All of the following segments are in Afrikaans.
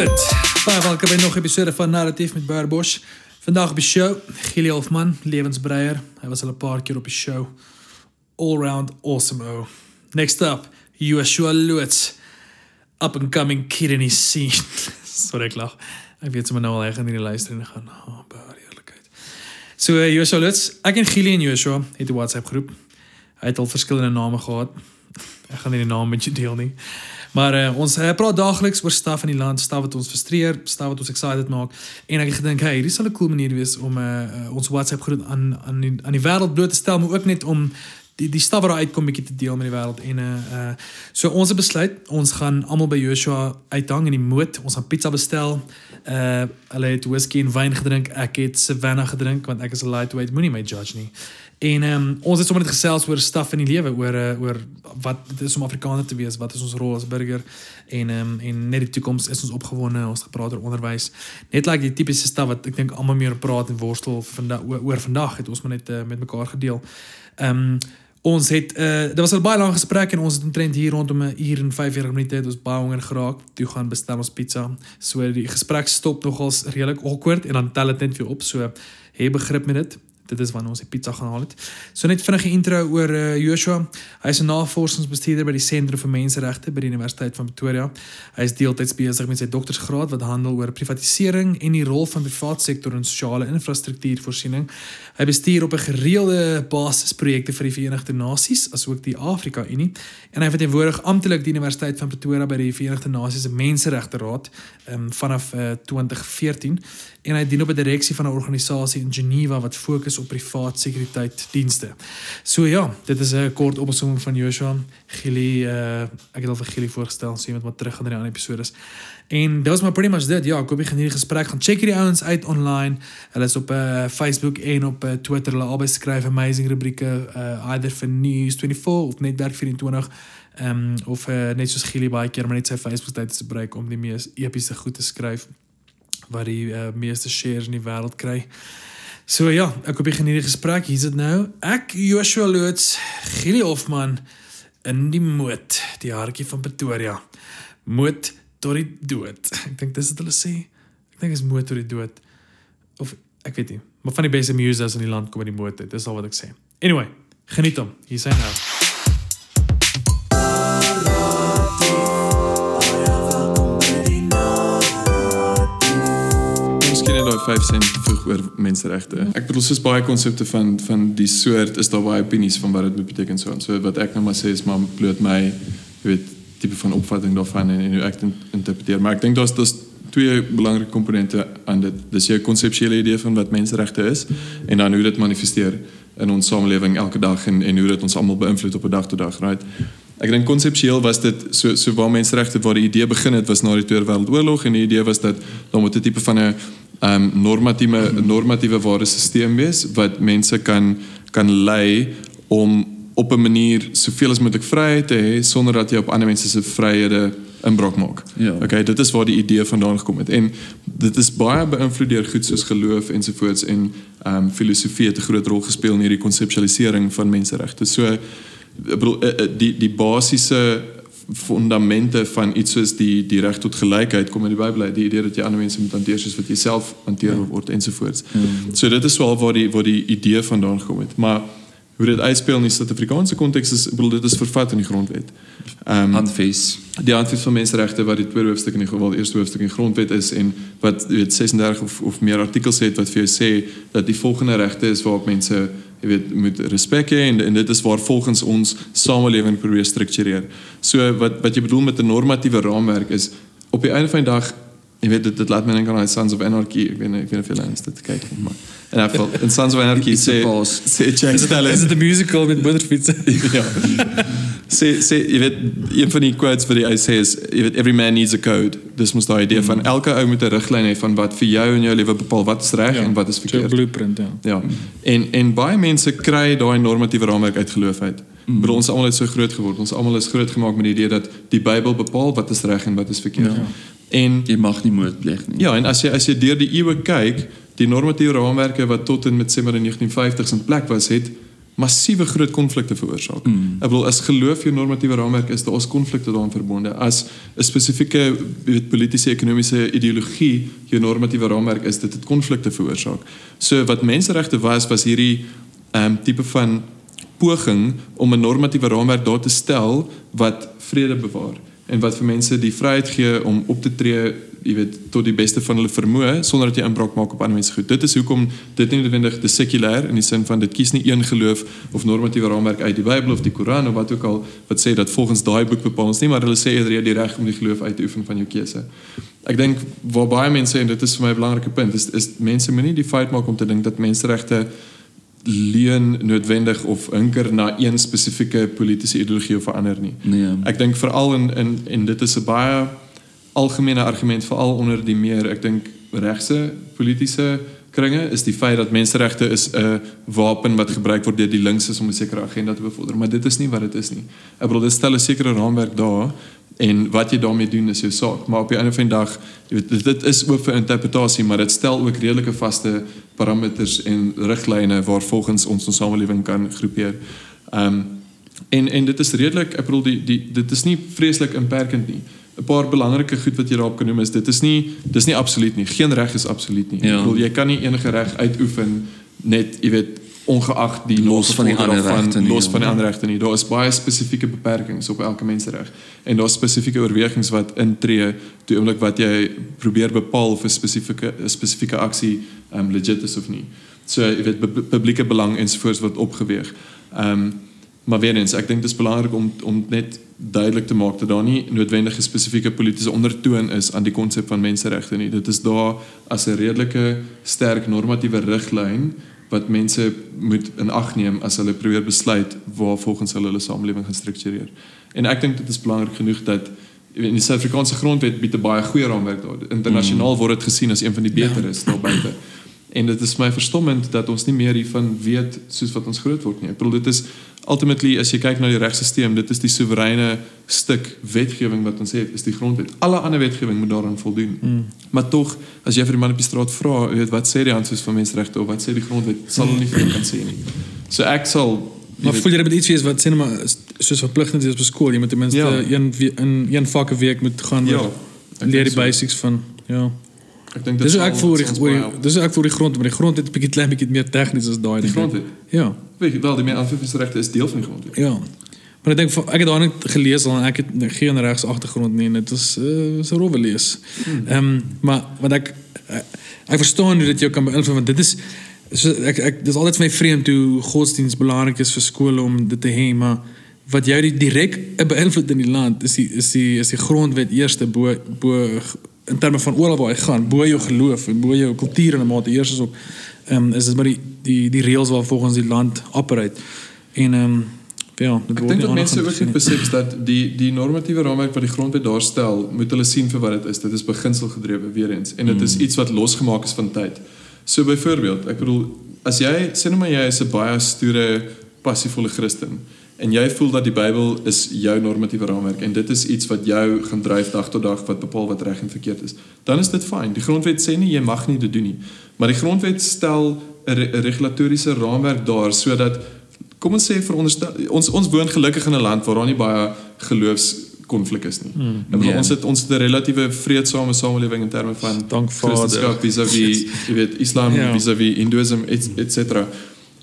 dit. Baie welkom by nog 'n episode van Narratief met Baer Bosch. Vandag op die show, Gili Hofman, lewensbreier. Hy was al 'n paar keer op die show. All round awesome. -o. Next up, Joshua Lutz. Up and coming kid in die scene. Sorry ek lag. Ek weet sommer nou al hy gaan hierdie luister en gaan, "Oh, Baer, eerlikheid." So uh, Joshua Lutz, ek en Gili en Joshua het 'n WhatsApp groep. Hy het al verskillende name gehad. Ek gaan nie die naam met jou deel nie. Maar uh, ons uh, praat daagliks oor staf in die land, staf wat ons frustreer, staf wat ons excited maak. En ek het gedink, hey, hierdie sal 'n cool manier wees om uh, uh, ons WhatsApp groep aan aan die, aan die wêreld bloot te stel, maar ook net om die die staf wat daar uitkom bietjie te deel met die wêreld en uh, uh so ons het besluit ons gaan almal by Joshua uithang in die moot. Ons gaan pizza bestel. Uh hulle het whisky en wyn gedrink. Ek het Savannah gedrink want ek is 'n lightweight moenie my judge nie en um, ons het sommer net gesels oor staf in die lewe oor uh, oor wat dit is om Afrikaner te wees wat is ons rol as burger en um, en net die toekoms is ons opgewonde ons gepraat oor onderwys net like die tipiese staf wat ek dink almal meer praat en worstel vandag oor, oor vandag het ons maar net uh, met mekaar gedeel um, ons het uh dit was 'n baie lang gesprek en ons het omtrent hier rondom 'n uur en 45 minute het ons baie honger geraak. Toe gaan bestel ons pizza. So die gesprek stop nogals redelik awkward en dan tel dit net weer op. So hê begrip met dit. Dit is wanneer ons die pizza gaan haal het. So net vinnige intro oor uh, Joshua. Hy is 'n navorsingsbestuurder by die Sentrum vir Menseregte by die Universiteit van Pretoria. Hy is deeltyds besig met sy doktorsgraad wat handel oor privatisering en die rol van die private sektor in sosiale infrastruktuurvoorsiening. Hy bestuur op 'n gereelde basis projekte vir die Verenigde Nasies asook die Afrika Unie en hy verteenwoordig amptelik die Universiteit van Pretoria by die Verenigde Nasies se Menseregte Raad um, vanaf uh, 2014 en hy dien op 'n direksie van 'n organisasie in Geneva wat fokus op privaat sekuriteitsdienste. So ja, dit is 'n kort opsomming van Joshua Gili uh, ek het al vir Gili voorgestel, sien met wat terug gaan in die ander episodes. En dit was maar pretty much dit. Ja, ek hoop jy geniet die gesprek. Gaan check hierdie ouens uit online. Hulle is op uh, Facebook en op uh, Twitter. Hulle albei skryf amazing rubrieke uh, either vir News 24 of Netwerk 24 ehm um, of uh, net soos Gili baie keer maar net sy Facebook tyd te gebruik om die mees epiese goed te skryf wat die uh, meeste shares in die wêreld kry. So ja, ek hoop jy geniet die gesprek. Hier's dit nou. Ek Joshua Loots, Gili Hofman in die moot, die hartjie van Pretoria. Moot tot die dood. Ek dink dis wat hulle sê. Ek dink is moot tot die dood. Of ek weet nie, maar van die beste muses in die land kom in die moot uit. Dis al wat ek sê. Anyway, geniet hom. Hier is hy nou. 5 sent voeg oor menseregte. Ek bedoel soos baie konsepte van van die soort is daar baie opinies van wat dit moet beteken so. So wat ek nou maar sê is maar bloot my jy weet tipe van opvatting daarvan en, en hoe ek dit interpreteer. Maar ek dink daar's daar's twee belangrike komponente aan dit. Dis jou konseptuele idee van wat menseregte is en dan hoe dit manifesteer in ons samelewing elke dag en en hoe dit ons almal beïnvloed op 'n dag tot dag, right? Ek dink konseptueel was dit so so waar menseregte waar die idee begin het was na die Tweede Wêreldoorlog en die idee was dat daar moet 'n tipe van 'n um normatiewe normatiewe waardesisteem wees wat mense kan kan lei om op 'n manier soveel as moontlik vryheid te hê sonder dat jy op ander mense se vryhede inbraak maak. Ja. Okay, dit is waar die idee vandaan gekom het. En dit is baie beïnvloed deur goed soos geloof ensovoorts en ehm um, filosofie het 'n groot rol gespeel in hierdie konseptualisering van menseregte. So ek bedoel eh, eh, die die basiese fundamente van iets soos die die reg tot gelykheid kom in die Bybel uit die idee dat jy ander mense moet hanteer soos wat jy self hanteer ja. word ensovoorts. Ja. So dit is wel waar die waar die idee vandaan gekom het. Maar hoe dit uitspeel in die Suid-Afrikaanse konteks is bedoel dit is vervat in die grondwet. Ehm um, handves. die handves van menseregte wat die tweede hoofstuk in die geval eerste hoofstuk in die grondwet is en wat jy weet 36 of of meer artikels het wat vir jou sê dat die volgende regte is waarop mense jy weet moet respek hê en, en dit is waar volgens ons samelewing probeer struktureer. So wat wat jy bedoel met 'n normatiewe raamwerk is op die einde van die dag jy weet dit dit laat my dink aan Sons of Anarchy. Ek weet nie, ek weet nie of jy langs dit kyk nie, maar in elk geval in Sons of Anarchy sê boss. sê Jack Is dit 'n musical met motorfietsse? ja. Sê sê jy weet een van die quotes wat hy sê is jy weet every man needs a code. Dis mos daai idee van elke ou moet 'n riglyn hê van wat vir jou in jou lewe bepaal wat is reg ja, en wat is So 'n verkeerd. blueprint, ja. Ja. En en baie mense kry daai normatiewe raamwerk uit geloof uit. Mm. Bedoel ons almal het so groot geword. Ons almal is groot gemaak met die idee dat die Bybel bepaal wat is reg en wat is verkeerd. Ja. En Jy mag nie moord pleeg nie. ja, en as jy as jy deur die eeue kyk, die normatiewe raamwerke wat tot en met sê maar in 1950s in plek was, het massiewe groot konflikte veroorsaak. Mm. Ek bedoel as geloof jou normatiewe raamwerk is, daar is konflikte daaraan verbonde. As 'n spesifieke politieke ekonomiese ideologie jou normatiewe raamwerk is, dit het konflikte veroorsaak. So wat menseregte was was hierdie ehm um, tipe van poging om 'n normatiewe raamwerk daar te stel wat vrede bewaar en wat vir mense die vryheid gee om op te tree, jy weet, tot die beste van hulle vermoë sonder dat jy inbraak maak op ander mense goed. Dit is hoekom dit nie noodwendig te sekulêr in die sin van dit kies nie een geloof of normatiewe raamwerk uit die Bybel of die Koran of wat ook al wat sê dat volgens daai boek bepaal ons nie, maar hulle sê eerder jy het die reg om die geloof uit te oefen van jou keuse. Ek dink waar baie mense en dit is vir my 'n belangrike punt is is mense moenie die fout maak om te dink dat menseregte leun noodwendig of hinker na een spesifieke politieke ideologie of verander nie. Nee. Ek dink veral in in en dit is 'n baie algemene argument veral onder die meer ek dink regse politieke kringe is die feit dat menseregte is 'n wapen wat gebruik word deur die linkses om 'n sekere agenda te bevorder, maar dit is nie wat dit is nie. Ek bedoel dit stel 'n sekere raamwerk daar en wat jy daarmee doen is jou saak, maar op die einde van die dag, jy weet dit, dit is oop vir interpretasie, maar dit stel ook redelike vaste parameters en riglyne waarvolgens ons ons samelewing kan groepeer. Ehm um, en en dit is redelik, ek bedoel die die dit is nie vreeslik inperkend nie. 'n paar belangrike goed wat jy daarop kan noem is dit is nie dis nie absoluut nie. Geen reg is absoluut nie. Ja. Ek bedoel jy kan nie enige reg uitoefen net, jy weet, ongeag die Los van die ander regte nie, los ja. van die ander regte nie. Daar is baie spesifieke beperkings op elke mensereg en daar is spesifieke oorwegings wat intree toe oomblik wat jy probeer bepaal of 'n spesifieke spesifieke aksie um legit is of nie. So jy weet pu- publieke belang ensovoorts wat opgeweeg. Um maar weer eens, ek dink dit is belangrik om om net duidelik te maak dat daar nie noodwendig 'n spesifieke politieke ondertoon is aan die konsep van menseregte nie. Dit is daar as 'n redelike sterk normatiewe riglyn wat mense moet in ag neem as hulle probeer besluit waar volgens hulle hulle samelewing gaan struktureer. En ek dink dit is belangrik genoeg dat in die Suid-Afrikaanse grondwet bied 'n baie goeie raamwerk daar. Internasionaal word dit gesien as een van die beteres daar buite. En dit is my verstommend dat ons nie meer hiervan weet soos wat ons groot word nie. Ek bedoel dit is ultimately as jy kyk na die regstelsel, dit is die soewereine stuk wetgewing wat ons het, is die grondwet. Alle ander wetgewing moet daaraan voldoen. Mm. Maar tog, as jy vir die man op die straat vra, weet wat sê die handves van menseregte of wat sê die grondwet, sal hulle nie vir jou kan sê nie. So ek sal Maar voel jy met iets wees wat sê maar is- soos verpligtend is op skool, jy moet ten minste Ja. een in een vak 'n week moet gaan Ja, leer die so. basics van ja. Ek dink dit sal- ook vir die oor dis ook vir die grond, maar die grond het 'n bietjie klein bietjie meer tegnies as daai. die ek. grondwet. Ja. Weet jy wel, die menseregte is deel van die grondwet. Ja. Maar ek dink ek het daar net gelees al en ek het geen regs agtergrond nie en dit is uh, is 'n rowwe lees. Ehm maar wat ek ek, ek verstaan hoe dit jou kan beïnvloed want dit is so ek ek dis altyd vir my vreemd hoe godsdienst belangrik is vir skole om dit te hê maar wat jou die direk beïnvloed in die land is die is die is die grondwet eerste bo bo in terme van oral waar jy gaan bo jou geloof en bo jou kultuur en 'n mate eers is ook ehm um, is dit maar die die die reëls waar volgens die land operate en ehm um, ja dit Ek word dink nie dat mense ook net besef dat die die normatiewe raamwerk wat die grondwet daarstel, moet hulle sien vir wat dit is. Dit is beginselgedrewe weer eens en dit is iets wat losgemaak is van tyd. So byvoorbeeld, ek bedoel as jy sê nou maar jy is 'n baie stoere passievolle Christen en jy voel dat die Bybel is jou normatiewe raamwerk en dit is iets wat jou gaan dryf dag tot dag wat bepaal wat reg en verkeerd is, dan is dit fyn. Die grondwet sê nie jy mag nie dit doen nie, maar die grondwet stel 'n re regulatoriese raamwerk daar sodat kom ons sê veronderstel ons ons woon gelukkig in 'n land waar daar nie baie geloofskonflik is nie. Mm, bedoel ja. ons het ons het 'n relatiewe vredesame samelewing in terme van. Christendom vis-à-vis jy weet Islam Ja. vis-à-vis Hindoeïsme et, et cetera.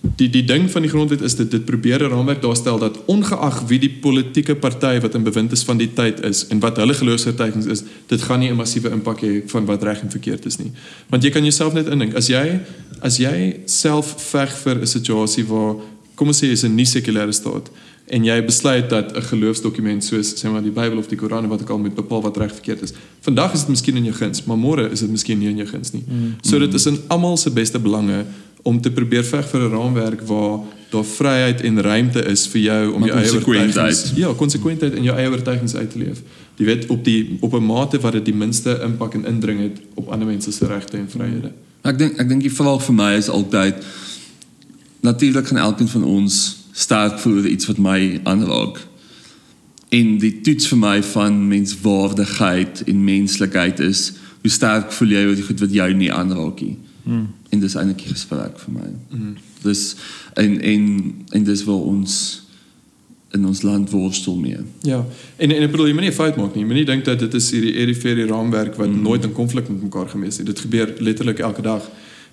Die die ding van die grondwet is dit dit probeer 'n raamwerk daarstel dat ongeag wie die politieke party wat in bewind is van die tyd is en wat hulle geloofsvertuigings is, dit gaan nie 'n massiewe impak hê van wat reg en verkeerd is nie. Want jy kan jouself net indink as jy as jy self veg vir 'n situasie waar kom ons sê is 'n nie sekulêre staat en jy besluit dat 'n geloofsdokument soos sê maar die Bybel of die Koran wat ook al moet bepaal wat reg verkeerd is. Vandag is dit miskien in jou guns, maar môre is dit miskien nie in jou guns nie. Mm. So dit is in almal se beste belange om te probeer veg vir 'n raamwerk waar daar vryheid en ruimte is vir jou om Maar jou eie oortuigings ja, konsekwentheid in jou eie oortuigings uit te leef. Jy weet op die op 'n mate wat dit die minste impak en indring het op ander mense se regte en vryhede. Ek dink ek dink die vraag vir my is altyd natuurlik gaan elkeen van ons sterk voel oor iets wat my aanraak. En die toets vir my van menswaardigheid en menslikheid is hoe sterk voel jy oor die goed wat jou nie aanraak nie. En dis eintlik die gesprek vir my. Dis en en en dis waar ons in ons land worstel mee. Ja. En en ek bedoel jy moet nie 'n fout maak nie. Jy moet nie dink dat dit is hierdie eriferie raamwerk wat mm. nooit in konflik met mekaar gewees het. Dit gebeur letterlik elke dag.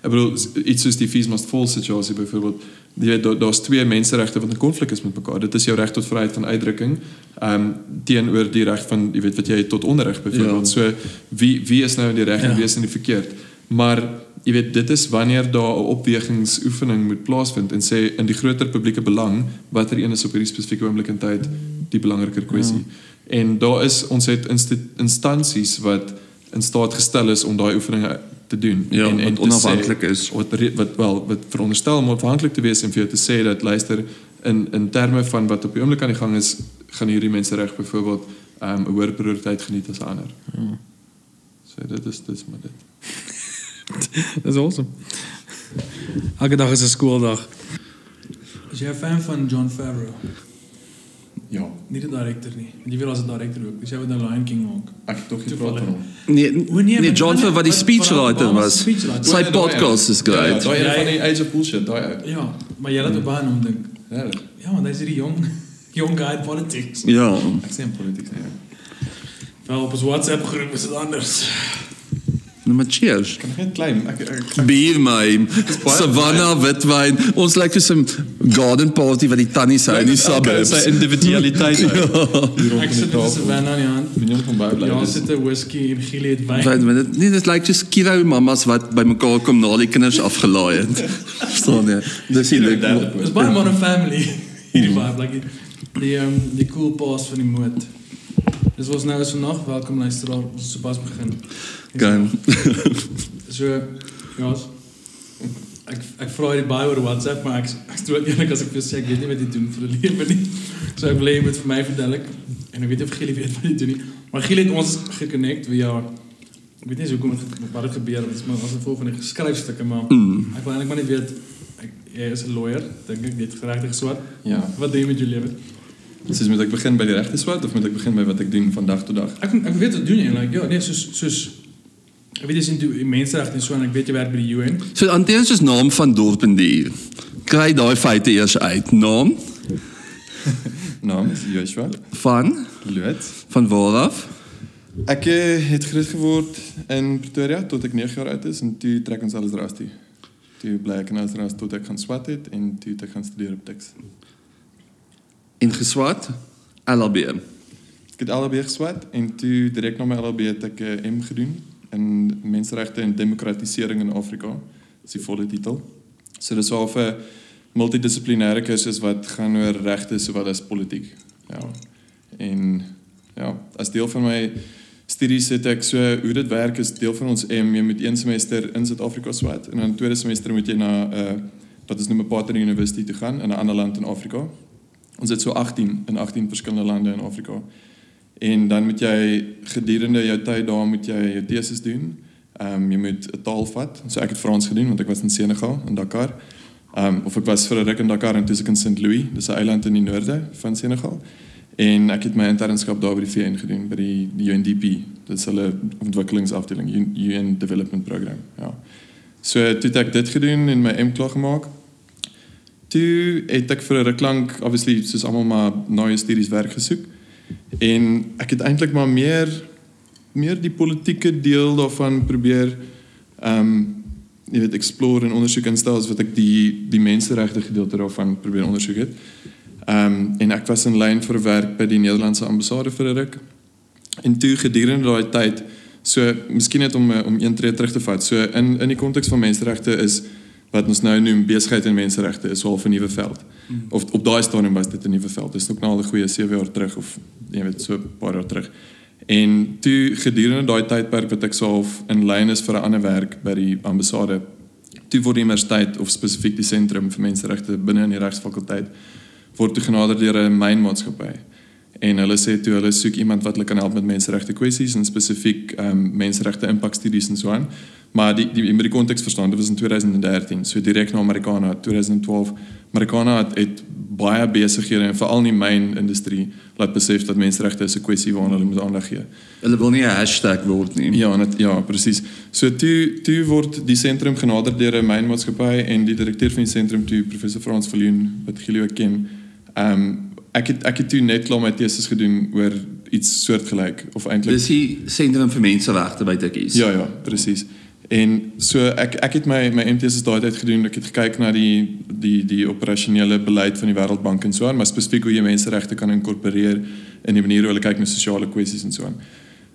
Ek bedoel iets soos die fees must fall situasie byvoorbeeld. Jy weet daar- daar's twee menseregte wat in konflik is met mekaar. Dit is jou reg tot vryheid van uitdrukking ehm um, teenoor die reg van jy weet wat jy tot onderrig byvoorbeeld. Ja. So wie wie is nou in die reg en Ja. wie is in die verkeerd? Maar jy weet dit is wanneer daar 'n opwegingsoefening moet plaasvind en sê in die groter publieke belang watter een is op hierdie spesifieke oomblik in tyd die belangriker kwessie. Ja. En daar is ons het instansies wat in staat gestel is om daai oefeninge te doen Ja, en wat te onafhanklik is. wat wat wel wat veronderstel om afhanklik te wees en vir jou te sê dat luister in in terme van wat op die oomblik aan die gang is gaan hierdie mense reg byvoorbeeld ehm, 'n um, hoër prioriteit geniet as ander. Ja. So dit is dis maar dit. Dis awesome. Elke dag is 'n skooldag. Is jy 'n fan van John Favreau? Ja, Nie die direkteur nie. Want jy weet as 'n direkteur ook. Dis jy wat nou Lion King maak. ek het tog nie Toevallig. praat van hom. Nee, O, nee, nee John die wat die speechwriter wat- wat- was. speechwriter. Sy podcast is Ja, ja, great. daai van die Age of Bullshit, daai uit. Ja, maar jy laat op baie hom dink. Ja, Ja, want hy's hierdie jong jong guy in politics. Ja. ek sê in politiek nie. Wel op ons WhatsApp groep is dit anders. Nou maar cheers. Kan ek net claim? Ek ek, ek Bier my. baie Savannah witwyn. Ons lyk soos 'n garden party wat die tannies hou in die suburbs. sy individualiteit. ja. Ek sit met 'n Savannah in die hand. Wie van bly. Ja, sit 'n whisky en Gili het wyn. Wat wat dit nee dit lyk soos kiro mamas wat bymekaar kom na die kinders afgelaai het. Verstaan jy? Dis derde leuk. Dis baie man 'n family. Hierdie vibe like die die, um, die cool pass van die moed. Dis was nou is vandag. Welkom luisteraar. Ons het sopas begin. Gaan. So ja. s- Ek ek vra dit baie oor WhatsApp, maar ek ek stroot eerlik as ek vir jou sê ek weet nie wat jy doen vir 'n lewe nie. So ek wil hê jy moet vir my verduidelik en ek weet nie of Gili weet wat jy doen nie. Maar Gili het ons gekonnekt via ek weet nie so hoekom dit ge- wat het gebeur, dit is maar as gevolg van die skryfstukke maar Mm. ek wil eintlik maar net weet ek jy is 'n lawyer, dink ek, jy het geregtig geswat. Ja. Wat doen jy met jou lewe? Soos moet ek begin by die regte swat of moet ek begin by wat ek doen van dag tot dag? Ek ek weet wat doen jy en like ja, nee, soos soos ek weet jy sien toe menseregte en so en ek weet jy werk by die UN. So hanteer ons naam van dorp en dier. Kry daai feite eers uit. Naam Naam is Joshua van Loot. van waar af? Ek eh, het groot geword in Pretoria tot ek 9 jaar oud is en toe trek ons alles ras toe. Toe bly ek in Asras tot ek gaan swat het en toe het ek gaan studeer op Tuks. En geswat LLB. Ek het LLB geswat en toe direk na my LLB het ek 'n M gedoen in menseregte en demokratisering in Afrika. Dis die volle titel. So dis wel 'n multidissiplinêre kursus wat gaan oor regte sowel as politiek. Ja. En ja, as deel van my studies het ek so hoe dit werk is deel van ons M jy moet een semester in Suid-Afrika swat en dan tweede semester moet jy na 'n uh, wat ons noem 'n partner university toe gaan in 'n ander land in Afrika. Ons het so 18 in 18 verskillende lande in Afrika. En dan moet jy gedurende jou tyd daar moet jy jou teses doen. Ehm um, jy moet 'n taal vat. So ek het Frans gedoen want ek was in Senegal in Dakar. Ehm um, of ek was vir 'n ruk in Dakar en toe ek in St. Louis, dis 'n eiland in die noorde van Senegal. En ek het my internskap daar by die VN gedoen by die, die UNDP. Dit is hulle ontwikkelingsafdeling, UN Development Program. Ja. So toe het ek dit gedoen en my M klaar gemaak. Toe het ek vir 'n ruk lank obviously soos almal maar na jou studies werk gesoek. En ek het eintlik maar meer meer die politieke deel daarvan probeer ehm um, jy weet explore en ondersoek instel as wat ek die die menseregte gedeelte daarvan probeer ondersoek het. Ehm um, en ek was in lyn vir werk by die Nederlandse ambassade vir 'n ruk. En toe gedurende daai tyd so miskien net om om een tree terug te vat. So in in die konteks van menseregte is wat ons nou noem besigheid en menseregte is al 'n nuwe veld. Mm. Of op daai stadium was dit 'n nuwe veld. Dit is ook nou al 'n goeie 7 jaar terug of jy weet so 'n paar jaar terug. En toe gedurende daai tydperk wat ek self in lyn is vir 'n ander werk by die ambassade, toe word die universiteit of spesifiek die sentrum vir menseregte binne in die regsfakulteit word toe genader deur 'n mynmaatskappy. En hulle sê toe hulle soek iemand wat hulle kan help met menseregte kwessies en spesifiek ehm um, menseregte impakstudies en so aan. Maar die die jy moet die konteks verstaan, dit was in 2013, so direk na Amerikaana 2012. Amerikaana het, het baie besighede en veral in die myn industrie laat besef dat menseregte is 'n kwessie waarna hulle moet aandag gee. Hulle wil nie 'n hashtag word nie. Ja, net ja, presies. So toe toe word die sentrum genader deur 'n mynmaatskappy en die direkteur van die sentrum toe professor Frans Viljoen wat Gilio ken. Ehm um, ek het ek het toe net klaar my teses gedoen oor iets soortgelyk of eintlik Dis die sentrum vir menseregte by Tikkies. Ja ja, presies. En so ek ek het my my MTS daai tyd gedoen. Ek het gekyk na die die die operasionele beleid van die Wêreldbank en so aan, maar spesifiek hoe jy menseregte kan inkorporeer in die manier hoe hulle kyk na sosiale kwessies en so aan.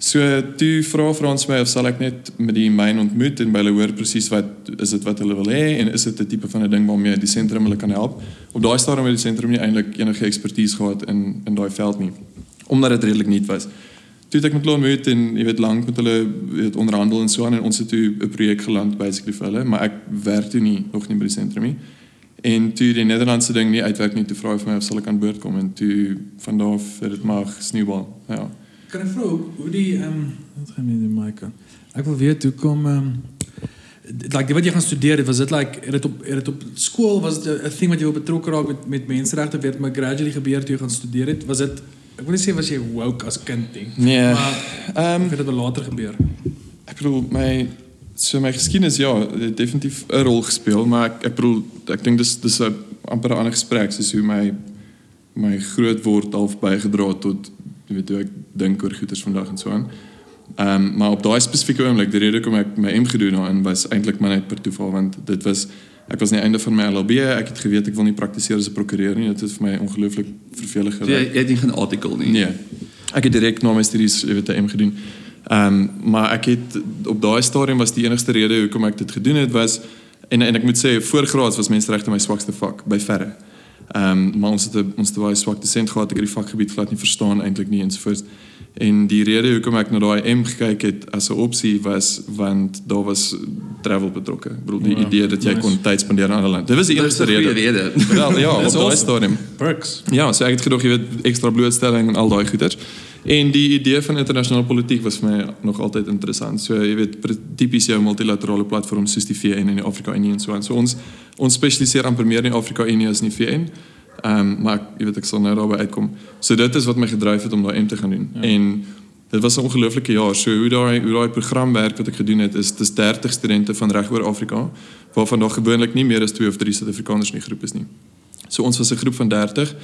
So toe vra Frans my of sal ek net met die myn ontmoet en by hulle hoor presies wat is dit wat hulle wil hê en is dit 'n tipe van 'n ding waarmee die sentrum hulle kan help. Op daai stadium het die sentrum nie eintlik enige ekspertise gehad in in daai veld nie omdat dit redelik nuut was. Toe het ek met hulle ontmoet en jy weet lank met hulle weet onderhandel en so aan en ons het toe 'n projek geland basically vir hulle, maar ek werk toe nie nog nie by die sentrum nie. En toe die Nederlandse ding nie uitwerk nie, toe vra hy vir my of sal ek aan boord kom en toe van daar af het dit maar sneeubal. Ja. Kan ek vra hoe die ehm um, wat gaan met die mic aan? Ek wil weet hoe kom ehm um, like wat jy gaan studeer, was dit like het dit op het dit op skool was dit 'n ding wat jy wil betrokke raak met met menseregte weet maar gradually gebeur toe jy gaan studeer het? Was dit ek wil nie sê was jy woke as kind nie. Nee. Maar Ehm het dit later gebeur? ek bedoel my so my geskiedenis ja, definitief 'n rol gespeel, maar ek ek bedoel ek dink dis dis 'n amper 'n ander gesprek soos hoe my my groot word half bygedra tot jy weet hoe ek dink oor goeters vandag en so aan. Ehm um, maar op daai spesifieke oomblik, die rede hoekom ek my M gedoen daarin was eintlik maar net per toeval want dit was ek was aan die einde van my LLB, ek het geweet ek wil nie praktiseer as 'n prokureur nie. Dit het vir my ongelooflik vervelig So, geraak. jy, jy het nie geen artikel nie. Nee. Ek het direk na my studies weet 'n M gedoen. Ehm um, maar ek het op daai stadium was die enigste rede hoekom ek dit gedoen het was en en ek moet sê voorgraads was menseregte my swakste vak by verre. Ehm um, maar ons het ons het baie swak dosent gehad ek het die vakgebied glad nie verstaan eintlik nie ensovoorts. En die rede hoekom ek na daai M gekyk het as 'n opsie was want daar was travel betrokke. Ek bedoel die Ja, idee dat jy nice. kon tyd spandeer in 'n ander land. Dit was die enigste goeie rede. rede. Wel ja, op daai stadium. Perks. Ja, so ek het gedog jy weet ekstra blootstelling en al daai goeders. En die idee van internasionale politiek was vir my nog altyd interessant. So jy weet tipies jou multilaterale platform soos die VN en die Afrika Unie en so aan. So ons ons spesialiseer amper meer in die Afrika Unie as in die VN. Ehm um, maar ek, jy weet ek sal nou daarby uitkom. So dit is wat my gedryf het om daai M te gaan doen. Ja. En dit was 'n ongelooflike jaar. So hoe daai hoe daai program werk wat ek gedoen het is dis 30 studente van reg oor Afrika waarvan daar gewoonlik nie meer as 2 of 3 Suid-Afrikaners in die groep is nie. So ons was 'n groep van 30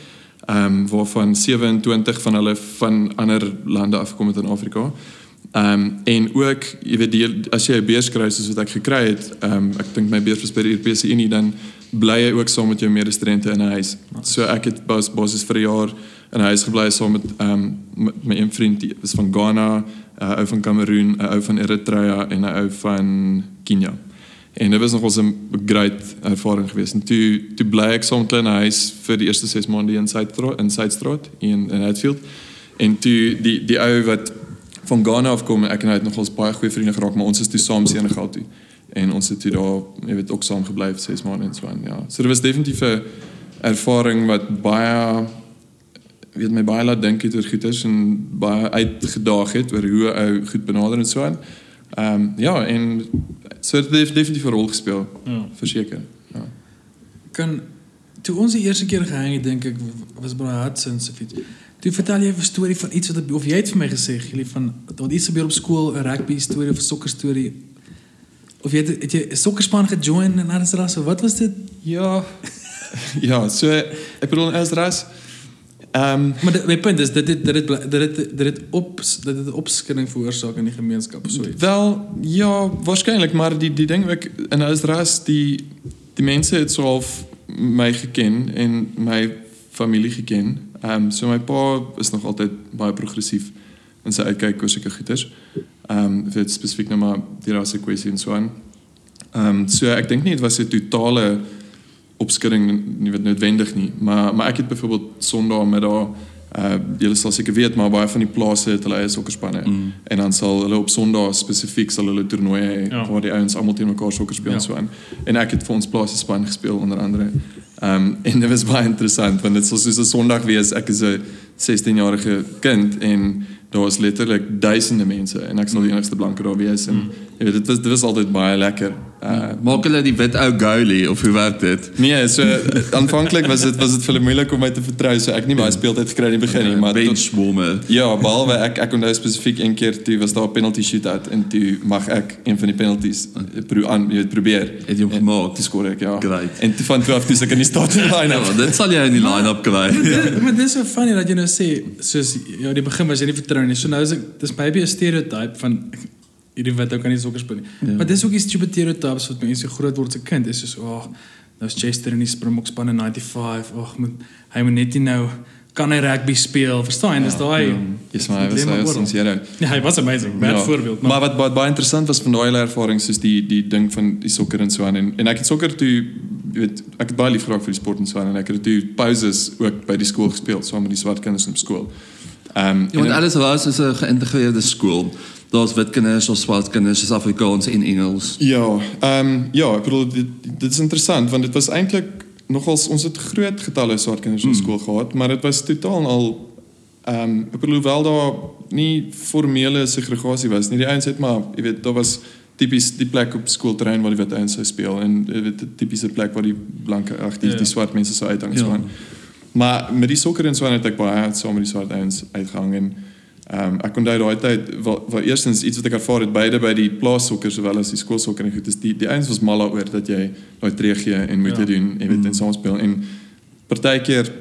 ehm um, waarvan 27 van hulle van ander lande afgekom het in Afrika. Ehm um, en ook jy weet die, as jy 'n beurs kry soos wat ek gekry het, ehm um, ek dink my beurs was by die Europese Unie dan bly jy ook saam met jou medestudente in 'n huis. So ek het bas basis vir 'n jaar in 'n huis gebly saam met ehm um, my een vriend die is van Ghana, 'n ou van Kameroen, 'n ou van Eritrea en 'n ou van Kenia. En dit was nog 'n great ervaring geweest. En toe toe bly ek saam met hulle in 'n huis vir die eerste 6 maande in Suidstraat in Suidstraat in in Hatfield. En toe die die ou wat van Ghana afkom, ek en hy het nog ons baie goeie vriende geraak, maar ons is toe saam Senegal toe. En ons het toe daar, jy weet, ook saam gebly vir 6 maande en so aan, ja. So dit was definitief 'n ervaring wat baie weet my baie laat dink het oor goeters en baie uitgedaag het oor hoe ou goed benader en so aan. Ehm um, ja, en so dit het definitief 'n rol gespeel. Ja. Verseker. Ja. kan toe ons die eerste keer gehang het dink ek was Hudson's of iets. Toe vertel jy 'n storie van iets wat of jy het vir my gesê Gili van dat iets gebeur op skool, 'n rugby storie of 'n sokker storie. Of jy het, het jy 'n sokkerspan gejoin en alles ras of wat was dit? Ja. ja, so ek bedoel as ras ehm um, Maar dit- my punt is dit dit dit dit bly- dit dit dit op dit het 'n opskudding veroorsaak in die gemeenskap of so iets. Wel, ja, waarskynlik, maar die die ding ek in Israel die die mense het so half my geken en my familie geken. Ehm um, so my pa is nog altyd baie progressief in sy uitkyk oor sulke goeters. Ehm um, vir spesifiek nou maar die rasse kwessie en so aan. Ehm um, so ek dink nie dit was 'n totale opskudding nie wat noodwendig nie, maar maar ek het byvoorbeeld Sondag met daar uh julle sal seker weet maar baie van die plase het hulle eie sokkerspanne mm. en dan sal hulle op Sondag spesifiek sal hulle toernooie hê Ja. waar die ouens almal teen mekaar sokker speel Ja. en so aan. En ek het vir ons plase span gespeel onder andere. Ehm um, en dit was baie interessant want dit sou soos 'n Sondag wees. Ek is 'n 16-jarige kind en daar was letterlik duisende mense en ek sal die enigste blanke daar wees en jy weet dit was dit was altyd baie lekker. Uh Maak hulle die wit ou goalie of hoe werk dit? nee, so aanvanklik was dit was dit vir hulle moeilik om my te vertrou. So ek het nie baie speeltyd gekry in die begin nie, maar tot, bench warmer. Ja, behalwe ek ek onthou spesifiek een keer toe was daar 'n penalty shootout en toe mag ek een van die penalties eh, pro aan jy weet probeer. Het jy hom gemaak? Toe skoor ek ja. Great. En toe van toe af toe is ek in die starting Ja, line. maar dit sal jy in die line-up kry. Dit- maar dit is so funny dat jy nou sê soos ja, die begin was jy nie vertrou nie. So nou is ek dis maybe 'n stereotype van hierdie wit ou kan nie sokker speel nie. Ja. Maar dis ook die stupid stereotypes wat mense groot word se kind is soos ag, nou is Chester in die Springbok span in 95. Ag, moet hy moet net nie nou kan hy rugby speel. Verstaan? Dis daai Dis maar hy was hy was sincere. Ja, hy was amazing. Bad voorbeeld, Maar wat wat baie interessant was van daai hele ervaring soos die die ding van die sokker en so aan en en ek het sokker toe jy weet ek het baie lief geraak vir die sport en so aan en ek het toe pauses ook by die skool gespeel saam met die swart kinders op skool. Ehm um, Ja, want alles was is 'n geïntegreerde skool. Daar's wit kinders, daar's swart kinders, daar's Afrikaans en Engels. Ja, ehm um, ja, ek bedoel dit, dit is interessant want dit was eintlik nogals ons het groot getalle swart kinders op skool gehad, maar dit was totaal al ehm um, ek bedoel wel daar nie formele segregasie was nie. Die ouens het maar, jy weet, daar was tipies die plek op skoolterrein waar die wit ouens sou speel en jy weet 'n tipiese plek waar die blanke ag die, Ja. die swart mense sou uithang Ja. so aan. Maar met die sokker en so aan het ek baie saam met die swart ouens uitgehang en ehm um, ek onthou daai tyd waar, waar eerstens iets wat ek ervaar het beide by die plaassokker sowel as die skoolsokker en goed is die die ouens was mal daaroor dat jy daai tree gee en moet Ja. jy doen jy weet en saam speel en partykeer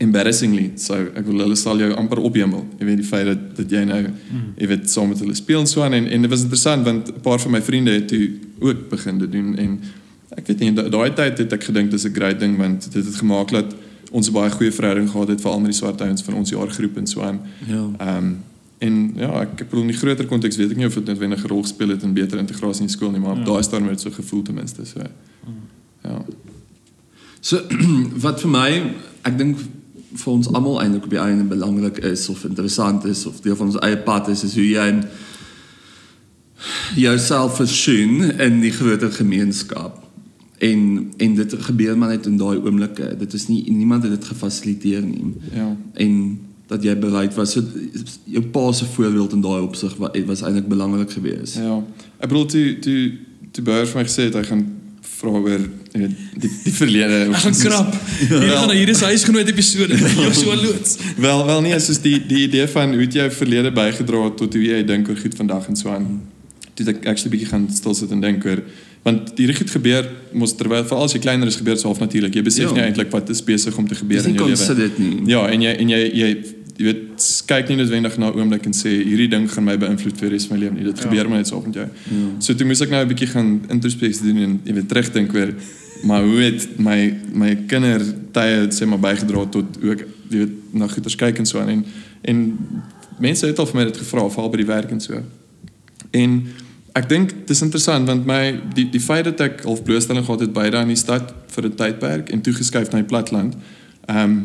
embarrassingly so ek wil hulle sal jou amper opjemmel jy weet die feit dat dat jy nou jy weet saam met hulle speel en so aan. En en dit was interessant want 'n paar van my vriende het toe ook begin dit doen. En ek weet nie da- daai tyd het ek gedink dis 'n great ding want dit het gemaak dat ons 'n baie goeie verhouding gehad het veral met die swart ouens van ons jaargroep en so aan Ja. Ehm um, en ja, ek bedoel in die groter konteks weet ek nie of dit noodwendig 'n rol gespeel het in beter integrasie in die skool nie, maar ja. daai stadium het dit so gevoel ten minste so. Ja. So wat vir my, ek dink vir ons almal eintlik op die einde belangrik is of interessant is of deel van ons eie pad is is hoe jy jouself versoen in die groter gemeenskap. En en dit gebeur maar net in daai oomblikke. Dit is nie niemand het dit gefasiliteer nie. Ja. En dat jy bereid was so jou pa se voorbeeld in daai opsig was, was eintlik belangrik geweest. Ja. Ek bedoel toe toe toe Beurs vir my gesê het hy gaan vra oor jy die die verlede. Ek gaan krap. Hier gaan hier is huisgenoot episode. Joshua loods. Wel wel nie, soos die die idee van hoe het jy verlede bygedra tot hoe jy dink oor goed vandag en so aan. Toe het ek actually bietjie gaan stil sit en dink oor want hierdie goed gebeur mos terwyl veral as jy kleiner is gebeur dit half natuurlik. Jy besef Ja. nie eintlik wat is besig om te gebeur in jou lewe. Ja, en jy en jy jy jy weet kyk nie noodwendig na 'n oomblik en sê hierdie ding gaan my beïnvloed vir die res van my lewe nie. Dit Ja. gebeur maar net so op met jou. So toe moes ek nou 'n bietjie gaan introspeksie doen en jy weet terugdink oor maar hoe het my my kindertye sê maar bygedra tot hoe ek jy weet na goeters kyk en so aan en en mense het al vir my dit gevra veral by die werk en so. En ek dink dis interessant want my die die feit dat ek half blootstelling gehad het beide aan die stad vir 'n tydperk en toe geskuif na die platteland. Ehm um,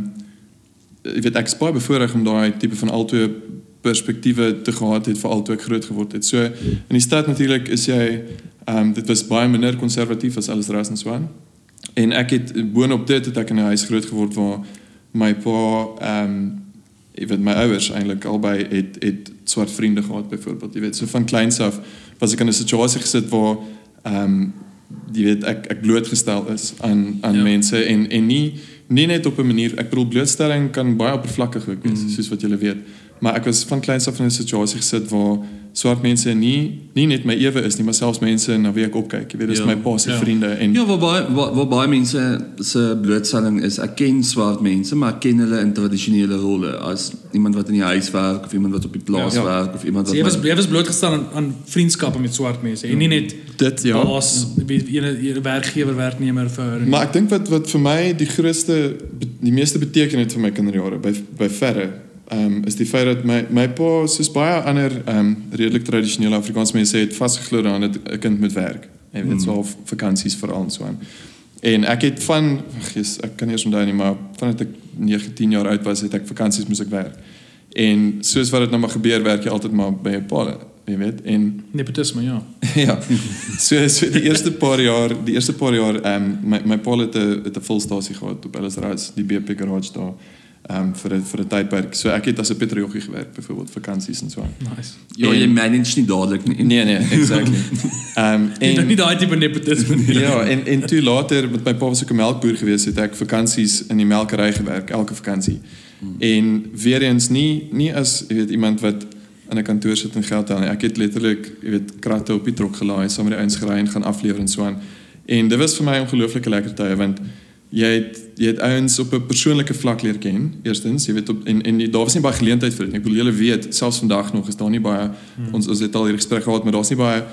jy weet ek is baie bevoorreg om daai tipe van albei perspektiewe te gehad het veral toe ek groot geword het. So in die stad natuurlik is jy ehm um, dit was baie minder konservatief as alles ras en so aan. En ek het boonop dit het ek in 'n huis groot geword waar my pa ehm um, jy weet my ouers eintlik albei het het swart vriende gehad byvoorbeeld jy weet so van kleins af was ek in 'n situasie gesit waar ehm um, jy weet ek ek blootgestel is aan aan Ja. mense en en nie nie net op 'n manier ek bedoel blootstelling kan baie oppervlakkig ook wees mm. soos wat julle weet maar ek was van kleins af in 'n situasie gesit waar swart mense nie nie net my ewe is nie maar selfs mense na wie ek opkyk jy weet dis Ja. my pa se Ja. vriende en Ja, waar baie waar, waar baie mense se blootstelling is, ek ken swart mense, maar ek ken hulle in tradisionele rolle as iemand wat in die huis werk of iemand wat op die plaas Ja. werk of iemand wat jy was my- jy was blootgestel aan, aan vriendskappe met swart mense en nie net dit ja baas wie ene werkgewer werknemer verhouding. Maar ek dink wat wat vir my die grootste die meeste beteken het vir my kinderjare by by verre ehm um, is die feit dat my my pa soos baie ander ehm um, redelik tradisionele Afrikaanse mense het vasgeglo daaraan dat 'n kind moet werk. Jy weet mm. so op vakansies veral en so aan. En ek het van gees ek kan nie eens onthou nie maar vandat ek 9 10 jaar oud was het ek vakansies moes ek werk. En soos wat dit nou maar gebeur werk jy altyd maar by 'n pa, jy weet. En Nepotisme, ja. ja. So so die eerste paar jaar, die eerste paar jaar ehm um, my my pa het 'n het 'n volstasie gehad op Ellis Rise, die BP garage daar. Ehm um, vir 'n vir 'n tydperk. So ek het as 'n petrojoggie gewerk byvoorbeeld vakansies en so aan. Nice. Ja, jy manage nie dadelik nie. Nee nee, exactly. Ehm um, En nie daai tipe nepotisme nie. Ja, en en toe later met my pa was ook 'n melkboer gewees, het ek vakansies in die melkery gewerk elke vakansie. Hmm. En weer eens nie nie as jy weet iemand wat in 'n kantoor sit en geld tel nie. Ek het letterlik, jy weet, kratte op die trok gelaai, saam met die ouens gery en gaan aflewer en so aan. En dit was vir my 'n ongelooflike lekker tye want jy het jy het ouens op 'n persoonlike vlak leer ken. Eerstens, jy weet op en en die, daar was nie baie geleentheid vir dit. Ek bedoel julle weet, selfs vandag nog is daar nie baie hmm. ons ons het al hierdie gesprek gehad, maar daar's nie baie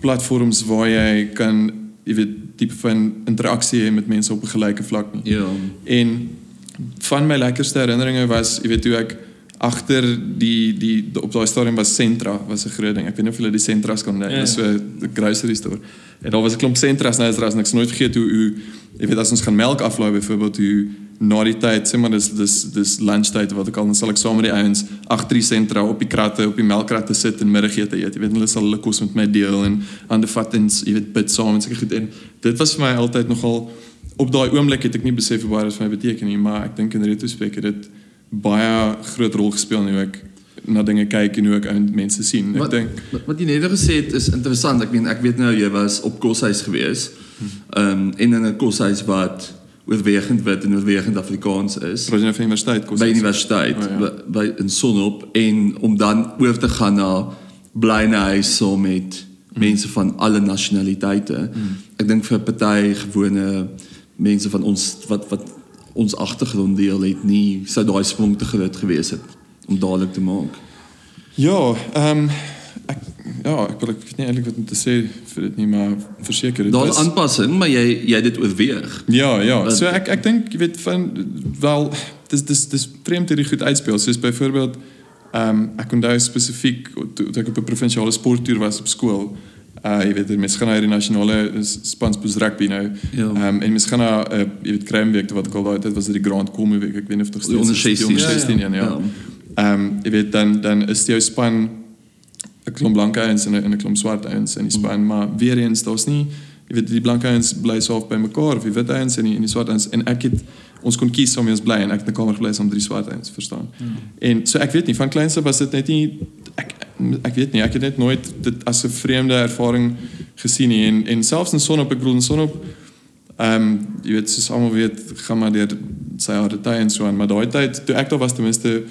platforms waar jy kan jy weet tipe van interaksie hê met mense op 'n gelyke vlak nie. Ja. En van my lekkerste herinneringe was, jy weet hoe ek agter die die op daai stadium was Sentra was 'n groot ding. Ek weet nie of julle die Sentras kan onthou. Ja. Dis so 'n grocery store. En daar was 'n klomp Sentras nou is daar niks nooit vergeet hoe hoe jy weet as ons gaan melk aflaai byvoorbeeld hoe na die tyd sê maar dis dis dis lunchtyd wat ek al dan sal ek saam met die ouens agter die sentra op die kratte op die melkkratte sit en middagete eet. Jy weet hulle sal hulle kos met my deel en ander vatens, jy weet bid saam en seker goed en dit was vir my altyd nogal op daai oomblik het ek nie besef hoe baie dit vir my beteken nie, maar ek dink in retrospek het dit baie groot rol gespeel in hoe ek na dinge kyk en hoe ek ouens mense sien. Ek dink wat jy net gesê het is interessant. Ek meen ek weet nou jy was op koshuis gewees. Ehm um, in 'n koshuis wat oorwegend wit en oorwegend Afrikaans is. Roger van universiteit kos. by universiteit Oh, ja. by, by in Sonop en om dan oor te gaan na blynehuis so met Mm. mense van alle nasionaliteite. Ek dink vir party gewone mense van ons wat wat ons agtergrond deel het nie sou daai sprong te groot gewees het om dadelik te maak. Ja, ehm um, ek ja, ek wil ek weet nie eintlik wat om te sê vir dit nie, maar verseker dit Daar's was- aanpassing, maar jy jy dit oorweeg. Ja, ja. Wat- So ek ek dink jy weet van wel dis dis dis vreemd hierdie goed uitspeel. Soos byvoorbeeld ehm um, ek onthou spesifiek toe toe ek op 'n provinsiale sporttoer was op skool. Uh jy weet mense gaan na die nasionale spansbus rugby nou. Ja. Ehm um, en mense gaan na uh, jy weet Kruimweek wat ek al daai tyd was dit die Grand Como week. Ek weet nie of dit onder is. Die 16. onder Ja, ja. 16 ja. ja. Ehm um, jy weet dan dan is jou span 'n klomp blanke ouens en 'n klomp swart ouens in die span, mm. maar weer eens daar's nie jy weet die blanke ouens bly so half by mekaar of die wit ouens en die en die swart ouens en ek het ons kon kies om ons bly en ek het 'n kamer gebly saam drie swart ouens, verstaan. Mm. En so ek weet nie van kleinste was dit net nie ek ek weet nie, ek het net nooit dit as 'n vreemde ervaring gesien nie en en selfs in sonop, ek bedoel in sonop Ehm um, jy weet soos almal weet gaan maar deur sy harde tye en so aan, maar daai tyd toe ek daar was ten minste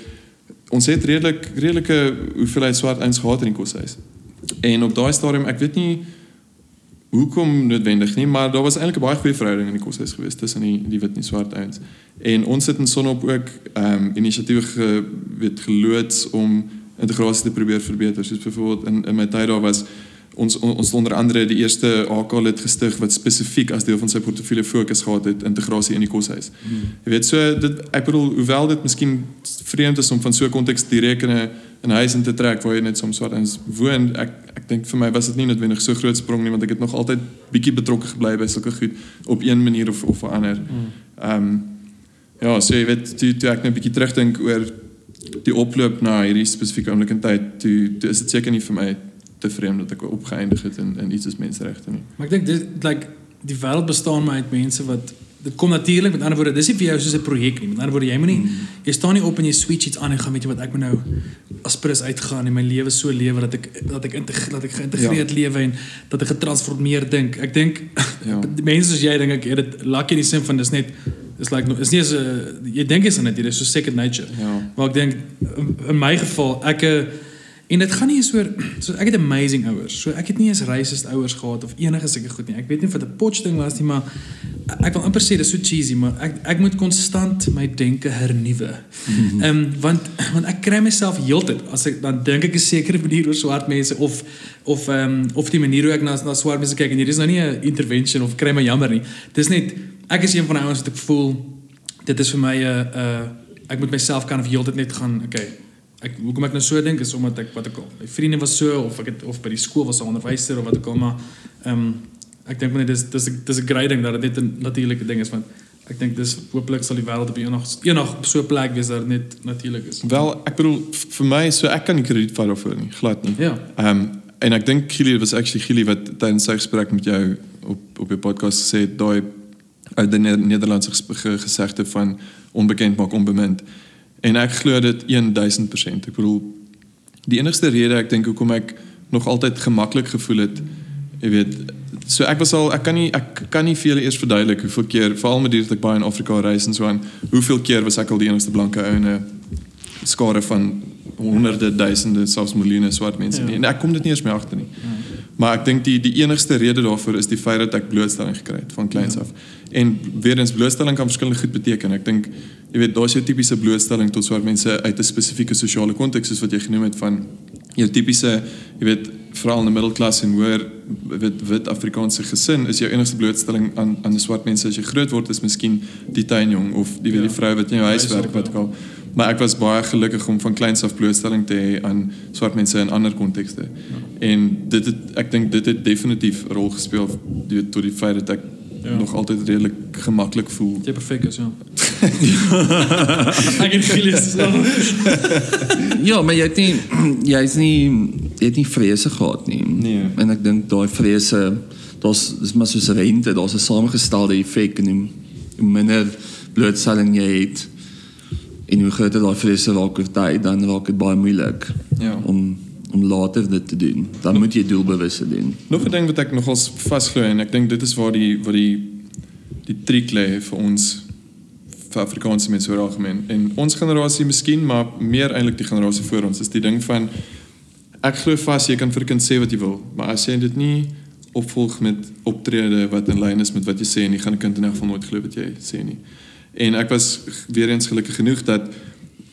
ons het redelik redelike hoeveelheid swart ouens gehad in die koshuis. En op daai stadium, ek weet nie hoekom noodwendig nie, maar daar was eintlik 'n baie goeie verhouding in die koshuis geweest tussen die die wit en die swart ouens. En ons het in Sonop ook ehm um, inisiatiewe ge, weet geloods om integrasie te probeer verbeter. Soos byvoorbeeld in in my tyd daar was ons on- ons onder andere die eerste AK lid gestig wat spesifiek as deel van sy portefeulje fokus gehad het integrasie in die koshuis. Hmm. Jy weet so dit ek bedoel hoewel dit miskien vreemd is om van so 'n konteks direk in 'n 'n huis in te trek waar jy net soms swart ouens woon, ek ek dink vir my was dit nie noodwendig so groot sprong nie want ek het nog altyd bietjie betrokke gebly by sulke goed op een manier of of 'n ander. Ehm um, ja, so jy weet toe, toe ek nou 'n bietjie terugdink oor die oploop na hierdie spesifieke oomblik in tyd, toe, toe is dit seker nie vir my te vreemd dat ek opgeëindig het in in iets as menseregte nie. Maar ek dink dit like die wêreld bestaan maar uit mense wat dit kom natuurlik met ander woorde dis nie vir jou soos 'n projek nie met ander woorde jy moet nie Mm. jy staan nie op en jy switch iets aan en gaan weet jy wat ek moet nou as prins uitgaan en my lewe so lewe dat ek dat ek integ, dat ek geïntegreerd ja. lewe en dat ek getransformeer dink ek dink Ja. mense soos jy dink ek het dit lucky in die sin van dis net is like is nie 'n jy dink is dit is so second nature Ja. maar ek dink in, my geval ek eh, en dit gaan nie eens oor so ek het amazing ouers. So ek het nie eens racist ouers gehad of enige sulke goed nie. Ek weet nie of dit 'n potch ding was nie, maar ek wil amper sê dis so cheesy, maar ek ek moet konstant my denke hernuwe. Ehm um, want want ek kry myself heeltyd as ek dan dink ek 'n sekere manier oor swart mense of of ehm um, of die manier hoe ek na na swart mense kyk en hier is nou nie 'n intervention of kry my jammer nie. Dis net ek is een van die ouens wat ek voel dit is vir my 'n uh, uh, ek moet myself kan of heeltyd net gaan okay ek hoekom ek nou so dink is omdat ek wat ek al my vriende was so of ek het of by die skool was 'n onderwyser of wat ook al maar ehm um, ek dink maar net dis dis dis 'n great ding dat dit net 'n natuurlike ding is want ek dink dis hooplik sal die wêreld op eendag eendag op so 'n plek wees dat dit net natuurlik is. Wel, ek bedoel vir my so ek kan nie krediet vat daarvoor nie, glad nie. Ja. Ehm um, en ek dink Gili was actually Gili wat tydens sy gesprek met jou op op jou podcast gesê het daai uit die Ne- Nederlandse ges- ge- gesegde van onbekend maak onbemind. En ek glo dit 1000%. Ek bedoel die enigste rede ek dink hoekom ek nog altyd gemaklik gevoel het, jy weet, so ek was al ek kan nie ek kan nie vir julle eers verduidelik hoeveel keer veral met dit dat ek baie in Afrika reis en so aan, hoeveel keer was ek al die enigste blanke ou in 'n skare van honderde duisende selfs miljoene swart mense Ja. nie. En ek kom dit nie eens meer agter nie. Maar ek dink die die enigste rede daarvoor is die feit dat ek blootstelling gekry het van kleins af. En weer eens blootstelling kan verskillende goed beteken. Ek dink jy weet daar's jou tipiese blootstelling tot swart mense uit 'n spesifieke sosiale konteks soos wat jy genoem het van jou tipiese jy weet veral in die middelklas en hoër wit wit Afrikaanse gesin is jou enigste blootstelling aan aan die swart mense as jy groot word is miskien die tuinjong of die weet Ja. die vrou wat in jou huis werk wat ja. ook al maar ek was baie gelukkig om van kleins af blootstelling te hê aan swart mense in ander kontekste. Ja. En dit het ek dink dit het definitief 'n rol gespeel die, tot die feit dat ek Ja. nog altyd redelik gemaklik voel. Jy perfek is, ja. ek het gelees so. Ja, maar jy het nie jy's nie jy het nie vrese gehad nie. Nee. En ek dink daai vrese daar's dis maar soos 'n rente, daar's 'n samengestelde effek en hoe minder blootstelling jy het en hoe groter daai vrese raak oor tyd, dan raak dit baie moeilik Ja. om om later dit te doen. Dan moet jy doelbewus dit doen. Nog 'n ding wat ek nogals vasglo en ek dink dit is waar die waar die die triek lê vir ons vir Afrikaanse mense oor algemeen en ons generasie miskien maar meer eintlik die generasie voor ons is die ding van ek glo vas jy kan vir kind sê wat jy wil maar as jy dit nie opvolg met optrede wat in lyn is met wat jy sê nie gaan 'n kind in elk geval nooit glo wat jy sê nie en ek was weer eens gelukkig genoeg dat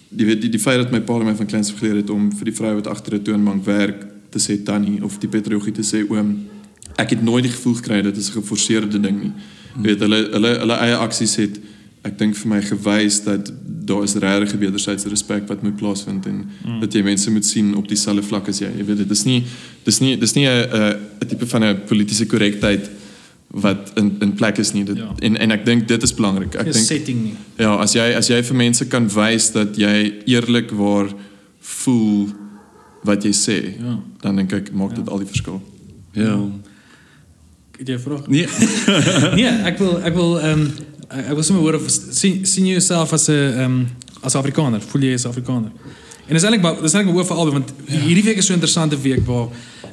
die weet die, die feit dat my pa my van kleins af geleer het om vir die vrou wat agter 'n toonbank werk te sê tannie of die petrogie te sê oom ek het nooit die gevoel gekry dit is 'n geforseerde ding nie hmm. weet hulle hulle hulle eie aksies het ek dink vir my gewys dat daar is regtig wederwysige respek wat moet plaasvind en mm. dat jy mense moet sien op dieselfde vlak as jy jy weet dit is nie dis nie dis nie 'n 'n 'n tipe van 'n politieke korrektheid wat in in plek is nie dit Ja. en en ek dink dit is belangrik ek dink setting nie. Ja, as jy as jy vir mense kan wys dat jy eerlikwaar voel wat jy sê, Ja. dan dink ek maak dit al die verskil. Ja. Het jy 'n vraag? Nee. nee, ek wil ek wil ehm um, ek wil sommer hoor of sien sien jy jouself as 'n ehm um, as Afrikaner? Voel jy as Afrikaner? En dis eintlik dis eintlik maar oor vir albei want ja. hierdie week is so 'n interessante week waar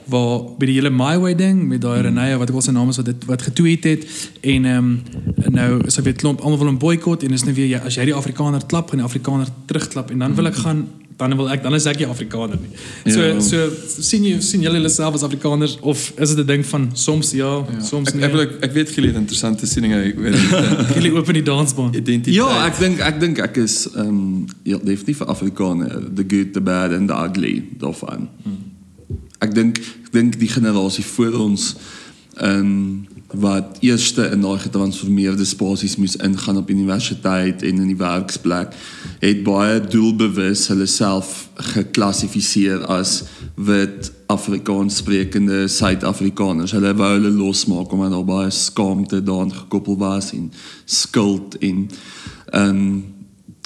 waar by die hele My Way ding met daai Renée wat ek al sy naam is wat dit wat getweet het en ehm um, nou is daar weer klomp almal wil 'n boikot en is nou weer ja, as jy die Afrikaner klap gaan die Afrikaner terugklap en dan wil ek gaan dan wil ek dan is ek nie Afrikaner nie. So Ja. so sien jy sien julle julleself as Afrikaners of is dit 'n ding van soms ja, ja. soms Ek nie? ek, wil- ek, ek weet geleer interessante sieninge oor die Jullie open die dansbaan. identiteit. Ja, ek dink ek dink ek is ehm um, ja, definitief 'n Afrikaner, the good, the bad and the ugly daarvan. Ek dink ek dink die generasie voor ons ehm um, wat eerste in daai getransformeerde spasies moes ingaan op universiteit en in die werksplek het baie doelbewus hulle self geklassifiseer as wit Afrikaans sprekende Suid-Afrikaners. Hulle wou hulle losmaak omdat daar baie skaamte daaraan gekoppel was en skuld en ehm um,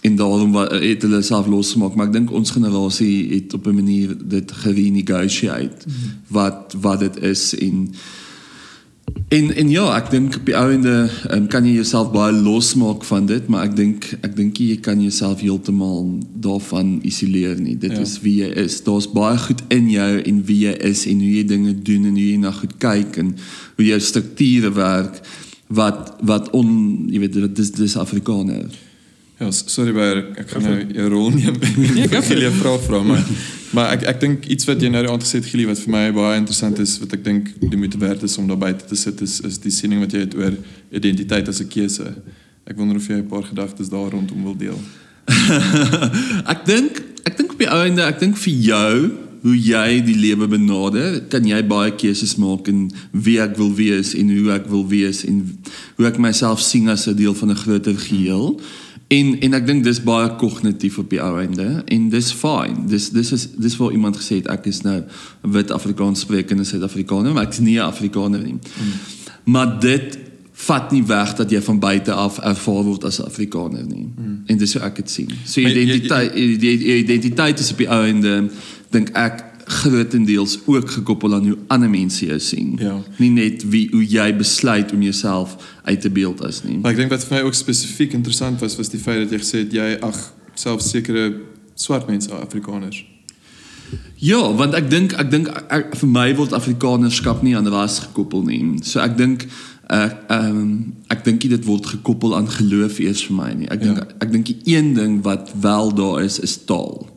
en daarom wa- het hulle self losgemaak. Maar ek dink ons generasie het op 'n manier dit gerenegotiate mm -hmm. wat wat dit is. En en en ja ek dink op die einde um, kan jy jouself baie losmaak van dit maar ek dink ek dink jy kan jouself heeltemal daarvan isoleer nie. Dit ja. is wie jy is. Daar's baie goed in jou en wie jy is en hoe jy dinge doen en hoe jy na goed kyk en hoe jou strukture werk wat wat on jy weet dit is dis Afrikaner Ja, sorry baie, ek gaan nou jou rol neem. Nee, ek wil jou vra vra maar maar ek ek dink iets wat jy nou aand gesê het Gili wat vir my baie interessant is wat ek dink die moeite werd is om daar buite te sit is is die siening wat jy het oor identiteit as 'n keuse. Ek wonder of jy 'n paar gedagtes daar rondom wil deel. ek dink ek dink op die ou einde ek dink vir jou hoe jy die lewe benader kan jy baie keuses maak in wie ek wil wees en hoe ek wil wees en hoe ek myself sien as 'n deel van 'n groter geheel en en ek dink dis baie kognitief op die ou einde en dis fine dis dis is dis waar iemand gesê het ek is nou wit Afrikaans sprekende Suid-Afrikaner maar ek is nie 'n Afrikaner nie mm. maar dit vat nie weg dat jy van buite af ervaar word as 'n Afrikaner nie. Mm. En dis hoe ek dit sien. So identiteit die identiteit is op die ou einde dink ek grootendeels ook gekoppel aan hoe ander mense jou sien. Ja. Nie net wie hoe jy besluit om jouself uit te beeld as nie. Maar ek dink wat vir my ook spesifiek interessant was was die feit dat jy gesê het jy ag selfs sekere swart mense Afrikaners. Ja, want ek dink ek dink vir my word Afrikanerskap nie aan ras gekoppel nie. So ek dink ek ehm um, ek dink dit word gekoppel aan geloof eers vir my nie. Ek dink Ja. ek dink die een ding wat wel daar is is taal.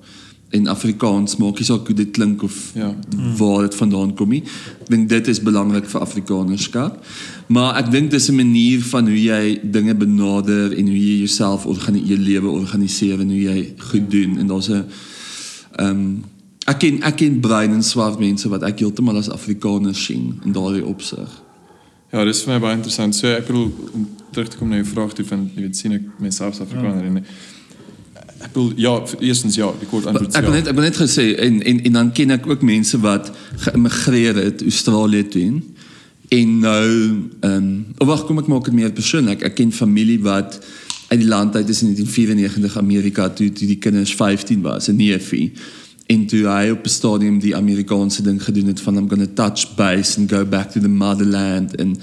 En Afrikaans maak nie saak hoe dit klink of Ja. waar dit vandaan kom nie. Ek dink dit is belangrik vir Afrikanerskap. Maar ek dink dis 'n manier van hoe jy dinge benader en hoe jy jouself organiseer, jou lewe organiseer en hoe jy goed doen en daar's 'n ehm um, ek ken ek ken bruin en swart mense wat ek heeltemal as Afrikaners sien in daardie opsig. Ja, dis vir my baie interessant. So ek bedoel om terug te kom na jou vraag toe van jy weet sien ek myself as Afrikaner ja. en ek bedoel ja, eerstens ja, die kort antwoord Ek ja. wil net ek wil net gesê en en en dan ken ek ook mense wat geïmmigreer het Australië toe en nou ehm um, oh, wag kom ek maak dit meer persoonlik. Ek ken familie wat uit die land uit is in 1994 Amerika toe toe die kinders 15 was, 'n neefie. En toe hy op 'n stadium die Amerikaanse ding gedoen het van I'm going to touch base and go back to the motherland en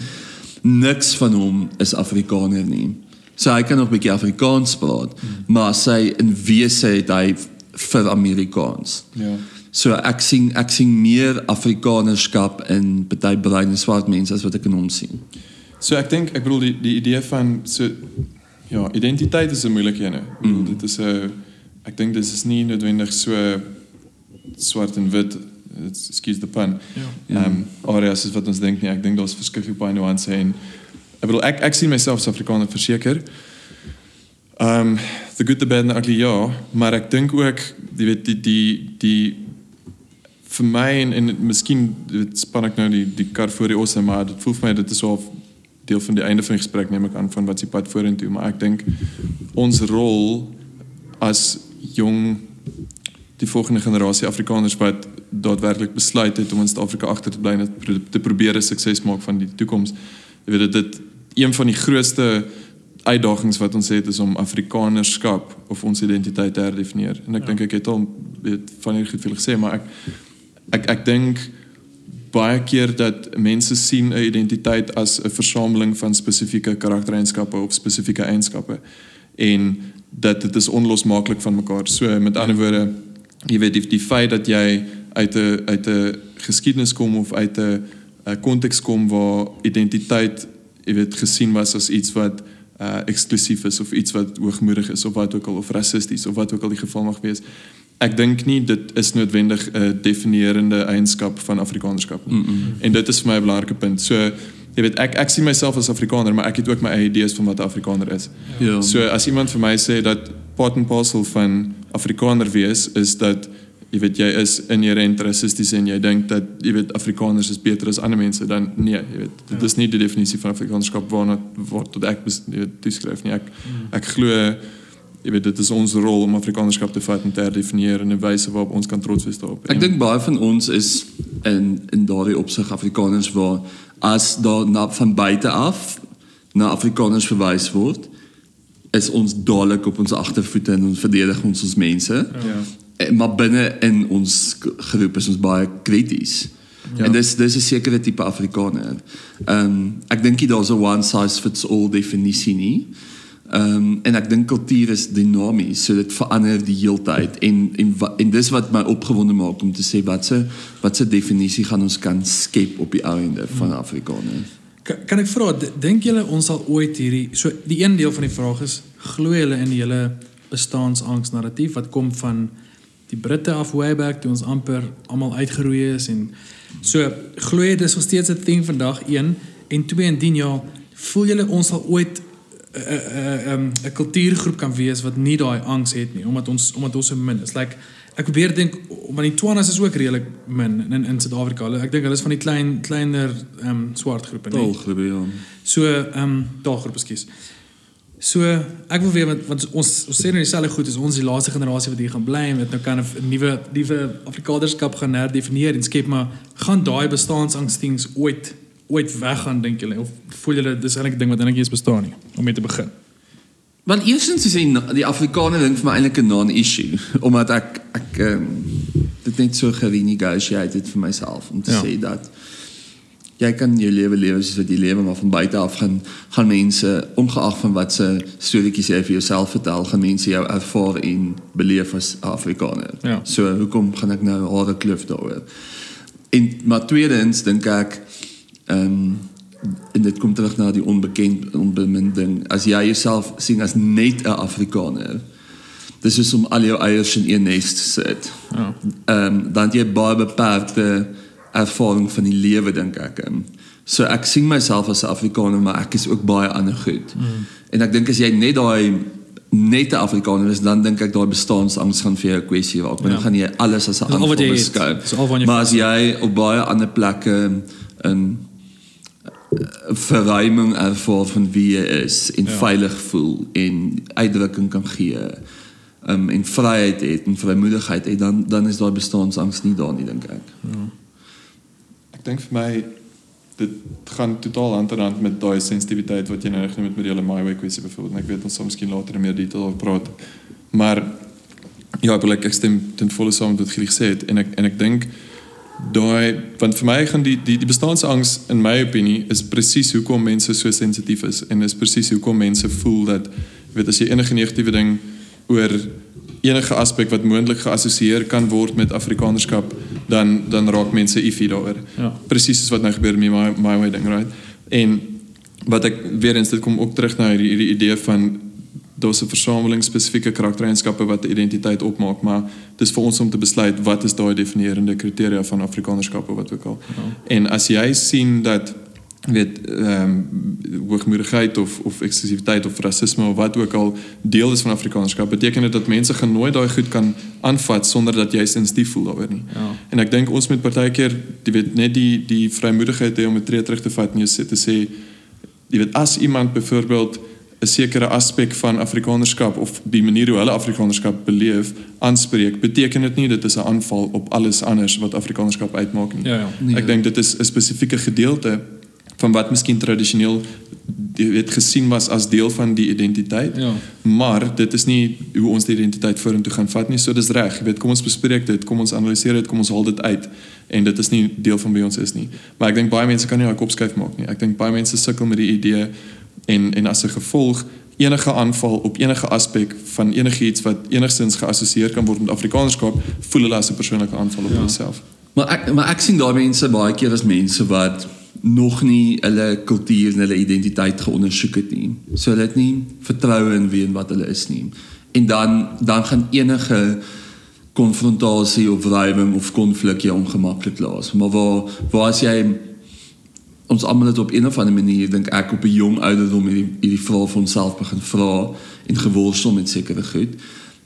niks van hom is Afrikaner nie. So hy kan nog 'n bietjie Afrikaans praat, maar sy in wese het hy vir Amerikaans. Ja. So ek sien ek sien meer Afrikanerskap in party bruin en swart mense as wat ek in hom sien. So ek dink ek bedoel die die idee van so ja, identiteit is 'n moeilike een. Ek bedoel dit is 'n ek dink dit is nie noodwendig so swart en wit. Excuse the pun. Ja. Ehm um, areas is wat ons dink nie. Ek dink daar's verskriklik baie nuance en ek bedoel ek ek sien myself as Afrikaner verseker. Ehm um, the good the bad and the ugly ja, maar ek dink ook jy weet die die die vir my en en miskien dit span ek nou die die kar voor die osse maar dit voel vir my dit is al deel van die einde van die gesprek neem ek aan van wat se pad vorentoe maar ek dink ons rol as jong die volgende generasie Afrikaners wat daadwerklik besluit het om in Suid-Afrika agter te bly en te probeer 'n sukses maak van die toekoms. Jy weet dit een van die grootste uitdagings wat ons het is om Afrikanerskap of ons identiteit te herdefinieer. En ek ja. dink ek het al weet van hier goed veel gesê, maar ek ek ek dink baie keer dat mense sien 'n identiteit as 'n versameling van spesifieke karaktereienskappe of spesifieke eienskappe en dat dit is onlosmaaklik van mekaar. So met ander woorde, jy weet die, die feit dat jy uit 'n uit 'n geskiedenis kom of uit 'n 'n konteks kom waar identiteit jy weet gesien was as iets wat uh eksklusief is of iets wat hoogmoedig is of wat ook al of rassisties of wat ook al die geval mag wees. Ek dink nie dit is noodwendig 'n definierende eienskap van Afrikanerskap nie. Mm -mm. En dit is vir my 'n belangrike punt. So jy weet ek ek sien myself as Afrikaner, maar ek het ook my eie idees van wat 'n Afrikaner is. Ja. So as iemand vir my sê dat part and parcel van Afrikaner wees is dat jy weet jy is inherent rassisties en jy dink dat jy weet Afrikaners is beter as ander mense dan nee, jy weet dit ja. is nie die definisie van Afrikanerskap waarna wat tot ek bes- jy weet toeskryf nie. Ek ek glo jy weet dit is ons rol om Afrikanerskap te vat en te herdefinieer in 'n wyse waarop ons kan trots wees daarop. Ek dink baie van ons is in in daardie opsig Afrikaners waar as daar na van buite af na Afrikaners verwys word, is ons dadelik op ons agtervoete en ons verdedig ons ons mense. ja. Eh, Maar binne in ons groep is ons baie krities. Ja. En dis dis 'n sekere tipe Afrikaner. Ehm um, ek dink daar's 'n one size fits all definisie nie. Ehm um, en ek dink kultuur is dinamies, so dit verander die heeltyd en en en dis wat my opgewonde maak om te sê wat se wat se definisie gaan ons kan skep op die einde van Afrikaner. Kan, kan ek vra dink julle ons sal ooit hierdie so die een deel van die vraag is glo julle in die hele bestaansangs narratief wat kom van die Britte af way back toe ons amper almal uitgeroei is en so glo jy dis nog steeds 'n ding vandag 1 en 2 indien ja voel julle ons sal ooit 'n 'n 'n 'n kultuurgroep kan wees wat nie daai angs het nie omdat ons omdat ons so min is like ek probeer dink want die Tswanas is ook redelik min in in Suid-Afrika. Ek dink hulle is van die klein kleiner ehm um, swart groepe, nee. Taalgroepe ja. So ehm um, taalgroep ekskuus. So ek wil weet want, want ons ons sê nou dieselfde goed as ons die laaste generasie wat hier gaan bly en wat nou kan 'n nuwe nuwe Afrikanerskap gaan herdefinieer en skep maar gaan daai bestaansangsdings ooit ooit weggaan dink julle of voel julle dis eintlik 'n ding wat eintlik nie eens bestaan nie om mee te begin. Want eerstens is die, die Afrikaner ding vir my eintlik 'n non-issue omdat ek ek um, dit net so gerenegotiated vir myself om te Ja. sê dat jy kan jou lewe lewe soos wat jy lewe maar van buite af gaan gaan mense ongeag van wat se storieetjies jy vir jouself vertel gaan mense jou ervaar en beleef as Afrikaner. Ja. So hoekom gaan ek nou hare kloof daaroor? En maar tweedens dink ek ehm um, en dit kom terug na die onbekend onbemind ding. As jy jouself sien as net 'n Afrikaner, dis soos om al jou eiers in een nes te sit. Ja. Ehm um, dan jy baie beperkte ervaring van die lewe dink ek. Um. So ek sien myself as 'n Afrikaner, maar ek is ook baie ander goed. Mm. En ek dink as jy net daai net 'n Afrikaner is, dan dink ek daai bestaansangs gaan vir jou 'n kwessie raak. Want Ja. dan gaan jy alles as 'n het. beskou. Maar as jy op baie ander plekke in verruiming ervaar van wie jy is en Ja. ja. veilig voel en uitdrukking kan gee um, en vryheid het en vrymoedigheid het dan dan is daai bestaansangs nie daar nie dink ek. Ek dink vir my dit gaan totaal hand in hand met daai sensitiwiteit wat jy nou genoem het met die hele My Way kwessie byvoorbeeld. En ek weet ons sal miskien later in meer detail oor praat. Maar ja, ek wil ek stem ten volle saam met wat Gielie gesê het en ek en ek dink daai want vir my gaan die die die bestaansangs in my opinie is presies hoekom mense so sensitief is en is presies hoekom mense voel dat weet as jy enige negatiewe ding oor enige aspek wat moontlik geassosieer kan word met Afrikanerskap dan dan raak mense iffy daaroor. Ja. Presies soos wat nou gebeur met my my way ding, right? En wat ek weer eens dit kom ook terug na hierdie hierdie idee van daar's 'n versameling spesifieke karaktereienskappe wat 'n identiteit opmaak, maar dis vir ons om te besluit wat is daai definierende kriteria van Afrikanerskap of wat ook al. Ja. En as jy sien dat weet ehm um, hoogmoedigheid of of eksklusiwiteit of rasisme of wat ook al deel is van Afrikanerskap, beteken dit dat mense gaan nooit daai goed kan aanvat sonder dat jy sensitief voel daaroor nie. Ja. En ek dink ons moet partykeer jy weet net die die vrymoedigheid hê om 'n tree terug te vat en jy sê te sê jy weet as iemand byvoorbeeld 'n sekere aspek van Afrikanerskap of die manier hoe hulle Afrikanerskap beleef aanspreek, beteken dit nie dit is 'n aanval op alles anders wat Afrikanerskap uitmaak nie. Ja, ja. Nee. Ek dink dit is 'n spesifieke gedeelte van wat miskien tradisioneel weet gesien was as deel van die identiteit. Ja. Maar dit is nie hoe ons die identiteit vorentoe gaan vat nie. So dis reg. Jy weet, kom ons bespreek dit, kom ons analiseer dit, kom ons haal dit uit en dit is nie deel van wie ons is nie. Maar ek dink baie mense kan nie daai kop skuif maak nie. Ek dink baie mense sukkel met die idee en en as 'n gevolg enige aanval op enige aspek van enigiets wat enigstens geassosieer kan word met Afrikanerskap, voel hulle as 'n persoonlike aanval op Ja. hulle self. Maar ek maar ek sien daai mense baie keer as mense wat nog nie hulle kultuur en hulle identiteit geondersoek het nie. So hulle het nie vertroue in wie en wat hulle is nie. En dan dan gaan enige konfrontasie of wrywing of konflik jou ongemaklik laat. Maar waar waar as jy ons almal het op een of ander manier dink ek op 'n jong ouderdom hierdie hierdie vrae vir onsself begin vra en geworstel met sekere goed.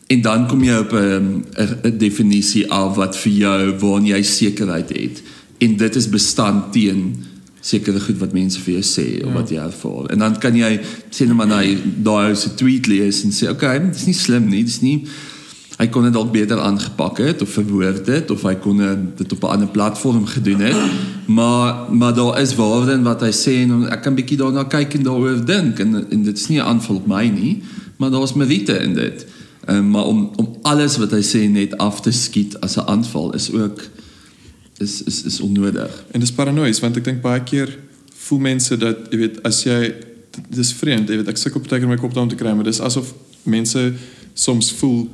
En dan kom jy op 'n 'n 'n definisie af wat vir jou waarin jy sekerheid het. En dit is bestand teen sekere goed wat mense vir jou sê of Ja. wat jy ervaar. En dan kan jy sê net maar na daai ou se tweet lees en sê, "Oké, okay, dit is nie slim nie, dit is nie hy kon dit dalk beter aangepak het of verwoord het of hy kon dit op 'n ander platform gedoen het. Maar maar daar is waarde in wat hy sê en ek kan bietjie daarna kyk en daaroor dink en en dit is nie 'n aanval op my nie, maar daar's meriete in dit. Um, maar om om alles wat hy sê net af te skiet as 'n aanval is ook is is is onnodig. En dis paranoïes want ek dink baie keer voel mense dat jy weet as jy dis vreemd, jy weet ek sukkel baie keer my kop daarom te kry, maar dis asof mense soms voel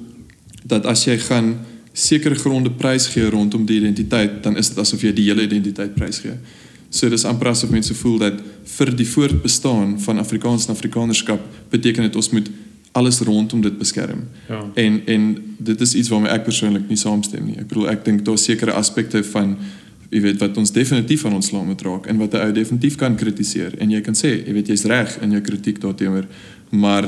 dat as jy gaan sekere gronde prys gee rondom die identiteit, dan is dit asof jy die hele identiteit prys gee. So dis amper asof mense voel dat vir die voortbestaan van Afrikaans en Afrikanerskap beteken dit ons moet alles rondom dit beskerm. Ja. En en dit is iets waarmee ek persoonlik nie saamstem nie. Ek bedoel ek dink daar's sekere aspekte van jy weet wat ons definitief aan ons land moet raak en wat 'n ou definitief kan kritiseer en jy kan sê jy weet jy's reg in jou kritiek daarteenoor maar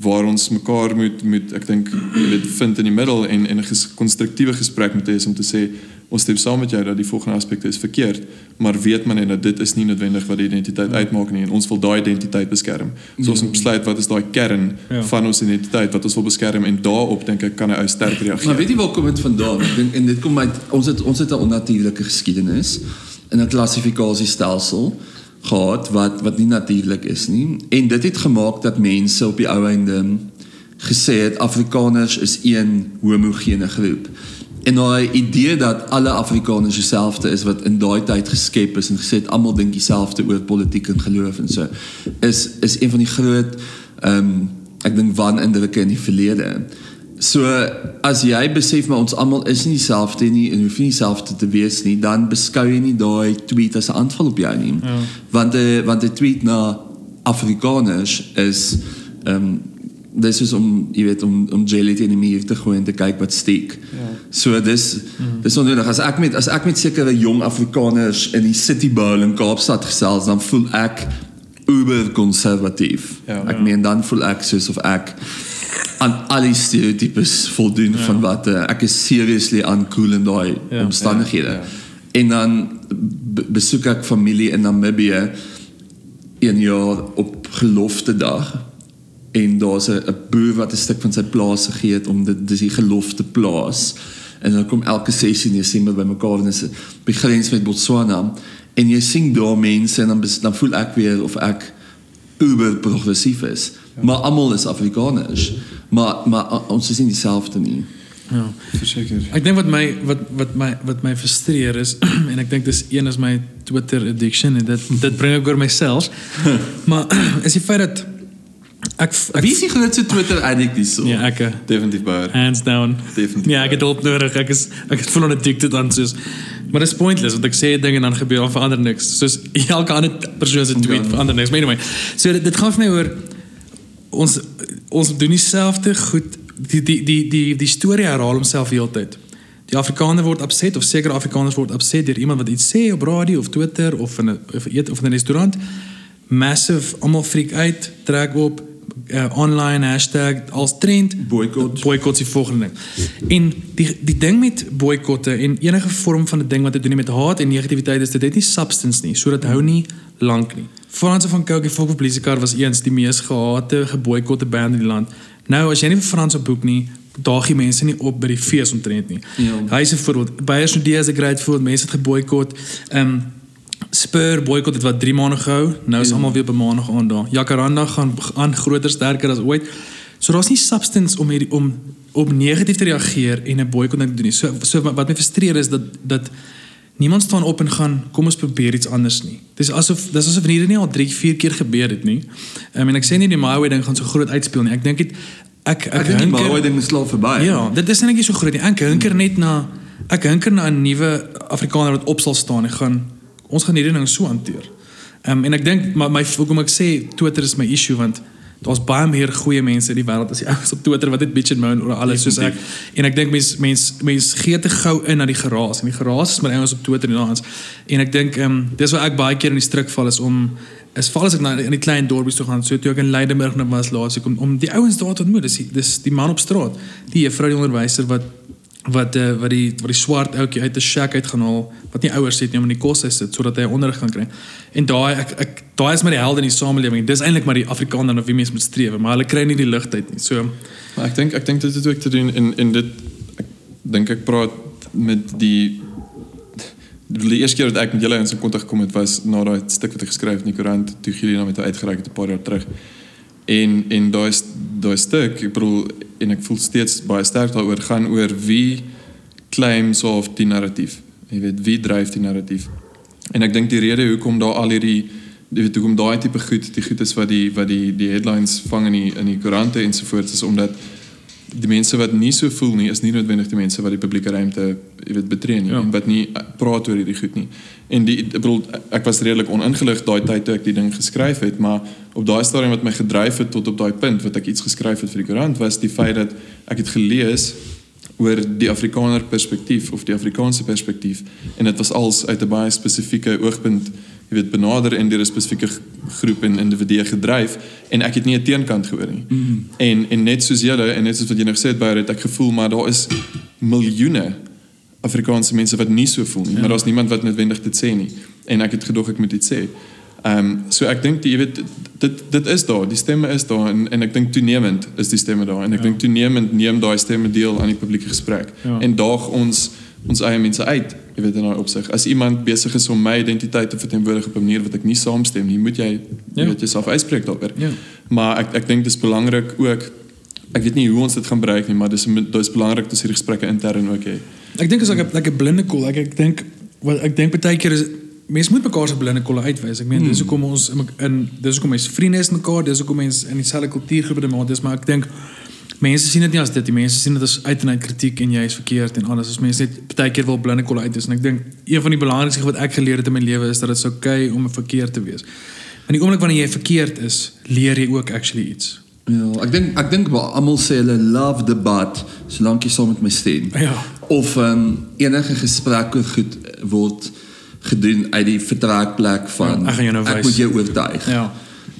waar ons mekaar moet moet ek dink jy weet vind in die middel en en 'n ges, konstruktiewe gesprek moet hê is om te sê ons stem saam met jou dat die volgende aspekte is verkeerd maar weet man net dat dit is nie noodwendig wat die identiteit uitmaak nie en ons wil daai identiteit beskerm. So ons moet besluit wat is daai kern Ja. van ons identiteit wat ons wil beskerm en daarop dink ek kan 'n ou sterk reageer. Maar weet jy waar kom dit vandaan? Ek dink en dit kom uit ons het ons het 'n onnatuurlike geskiedenis in 'n klassifikasiestelsel gehad wat wat nie natuurlik is nie en dit het gemaak dat mense op die ou einde gesê het Afrikaners is een homogene groep En daai idee dat alle Afrikaners dieselfde is wat in daai tyd geskep is en gesê het almal dink dieselfde oor politiek en geloof en so is is een van die groot ehm um, ek dink wanindrukke in die verlede. So as jy besef maar ons almal is nie dieselfde nie en hoef nie dieselfde te wees nie, dan beskou jy nie daai tweet as 'n aanval op jou nie. Ja. Want 'n want 'n tweet na Afrikaners is ehm um, dis is om jy weet om om jelly teen die muur te gooi en te kyk wat steek. Ja. So dis mm. dis onnodig as ek met as ek met sekere jong Afrikaners in die City Bowl in Kaapstad gesels dan voel ek uber konservatief. Ja, ek ja. meen dan voel ek soos of ek aan al die stereotypes voldoen ja. van wat uh, ek is seriously uncool in daai ja, omstandighede. Ja, ja. En dan besoek ek familie in Namibië een jaar op gelofte dag en daar's 'n boer wat 'n stuk van sy plaas gegee het om dit dis die gelofte plaas. En dan kom elke sessie in Desember by mekaar en is by grens met Botswana en jy sien daar mense en dan dan voel ek weer of ek uber progressief is. Ja. Maar almal is Afrikaners. Maar maar ons is nie dieselfde nie. Ja, verseker. Ek dink wat my wat wat my wat my frustreer is en ek dink dis een is my Twitter addiction en dit dit bring ek oor myself. maar is die feit dat Ek, ek wie is die grootste Twitter addict hierso? Ja, ek definitief baie. Hands down. Definitief. Ja, ek het hulp nodig. Ek is ek het voel addicted aan soos maar dit is pointless want ek sê dinge en dan gebeur of verander niks. Soos elke ander persoon se tweet verander niks. Maar anyway, so dit, dit gaan vir my oor ons ons doen dieselfde goed. Die die die die die storie herhaal homself heeltyd. Die Afrikaner word upset of seker Afrikaners word upset deur iemand wat iets sê op radio of Twitter of in 'n eet of in 'n restaurant. Massive almal freak uit, trek op uh, online hashtag als trend boycott boycott die volgende ding. En die die ding met boykotte en enige vorm van 'n ding wat dit doen met haat en negativiteit is dit het nie substance nie, so dit hou nie lank nie. Franse van Coke Folk of Blizzard was eens die mees gehate geboykotte band in die land. Nou as jy nie vir Frans op boek nie, daag jy mense nie op by die fees omtrent nie. Ja. Hy is 'n voorbeeld. Baie Snodie is 'n great voorbeeld. Mense het geboykot. Ehm um, Spur boykot het wat 3 maande gehou. Nou is ja. almal weer by maandag aan daar. Jacaranda gaan aan groter sterker as ooit. So daar's nie substance om hierdie om op negatief te reageer en 'n boykot te doen nie. So so wat my frustreer is dat dat niemand staan op en gaan kom ons probeer iets anders nie. Dis asof dis asof hierdie nie al 3, 4 keer gebeur het nie. I mean ek sê nie die Maui ding gaan so groot uitspeel nie. Ek dink dit ek ek, ek dink die Maui ding is slaap verby. Ja, dit is net nie so groot nie. Ek hinker net na ek hinker na 'n nuwe Afrikaner wat op sal staan en gaan ons gaan hierdie ding so hanteer. Ehm um, en ek dink maar my hoekom ek sê Twitter is my issue want daar's baie meer goeie mense in die wêreld as die ouens op Twitter wat dit bitch and moan oor alles soos ek. En ek dink mense mense mense gee te gou in na die geraas. En die geraas is met ouens op Twitter en daans en ek dink ehm um, dis wat ek baie keer in die struik val is om is val as ek na in die klein dorpies toe gaan. So toe ek in Leidenburg nou was laas ek om om die ouens daar te ontmoet. Dis dis die man op straat. Die juffrou die onderwyser wat wat uh, wat die wat die swart ouetjie uit 'n shack uit gaan haal wat nie ouers het nie om in die kos te sit sodat hy onderrig kan kry. En daai ek ek daai is maar die helde in die samelewing. Dis eintlik maar die Afrikaner na wie mens moet streef, maar hulle kry nie die ligtheid nie. So maar ek dink ek dink dit het ook te doen in in dit ek dink ek praat met die die eerste keer wat ek met julle in kontak gekom het was na daai stuk wat ek geskryf het in die koerant toe Gideon met uitgereik het 'n paar jaar terug. En en daai daai stuk, ek bedoel en ek voel steeds baie sterk daaroor gaan oor wie claims of die narratief. Jy weet wie dryf die narratief. En ek dink die rede hoekom daar al hierdie jy weet hoekom daai tipe goed, die goed is wat die wat die die headlines vang in die in die koerante ensovoorts is omdat die mense wat nie so voel nie is nie noodwendig die mense wat die publieke ruimte jy weet betree nie ja. en wat nie praat oor hierdie goed nie. En die ek bedoel ek was redelik oningelig daai tyd toe ek die ding geskryf het, maar op daai stadium wat my gedryf het tot op daai punt wat ek iets geskryf het vir die koerant was die feit dat ek het gelees oor die Afrikaner perspektief of die Afrikaanse perspektief en dit was als uit 'n baie spesifieke oogpunt jy weet benader en deur 'n spesifieke groep en individue gedryf en ek het nie 'n teenkant gehoor nie. Mm -hmm. En en net soos julle en net soos wat jy nou gesê het baie het ek gevoel maar daar is miljoene Afrikaanse mense wat nie so voel nie, ja. maar daar's niemand wat noodwendig dit sê nie. En ek het gedog ek moet dit sê. Ehm um, so ek dink jy weet dit dit is daar, die stemme is daar en en ek dink toenemend is die stemme daar en ek ja. dink toenemend neem daai stemme deel aan die publieke gesprek ja. en daag ons ons eie mense uit jy weet in daai opsig. As iemand besig is om my identiteit te verteenwoordig op 'n manier wat ek nie saamstem nie, moet jy jy ja. weet jouself uitspreek daaroor. Ja. Maar ek ek dink dit is belangrik ook ek weet nie hoe ons dit gaan bereik nie, maar dis dis belangrik dat hierdie gesprekke intern ook hê. Ek dink is like 'n like 'n blinde kol. Ek ek dink wat ek dink baie keer is mense moet mekaar se blinde kolle uitwys. Ek meen Hmm. dis hoekom ons in, dis hoekom mense vriende is mekaar, dis hoekom mense in dieselfde kultuurgroep te maak is, maar ek dink mense sien dit nie as dit nie. Mense sien dit as uit en uit kritiek en jy is verkeerd en alles. As mense net baie keer wil blinde kolle uitwys en ek dink een van die belangrikste wat ek geleer het in my lewe is dat dit is oukei okay om verkeerd te wees. In die oomblik wanneer jy verkeerd is, leer jy ook actually iets. Ja, ek dink ek dink almal sê hulle love debat solank jy saam met my stem. Ja. Of ehm um, enige gesprek oor goed word gedoen uit die vertrekplek van Ja, ek nou ek moet jou oortuig. Ja.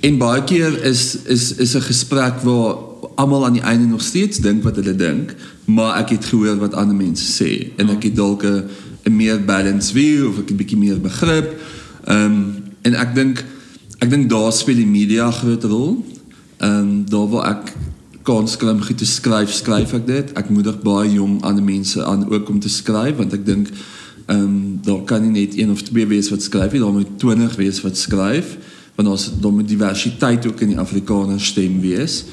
En baie keer is is is 'n gesprek waar almal aan die einde nog steeds dink wat hulle dink, maar ek het gehoor wat ander mense sê en ek het dalk 'n 'n meer balanced view of ek 'n bietjie meer begrip. Ehm um, en ek dink ek dink daar speel die media groot rol. Ehm um, daar waar ek kans kry om goed te skryf, skryf ek dit. Ek moedig baie jong ander mense aan ook om te skryf want ek dink ehm um, daar kan nie net een of twee wees wat skryf nie, daar moet 20 wees wat skryf want ons daar moet diversiteit ook in die Afrikaner stem wees.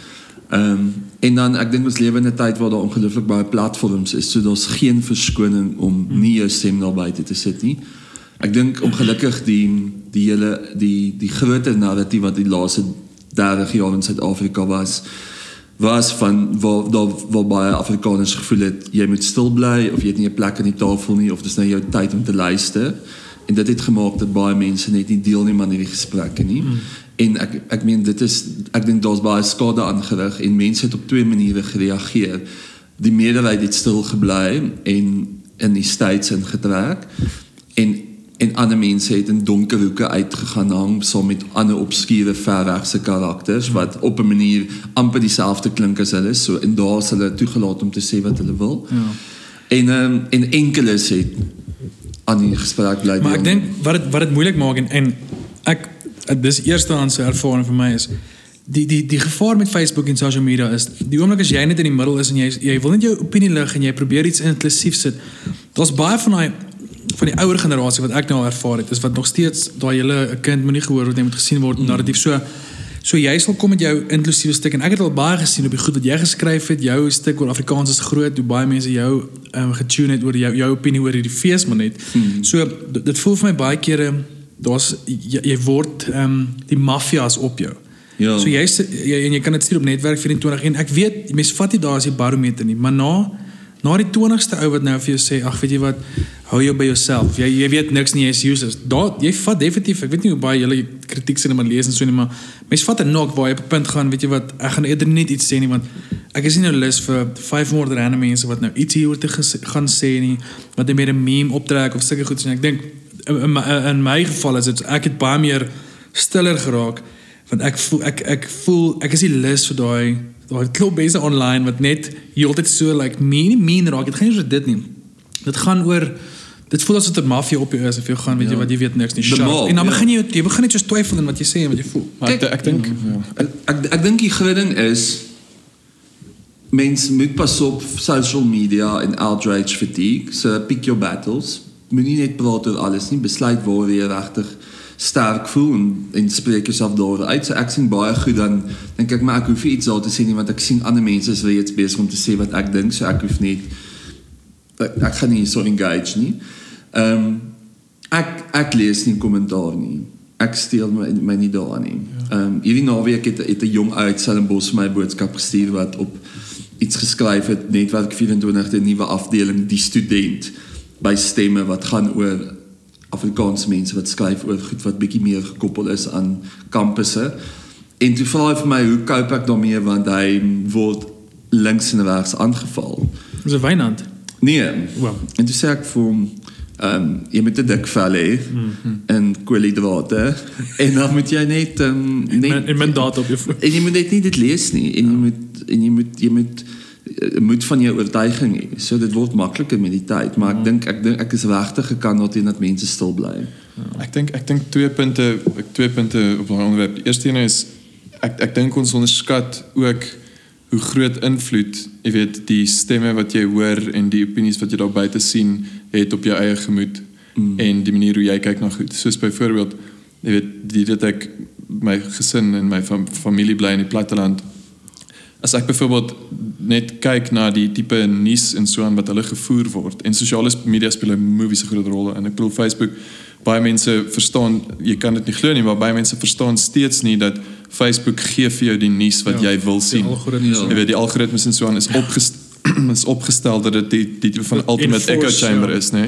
Ehm um, en dan ek dink ons lewe in 'n tyd waar daar ongelooflik baie platforms is, so daar's geen verskoning om nie jou stem daar buite te sit nie. Ek dink ongelukkig die die hele die die groter narratief wat die laaste 30 jaar in Suid-Afrika was was van waar daar waar baie Afrikaners gevoel het jy moet stil bly of jy het nie 'n plek aan die tafel nie of dis nou jou tyd om te luister en dit het gemaak dat baie mense net nie deelneem aan hierdie gesprekke nie. Mm. En ek ek meen dit is ek dink daar's baie skade aangerig en mense het op twee maniere gereageer. Die meerderheid het stil gebly en in die states ingetrek en en ander mense het in donker hoeke uitgegaan hang saam met ander obskure verregse karakters wat op 'n manier amper dieselfde klink as hulle so en daar is hulle toegelaat om te sê wat hulle wil. Ja. En ehm en enkeles het aan die gesprek bly. Maar ek deel. dink wat dit wat dit moeilik maak en en ek dis eerstehandse ervaring vir my is die die die gevaar met Facebook en social media is die oomblik as jy net in die middel is en jy jy wil net jou opinie lig en jy probeer iets inklusief sit. Daar's baie van daai van die ouer generasie wat ek nou ervaar het is wat nog steeds daai hele 'n kind moet nie gehoor word nie moet gesien word mm. narratief so so jy sal kom met jou inklusiewe stuk en ek het al baie gesien op die goed wat jy geskryf het jou stuk oor Afrikaans is groot hoe baie mense jou um, getune het oor jou jou opinie oor hierdie fees maar net mm. so dit, voel vir my baie kere daar's jy, jy word ehm um, die maffias op jou Ja. so jy, jy en jy kan dit stuur op netwerk 24 en ek weet mense vat nie daar as die barometer nie maar na na die 20ste ou wat nou vir jou sê ag weet jy wat hou jou by jouself. Jy jy weet niks nie jy's useless. Daar jy vat definitief ek weet nie hoe baie julle kritiek sien en maar lees en so nie maar mense vat 'n knock waar jy op 'n punt gaan weet jy wat ek gaan eerder net iets sê nie want ek is nie nou lus vir 500 random mense wat nou iets hieroor te gaan sê nie wat net met 'n meme optrek of sulke goed en ek dink in, in, in my geval is dit ek het baie meer stiller geraak want ek voel ek ek voel ek is nie lus vir daai daai klop mense online wat net heeltyd so like nie mean raak. Dit gaan nie oor dit nie. Dit gaan oor dit voel asof dit 'n maffia op jou is of jy gaan weet jy Ja. wat jy weet niks nie mob, en dan ja. begin jy jy begin net so twyfel in wat jy sê en wat jy voel Maar ek, Kijk, ek dink ja. Ek ek, ek dink die groot ding is mense moet pas op social media en outrage fatigue. So pick your battles. Moenie net praat oor alles nie, besluit waar jy regtig sterk voel en en spreek jouself daaroor uit. So ek sien baie goed dan dink ek maar ek hoef iets daar te sê nie want ek sien ander mense is reeds besig om te sê wat ek dink, so ek hoef net ek, ek gaan nie so engage nie. Ehm um, ek ek lees nie kommentaar nie. Ek steel my my nie daaraan nie. Ehm um, hierdie naweek het het 'n jong uit Stellenbosch my boodskap gestuur wat op iets geskryf het netwerk 24 die nuwe afdeling die student by stemme wat gaan oor Afrikaanse mense wat skryf oor goed wat bietjie meer gekoppel is aan kampusse. En toe vra hy vir my hoe cope ek daarmee want hy word links en regs aangeval. dis 'n wynand Nee. Wow. En toe sê ek vir hom ehm um, jy moet 'n dik vel hê Mhm. en koolhidrate en dan moet jy net ehm um, en en min data op jou voet en jy moet net nie dit lees nie en jy moet en jy moet jy moet eh, moet van jou oortuiging hê. So dit word makliker met die tyd, maar ek dink ek dink ek is regtig gekant daarteen dat mense stil bly. Ek dink ek dink twee punte ek twee punte op daai onderwerp. Die eerste een is ek ek dink ons onderskat ook hoe groot invloed, jy weet, die stemme wat jy hoor en die opinies wat jy daar buite sien het op jou eie gemoed mm. en die manier hoe jy kyk na goed. Soos byvoorbeeld, jy weet, die dat ek my gesin en my fam, familie bly in die platteland. As ek byvoorbeeld net kyk na die tipe nuus en so aan wat hulle gevoer word en sosiale media speel 'n movies groot rol en ek bedoel Facebook baie mense verstaan jy kan dit nie glo nie maar baie mense verstaan steeds nie dat Facebook gee vir jou die nuus wat Ja, jy wil sien. algoritmes, Jy weet die algoritmes en so aan is opgestel is opgestel dat dit die die van ultimate echo chamber ja. is, nê.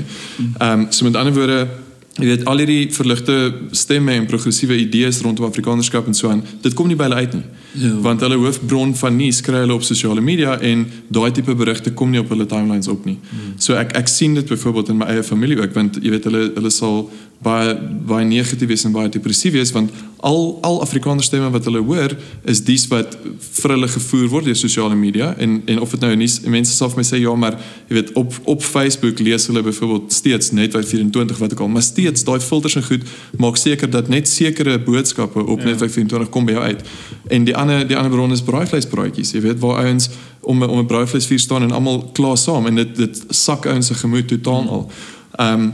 Ehm um, so met ander woorde Jy weet al hierdie verligte stemme en progressiewe idees rondom Afrikanerskap en so aan, dit kom nie by hulle uit nie. Ja. Want hulle hoofbron van nuus kry hulle op sosiale media en daai tipe berigte kom nie op hulle timelines op nie. So ek ek sien dit byvoorbeeld in my eie familie ook want jy weet hulle hulle sal baie baie negatief wees en baie depressief wees want al al Afrikaner stemme wat hulle hoor is dies wat vir hulle gevoer word deur sosiale media. En en of dit nou nuus mense sal vir my sê ja maar jy weet op op Facebook lees hulle byvoorbeeld steeds net wat 24 wat ek al maar steeds daai filters en goed maak seker dat net sekere boodskappe op ja. net 24 kom by jou uit. En die ander die ander bron is braaivleisbraaitjies jy weet waar ouens om om 'n braaivleisvuur staan en almal klaar saam en dit dit sak ouens se gemoed totaal al. Ehm um,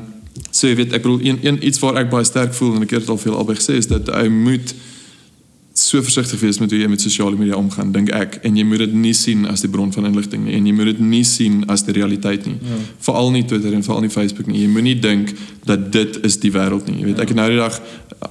So jy weet ek bedoel een, een iets waar ek baie sterk voel en ek het dit al veel albei gesê is dat hy moet so versigtig wees met hoe jy met sosiale media omgaan dink ek en jy moet dit nie sien as die bron van inligting nie en jy moet dit nie sien as die realiteit nie. Ja. Veral nie Twitter en veral nie Facebook nie. Jy moenie dink dat dit is die wêreld nie. Jy weet ja. ek het nou die dag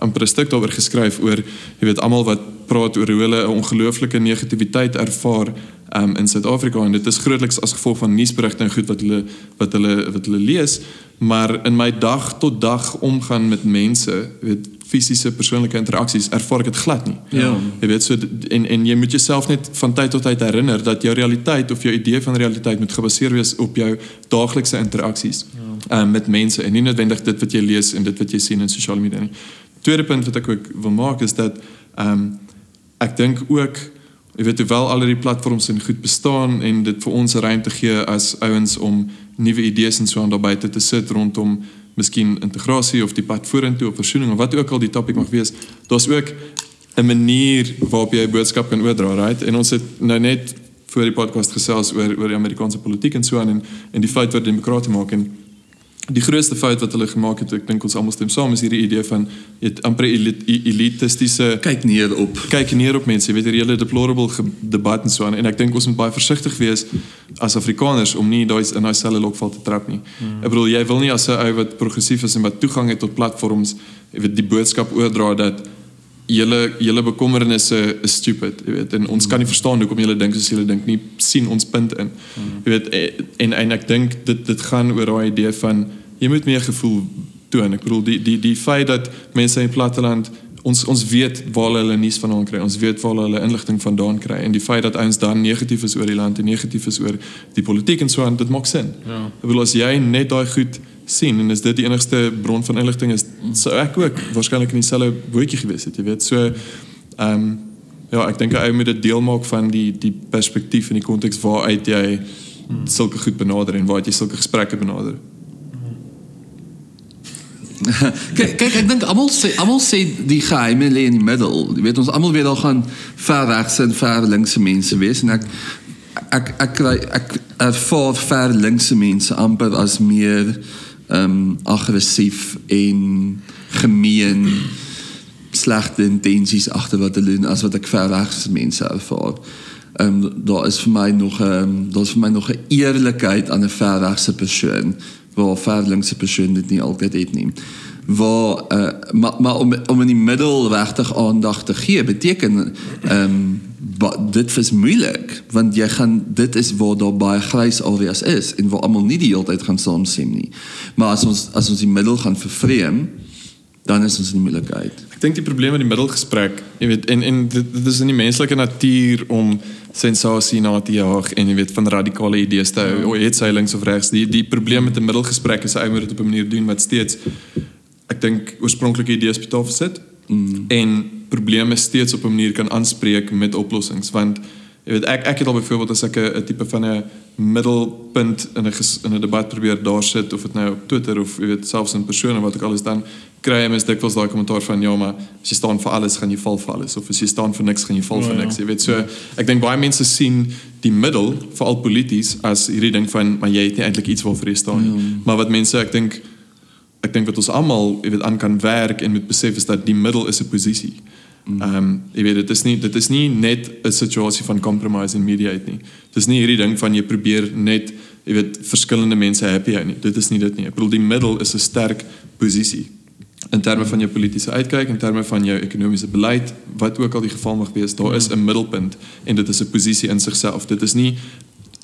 amper 'n stuk daaroor geskryf oor jy weet almal wat praat oor hoe hulle 'n ongelooflike negativiteit ervaar um, in Suid-Afrika en dit is grootliks as gevolg van nuusberigte en goed wat hulle wat hulle wat hulle lees maar in my dag tot dag omgaan met mense weet fisiese persoonlike interaksies ervaar ek dit glad nie. Ja. Jy weet so en en jy moet jouself net van tyd tot tyd herinner dat jou realiteit of jou idee van realiteit moet gebaseer wees op jou daaglikse interaksies ja. um, met mense en nie noodwendig dit wat jy lees en dit wat jy sien in sosiale media nie. Tweede punt wat ek ook wil maak is dat ehm um, ek dink ook jy weet hoewel al die platforms en goed bestaan en dit vir ons 'n ruimte gee as ouens om nuwe idees en so aan daarbuiten te sit rondom miskien integrasie of die pad vorentoe of versoening of wat ook al die topik mag wees daar's ook 'n manier waarop jy 'n boodskap kan oordra right? En ons het nou net voor die podcast gesels oor oor die Amerikaanse politiek en so aan en en die feit wat demokrate maak en die grootste fout wat hulle gemaak het ek dink ons almal stem saam is hierdie idee van het amper elitistiese kyk neer op. Kyk neer op mense jy weet hierdie hele deplorable debat en so aan. En ek dink ons moet baie versigtig wees as Afrikaners om nie daai in daai selfe lokval te trap nie. Hmm. ek bedoel jy wil nie as 'n ou wat progressief is en wat toegang het tot platforms jy weet die boodskap oordra dat julle julle bekommernisse is stupid jy weet. En ons kan nie verstaan hoekom julle dink soos julle dink nie. Sien ons punt in. Jy weet en en ek dink dit dit gaan oor daai idee van jy moet meer gevoel toon. Ek bedoel die die die feit dat mense in platteland ons ons weet waar hulle nuus vandaan kry. Ons weet waar hulle inligting vandaan kry. En die feit dat ons dan negatief is oor die land en negatief is oor die politiek en so aan dit maak sin. Ja. ek bedoel as jy net daai goed sien en is dit die enigste bron van inligting is sou ek ook waarskynlik in dieselfde bootjie gewees het jy weet. So ehm um, ja ek dink hy moet dit deel maak van die die perspektief en die konteks waaruit jy sulke goed benader en waaruit jy sulke gesprekke benader. Kyk kyk ek dink almal sê almal sê die geheime lê in die middel. Jy weet ons almal weet al gaan ver regse en ver linkse mense wees en ek ek ek kry ek ervaar ver linkse mense amper as meer um, aggressief en gemeen slegte intensies agter wat hulle doen as wat ek ver regse mense ervaar. Ehm um, daar is vir my nog 'n um, daar's vir my nog 'n eerlikheid aan 'n ver regse persoon waar ver linkse persoon dit nie altyd het nie. Waar uh, maar maar om om in die middel regtig aandag te gee beteken ehm um, dit is moeilik want jy gaan dit is waar daar baie grys areas is en waar almal nie die hele tyd gaan saamstem nie. Maar as ons as ons die middel gaan vervreem dan is ons in die moeilikheid. Ek dink die probleem met die middelgesprek, jy weet, en en dit, dit is in die menslike natuur om sensasie na te jaag en jy weet van radikale idees te hou. Ja. Het sy links of regs. Die die probleem met 'n middelgesprek is hy moet dit op 'n manier doen wat steeds ek dink oorspronklike idees op tafel sit mm. en probleme steeds op 'n manier kan aanspreek met oplossings want jy weet ek ek het al byvoorbeeld as ek 'n tipe van 'n middelpunt in 'n in 'n debat probeer daar sit of dit nou op Twitter of jy weet selfs in persone wat ek alles dan kry mens dikwels daai kommentaar van ja maar as jy staan vir alles gaan jy val vir alles of as jy staan vir niks gaan jy val Oh, vir ja. niks jy weet so ek dink baie mense sien die middel veral polities as hierdie ding van maar jy het nie eintlik iets waarvoor jy staan nie Ja. maar wat mense ek dink ek dink wat ons almal jy weet aan kan werk en moet besef is dat die middel is 'n posisie Ehm um, jy weet dit is nie dit is nie net 'n situasie van compromise en mediate nie. Dit is nie hierdie ding van jy probeer net jy weet verskillende mense happy hou nie. Dit is nie dit nie. Ek bedoel die middel is 'n sterk posisie in terme van jou politieke uitkyk en in terme van jou ekonomiese beleid wat ook al die geval mag wees daar is 'n middelpunt en dit is 'n posisie in sigself dit is nie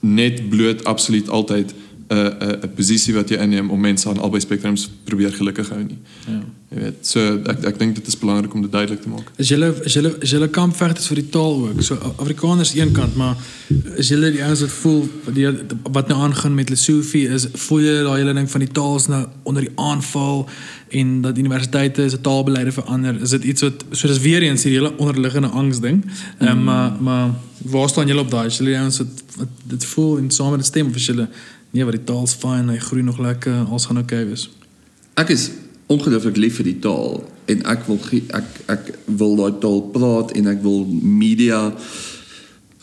net bloot absoluut altyd 'n 'n 'n posisie wat jy inneem om mense aan albei spektrums probeer gelukkig hou nie. Ja. Jy weet, so ek ek dink dit is belangrik om dit duidelik te maak. Is julle is julle is julle kampvegters vir die taal ook. So Afrikaners een kant, maar is julle die ouens wat voel die wat nou aangaan met Lesotho is voel julle daai hele ding van die taal is nou onder die aanval en dat universiteite 'n taalbeleide verander. Is dit iets wat so dis weer eens hierdie hele onderliggende angs ding. Ehm um, maar maar waar staan julle op daai? Is julle die ouens wat, wat dit voel en saam met die stem of is julle nee, wat die taal's fyn, hy groei nog lekker, alles gaan oukei okay wees. Ek is ongelooflik lief vir die taal en ek wil ek ek wil daai taal praat en ek wil media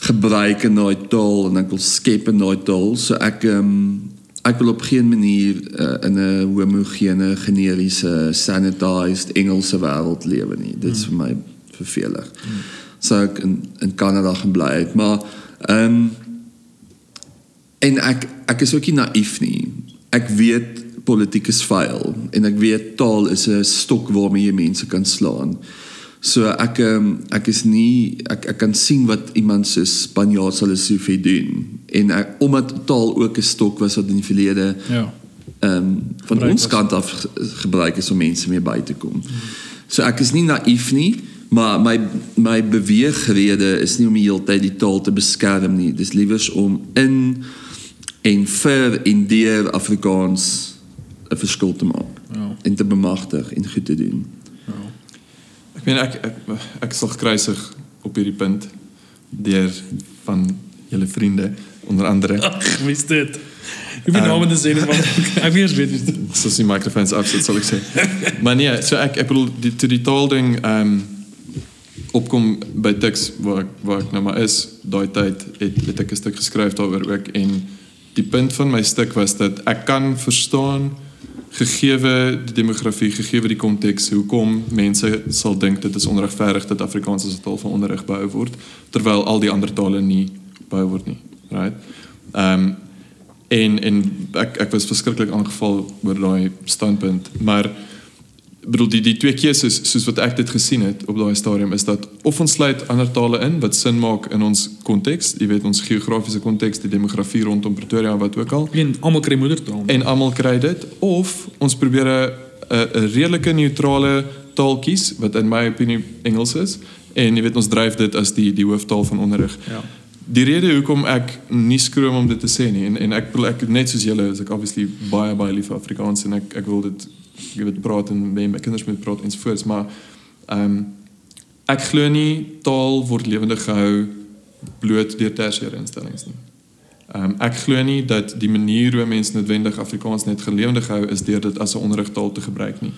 gebruik in daai taal en ek wil skep in daai taal. So ek ehm um, ek wil op geen manier uh, in 'n homogene generiese sanitized Engelse wêreld lewe nie. Dit is hmm. vir my vervelig. Hmm. So ek in in Kanada gaan bly, maar ehm um, en ek ek is ook nie naïef nie. Ek weet politiek is vuil en ek weet taal is 'n stok waarmee jy mense kan slaan. So ek um, ek is nie ek ek kan sien wat iemand so Spanjaard sal soveel doen en ek, omdat taal ook 'n stok was wat in die verlede ja. Ehm um, van gebruik ons kant af gebruik is om mense mee by te kom. So ek is nie naïef nie, maar my my beweegrede is nie om die hele tyd die taal te beskerm nie. Dis liewers om in en vir in deur Afrikaans 'n verskil te maak. Ja. En te bemagtig en goed te doen. Ja. Ek meen ek ek, ek sal kruisig op hierdie punt deur van julle vriende onder andere. Ag, wie is dit? Ek weet nou net sê wat ek weet weet dit. So sien microphones afsit sal ek sê. Maar nee, so ek ek bedoel die to die taal ding ehm um, opkom by Tix waar waar ek nou maar is daai tyd het het ek 'n stuk geskryf daaroor ook en die punt van my stuk was dat ek kan verstaan gegeewe die demografie, gegeewe die konteks hoekom mense sal dink dit is onregverdig dat Afrikaans as 'n taal van onderrig behou word terwyl al die ander tale nie behou word nie. Right? Ehm um, en en ek ek was verskriklik aangeval oor daai standpunt, maar bedoel die die twee keuses soos wat ek dit gesien het op daai stadium is dat of ons sluit ander tale in wat sin maak in ons konteks, jy weet ons geografiese konteks, die demografie rondom Pretoria wat ook al. En almal kry moedertaal. En almal kry dit of ons probeer 'n 'n redelike neutrale taal kies wat in my opinie Engels is en jy weet ons dryf dit as die die hooftaal van onderrig. Ja. Die rede hoekom ek nie skroom om dit te sê nie en en ek ek net soos julle is ek obviously baie baie lief vir Afrikaans en ek ek wil dit jy weet praat en met my kinders moet praat ensvoorts maar ehm um, ek glo nie taal word lewendig gehou bloot deur tersiêre instellings nie. Ehm um, ek glo nie dat die manier hoe mense noodwendig Afrikaans net gelewendig hou is deur dit as 'n onderrigtaal te gebruik nie.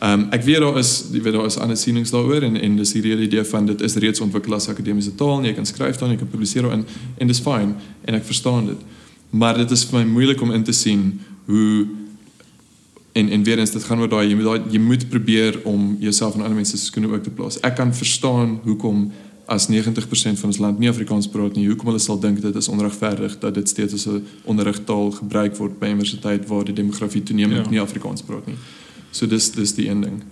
Ehm um, ek weet daar is jy weet daar is ander sienings daaroor en en dis hierdie idee van dit is reeds ontwikkel as akademiese taal en jy kan skryf dan jy kan publiseer daarin en dis fyn en ek verstaan dit. Maar dit is vir my moeilik om in te sien hoe en en weer eens dit gaan oor daai jy moet daai jy moet probeer om jouself en ander mense se skoene ook te plaas. Ek kan verstaan hoekom as 90% van ons land nie Afrikaans praat nie, hoekom hulle sal dink dit is onregverdig dat dit steeds as 'n onderrigtaal gebruik word by universiteit waar die demografie toenemend ja. nie Afrikaans praat nie. So dis dis die een ding.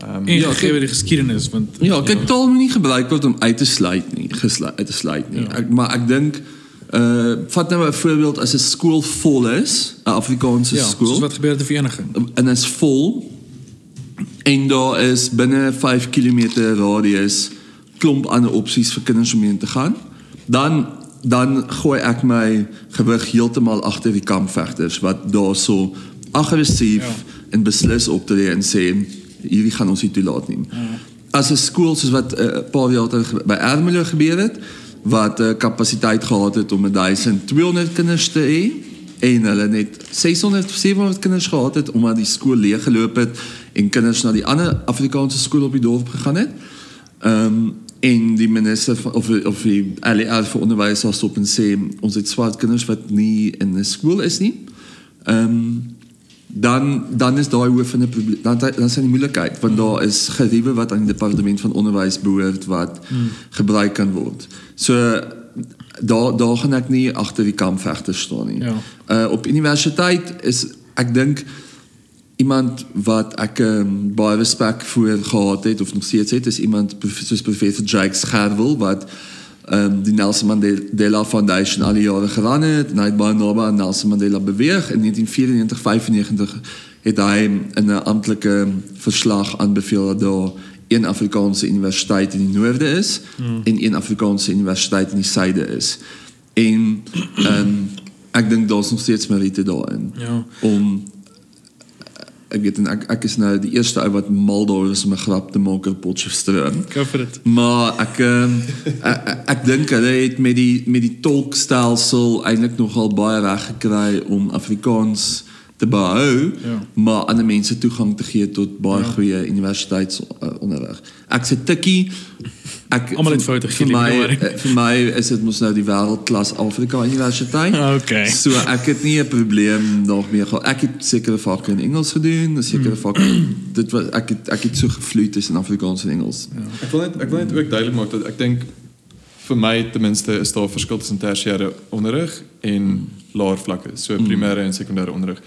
Ehm um, ja, gee weer die geskiedenis want ja, kyk ja. taal moet nie gebruik word om uit te sluit nie, gesluit uit te sluit nie. Ja. Ek, maar ek dink Uh vat nou 'n voorbeeld as 'n skool vol is, 'n Afrikaanse ja, skool. Ja, wat gebeur met die vereniging? En is vol en daar is binne 5 km radius klomp ander opsies vir kinders om heen te gaan. Dan dan gooi ek my gewig heeltemal agter die kampvegters wat daarso aggressief ja. en beslis optree en sê hierdie gaan ons nie toelaat nie. Ja. As 'n skool soos wat 'n uh, paar jaar terug by Ermelo gebeur het, wat 'n uh, kapasiteit gehad het om 1200 kinders te hê en hulle net 600 700 kinders gehad het omdat die skool leeg geloop het en kinders na die ander Afrikaanse skool op die dorp gegaan het. Ehm um, en die minister van, of of die LER vir onderwys was op en sê ons het swart kinders wat nie in 'n skool is nie. Ehm um, dan dan is daai hoof van 'n probleem. Dan dan sien die moeilikheid want daar is geriewe wat aan die departement van onderwys behoort wat hmm. gebruik kan word. So daar daar gaan ek nie agter die kampvegter staan nie. Ja. Uh op universiteit is ek dink iemand wat ek um, baie respek voor gehad het of nog steeds het is iemand soos professor Jake Scherwel wat um, die Nelson Mandela Foundation al die jare geran het en hy het baie naby aan Nelson Mandela beweeg in 1994 95 het hy in 'n amptelike verslag aanbeveel dat daar een Afrikaanse universiteit in die noorde is hmm. en een Afrikaanse universiteit in die suide is. En um, ek dink daar's nog steeds meriete daarin Ja. om ek weet en ek ek is nou die eerste ou wat mal daar is om 'n grap te maak op Potchefstroom. Go for it. Maar ek um, ek, ek, ek dink hulle het met die met die tolkstelsel eintlik nogal baie reg gekry om Afrikaans te behou, Ja. maar ander mense toegang te gee tot baie ja. goeie universiteitsonderrig. Ek sê tikkie ek Almal het foute vir gegee, my eh, vir my is dit mos nou die wêreldklas Afrika Universiteit. Okay. So ek het nie 'n probleem daarmee gehad. Ek het sekere vakke in Engels gedoen, sekere vakke dit was ek het ek het so gevloei tussen Afrikaans en Engels. Ja. Ek wil net ek wil net ook duidelik maak dat ek dink vir my ten minste is daar verskil tussen tersiêre onderrig en laer vlakke, so primêre en sekondêre onderrig.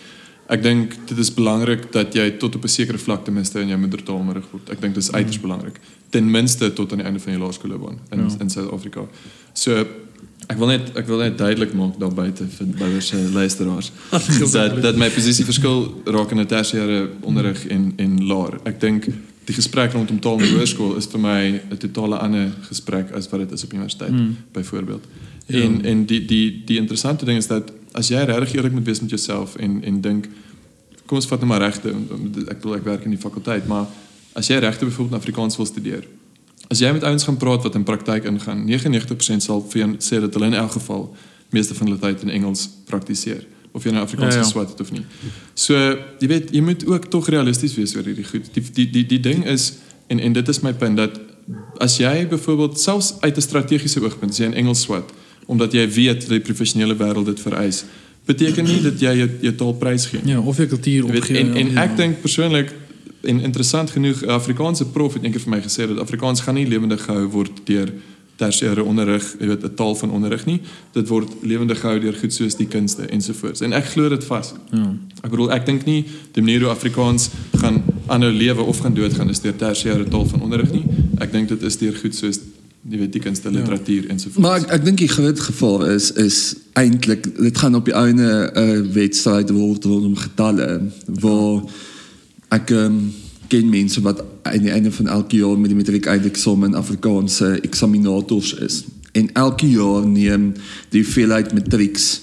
Ek dink dit is belangrik dat jy tot op 'n sekere vlak ten minste in jou moedertaal onderrig word. Ek dink dit is uiters belangrik. Ten minste tot aan die einde van jou laerskoolloopbaan in Ja. in Suid-Afrika. So ek wil net ek wil net duidelik maak daar buite vir bouers se luisteraars dat dat my posisie verskil raak in 'n tersiêre onderrig en en laer. Ek dink die gesprek rondom taal in die hoërskool is vir my 'n totale ander gesprek as wat dit is op universiteit Mm. byvoorbeeld. Ja. En en die die die interessante ding is dat as jy regtig eerlik moet wees met jouself en en dink kom ons vat nou maar regte ek bedoel ek werk in die fakulteit maar as jy regte byvoorbeeld in Afrikaans wil studeer as jy met ouens gaan praat wat in praktyk ingaan 99% sal vir jou sê dat hulle in elk geval meeste van hulle tyd in Engels praktiseer of jy nou Afrikaans Ja, ja. geswat het of nie. So jy weet jy moet ook tog realisties wees oor hierdie goed. Die die die die ding is en en dit is my punt dat as jy byvoorbeeld selfs uit 'n strategiese oogpunt jy in Engels swat omdat jy weet dat die professionele wêreld dit vereis beteken nie dat jy jou, jou taal prys gee nie. Ja, of kultuur Jy weet, opgee. en en ja. ek dink persoonlik en interessant genoeg 'n Afrikaanse prof het eendag vir my gesê dat Afrikaans gaan nie lewendig gehou word deur tersiêre onderrig, jy weet 'n taal van onderrig nie. Dit word lewendig gehou deur goed soos die kunste ensovoorts. En ek glo dit vas. Ja. Ek bedoel ek dink nie die manier hoe Afrikaans gaan aanhou lewe of gaan doodgaan is deur tersiêre taal van onderrig nie. Ek dink dit is deur goed soos jy weet die kunste, literatuur ensovoorts. Maar ek, ek dink die groot gevaar is is eintlik dit gaan op die einde 'n uh, wedstryd word rondom getalle waar ek um, ken mense wat aan die einde van elke jaar met die matriek eindeksamen Afrikaanse eksaminators is. En elke jaar neem die hoeveelheid matrieks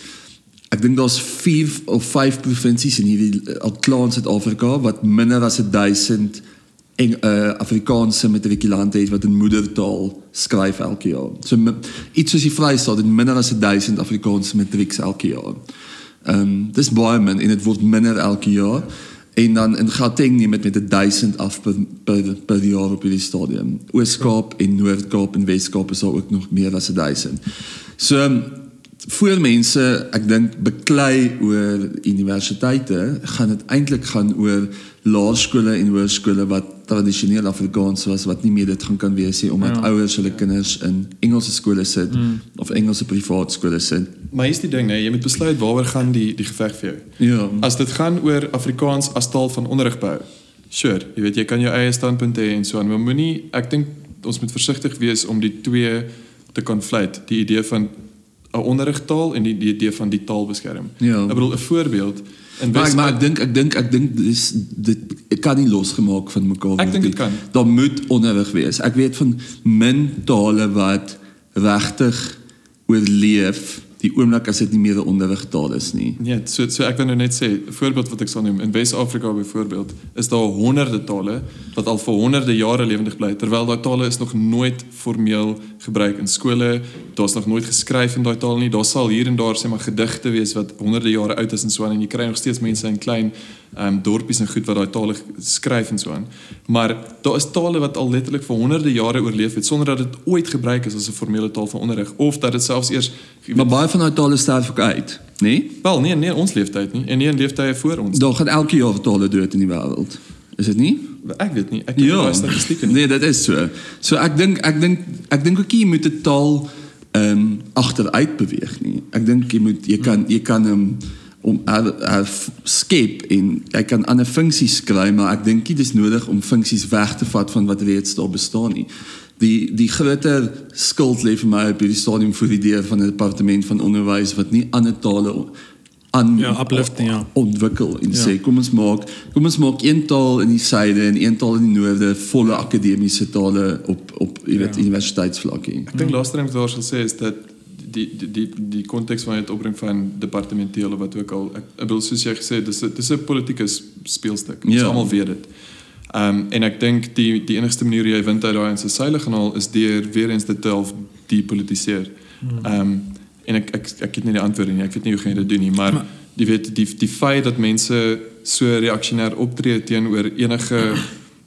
Ek dink daar's 4 of 5 provinsies in hierdie eh, al klaar in Suid-Afrika wat minder as 1000 en uh, Afrikaanse matrikulante het wat in moedertaal skryf elke jaar. So iets soos die Vrystaat het minder as 1000 Afrikaanse matrieks elke jaar. Ehm um, dis baie min en dit word minder elke jaar. En dan in Gauteng neem dit met 1000 af per, per, per jaar op hierdie stadium. Oos-Kaap en Noord-Kaap en Wes-Kaap is daar ook nog meer as 1000. So ehm, voor mense ek dink beklei oor universiteite gaan dit eintlik gaan oor laerskole en hoërskole wat tradisioneel Afrikaans was wat nie meer dit gaan kan wees nie omdat Ja. ouers hulle kinders in Engelse skole sit mm. of Engelse privaat skole sit. Maar hier's die ding, nee, jy moet besluit waaroor gaan die die geveg vir jou. Ja. As dit gaan oor Afrikaans as taal van onderrig behou. Sure, jy weet jy kan jou eie standpunt hê en so aan, maar moenie ek dink ons moet versigtig wees om die twee te conflate, die idee van 'n onderrigtaal en die, die idee van die taal beskerm. Ja. Ek bedoel 'n voorbeeld in Maar, ek- maar ek dink ek dink ek dink dis dit ek kan nie losgemaak van mekaar Ek word dink nie. dit kan. Daar moet onderrig wees. Ek weet van min tale wat regtig oorleef die oomblik as dit nie meer 'n onderrigtaal is nie. Nee, so so ek wil nou net sê, voorbeeld wat ek sal noem, in Wes-Afrika byvoorbeeld, is daar honderde tale wat al vir honderde jare lewendig bly, terwyl daai tale is nog nooit formeel gebruik in skole. Daar's nog nooit geskryf in daai taal nie. Daar sal hier en daar sê maar gedigte wees wat honderde jare oud is en so aan en jy kry nog steeds mense in klein um, dorpies en goed wat daai tale skryf en so aan. Maar daar is tale wat al letterlik vir honderde jare oorleef het sonder dat dit ooit gebruik is as 'n formele taal van onderrig of dat dit selfs eers jy Maar weet, baie van daai tale sterf ook uit, nê? Nee? Wel, nee, nee, ons leeftyd nie en nie in leeftye voor ons. Daar gaan elke jaar tale dood in die wêreld. Is dit nie? Ek weet nie. Ek het ja. daai statistieke nie. Nee, dit is so. So ek dink ek dink ek dink ook jy moet 'n taal ehm um, agteruit beweeg nie. Ek dink jy moet jy kan jy kan hom um, om uh, skep en jy kan ander funksies kry, maar ek dink dit is nodig om funksies weg te vat van wat reeds daar bestaan nie. Die die groter skuld lê vir my op die stadium vir die idee van 'n departement van onderwys wat nie ander tale aan ja, uplifting ja. ontwikkel en ja. sê kom ons maak kom ons maak een taal in die suide en een taal in die noorde volle akademiese tale op op jy weet ja. universiteitsvlak hier. Ek dink laaste ding wat daar sal sê is dat die die die die konteks van dit opbring van departementele wat ook al ek, ek wil soos jy gesê dis dis 'n politieke speelstuk. Ons ja. almal weet dit. Ehm um, en ek dink die die enigste manier jy wint uit daai in sy seile gaan haal is deur weer eens dit te half depolitiseer. Ehm um, en ek ek ek het nie die antwoorde nie. Ek weet nie hoe gaan jy dit doen nie, maar, maar jy weet die die feit dat mense so reaksionêr optree teenoor enige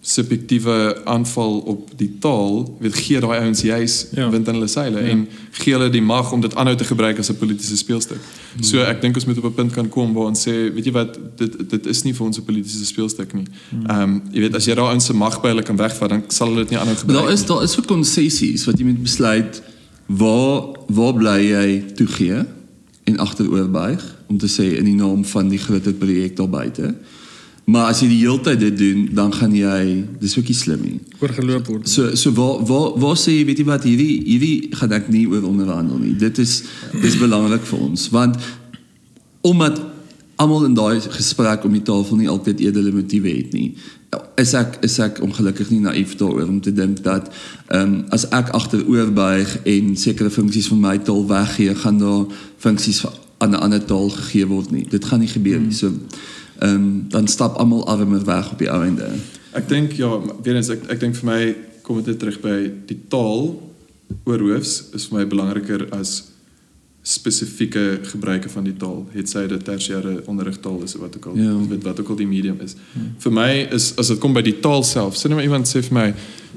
subjektiewe aanval op die taal, weet gee daai ouens juis ja. wind in hulle seile ja. en gee hulle die mag om dit aanhou te gebruik as 'n politieke speelstuk. Hmm. So ek dink ons moet op 'n punt kan kom waar ons sê, weet jy wat, dit dit is nie vir ons 'n politieke speelstuk nie. Hmm. Ehm um, jy weet as jy daai ouens se mag by hulle kan wegvat, dan sal hulle dit nie aanhou gebruik nie. Daar is daar is vir konsessies wat jy moet besluit waar waar bly jy toegee en agteroorbuig om te sê in die naam van die groter projek daar buite. Maar as jy die hele tyd dit doen, dan gaan jy dis ookie slim nie. Oorgeloop word. So so waar waar waar sê jy weet jy wat hierdie hierdie gaan ek nie oor onderhandel nie. Dit is dis belangrik vir ons want omdat almal in daai gesprek om die tafel nie altyd edele motiewe het nie is ek is ek ongelukkig nie naïef daaroor om te dink dat ehm um, as ek agteroor buig en sekere funksies van my taal weggee, gaan daar funksies aan 'n ander taal gegee word nie. Dit gaan nie gebeur nie. Hmm. So um, dan stap almal armer weg op die einde. Ek dink ja, weer eens ek ek dink vir my kom dit terug by die taal oorhoofs is vir my belangriker as spesifieke gebruike van die taal. Het sy dit tersiêre onderrigtaal is wat ook al ja. met wat ook al die medium is. Ja. Vir my is as dit kom by die taal self, sien maar iemand sê vir my,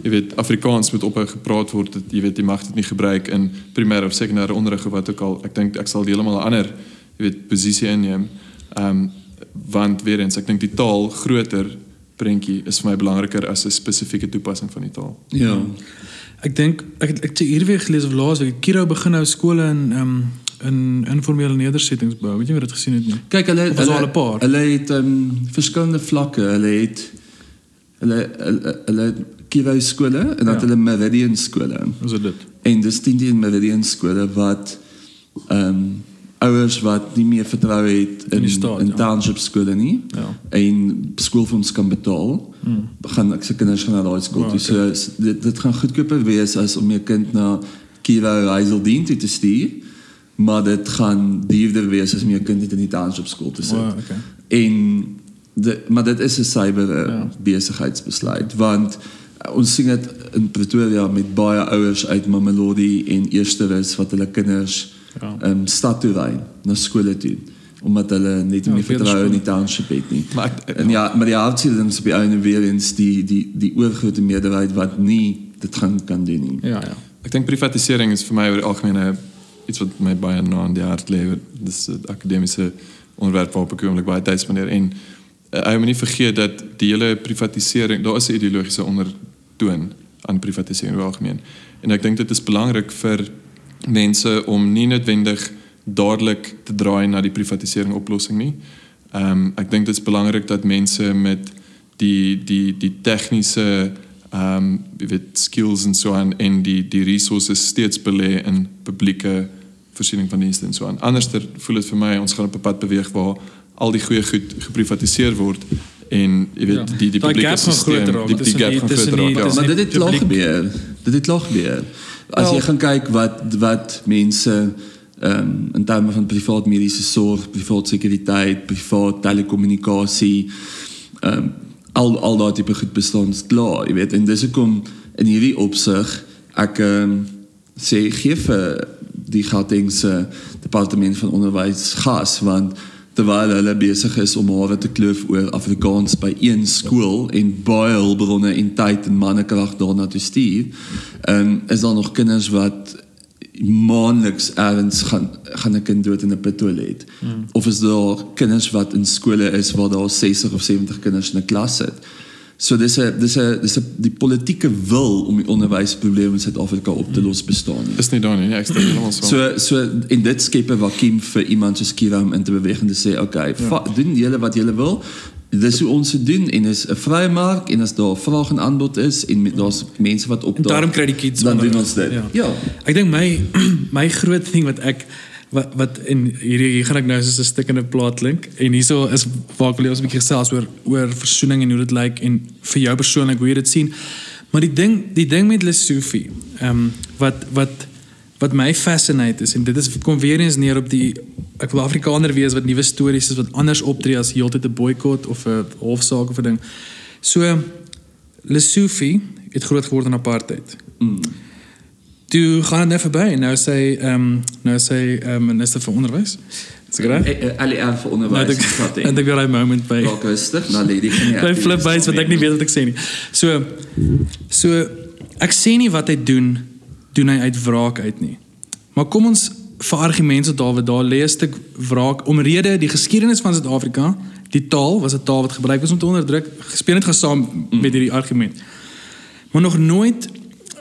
jy weet Afrikaans moet ophou gepraat word, dat, jy weet jy mag dit nie gebruik in primêre of sekondêre onderrig of wat ook al. Ek dink ek sal heeltemal 'n ander jy weet posisie inneem. Ehm um, want weer eens ek dink die taal groter prentjie is vir my belangriker as 'n spesifieke toepassing van die taal. Ja. Ek dink ek ek het hier weer gelees of laasweek Kiro begin nou skole in ehm um, in informele nedersettings bou. Weet jy wat dit gesien het nie? Kyk, hulle het al 'n paar. Hulle het ehm um, verskillende vlakke. Hulle het hulle hulle, hulle Kiro skole en dan ja. hulle Meridian skole. Wat is dit? En dis die Meridian skole wat ehm um, ouers wat nie meer vertrou het in in, staat, in ja. township skole nie. Ja. En skoolfonds kan betaal. Hmm. Gaan ek se kinders gaan na daai skool. Oh, okay. So dit dit gaan goedkoper wees as om jou kind na Kira Reiseldien te stuur. Maar dit gaan duurder wees as om jou kind net in die township skool te sit. Oh, okay. En de, maar dit is 'n cyber ja. besigheidsbesluit want ons sien dit in Pretoria met baie ouers uit Mamelodi en Eersterus wat hulle kinders ja. um, stad toe ry na skole toe omdat hulle net nie ja, vertrou in die township het nie. Maar ek, en ja, maar die hartseer is by een weer eens die die die oorgrote meerderheid wat nie dit gaan kan doen nie. Ja ja. Ek dink privatisering is vir my oor algemeen iets wat my baie na in die hart lê. Dis 'n akademiese onderwerp waarop ek oomblik baie tyd spandeer en uh, ek moet nie vergeet dat die hele privatisering, daar is 'n ideologiese ondertoon aan privatisering oor algemeen. En ek dink dit is belangrik vir mense om nie noodwendig dadelik te draai na die privatisering oplossing nie. Ehm um, ek dink dit is belangrik dat mense met die die die tegniese ehm um, jy weet skills en so aan en die die resources steeds belê in publieke voorsiening van dienste en so aan. Anderster voel dit vir my ons gaan op 'n pad beweeg waar al die goeie goed geprivatiseer word en jy weet ja. die die publieke stelsel die, die gap gaan groter raak. Ja. Maar dit het lag gebeur. Dit het lag gebeur as jy gaan kyk wat wat mense ehm um, in terme van privaat mediese sorg, privaat sekuriteit, privaat telekommunikasie ehm um, al al daai tipe goed bestaan klaar, jy weet. En dis hoekom in hierdie opsig ek ehm um, sê gee vir die Gautengse departement van onderwys gas want terwyl hulle besig is om hare te kloof oor Afrikaans by een skool en baie hulpbronne en tyd en mannekrag daarna te stuur. Um, is daar nog kinders wat maandeliks ergens gaan gaan 'n kind dood in 'n pittoilet. Mm. Of is daar kinders wat in skole is waar daar 60 of 70 kinders in 'n klas sit. So dis 'n dis 'n dis 'n die politieke wil om die onderwysprobleme in Suid-Afrika op te los bestaan. Is nie daar nie, nee, ek stem heeltemal saam. So so in dit skep 'n vakuum vir iemand soos Kira om in te beweeg en te sê, "Oké, ja. doen julle wat julle wil." Dis hoe ons dit doen en is 'n vrye mark en as daar vraag en aanbod is en met- daar's mense wat op En daarom kry die kids dan onder- doen ons dit. Ja. ja. Ek dink my my groot ding wat ek wat wat in hierdie hier gaan ek nou soos 'n stikkende plaat klink en hierso is waar ek wil ons 'n bietjie gesels oor oor versoening en hoe dit lyk en vir jou persoonlik hoe jy dit sien. Maar die ding die ding met Lesofie, ehm um, wat wat wat my fascinate is en dit is kom weer eens neer op die ek wil Afrikaner wees wat nuwe stories is wat anders optree as heeltyd 'n boikot of 'n hofsaak of 'n ding. So Lesofie het groot geword in apartheid. Toe gaan dit net verby en nou sê ehm um, nou sê um, minister vir onderwys. Is dit reg? Eh, LER vir Nou onderwys dink en en ek weer daai moment by. Dalk rustig, nou lê die genie. By flip bys wat ek nie weet wat ek sê nie. So so ek sê nie wat hy doen doen hy uit wraak uit nie. Maar kom ons vir argumente Dawid daar lê 'n stuk wraak omrede die geskiedenis van Suid-Afrika, die taal was 'n taal wat gebruik is om te onderdruk, gespeel het gesaam met hierdie argument. Maar nog nooit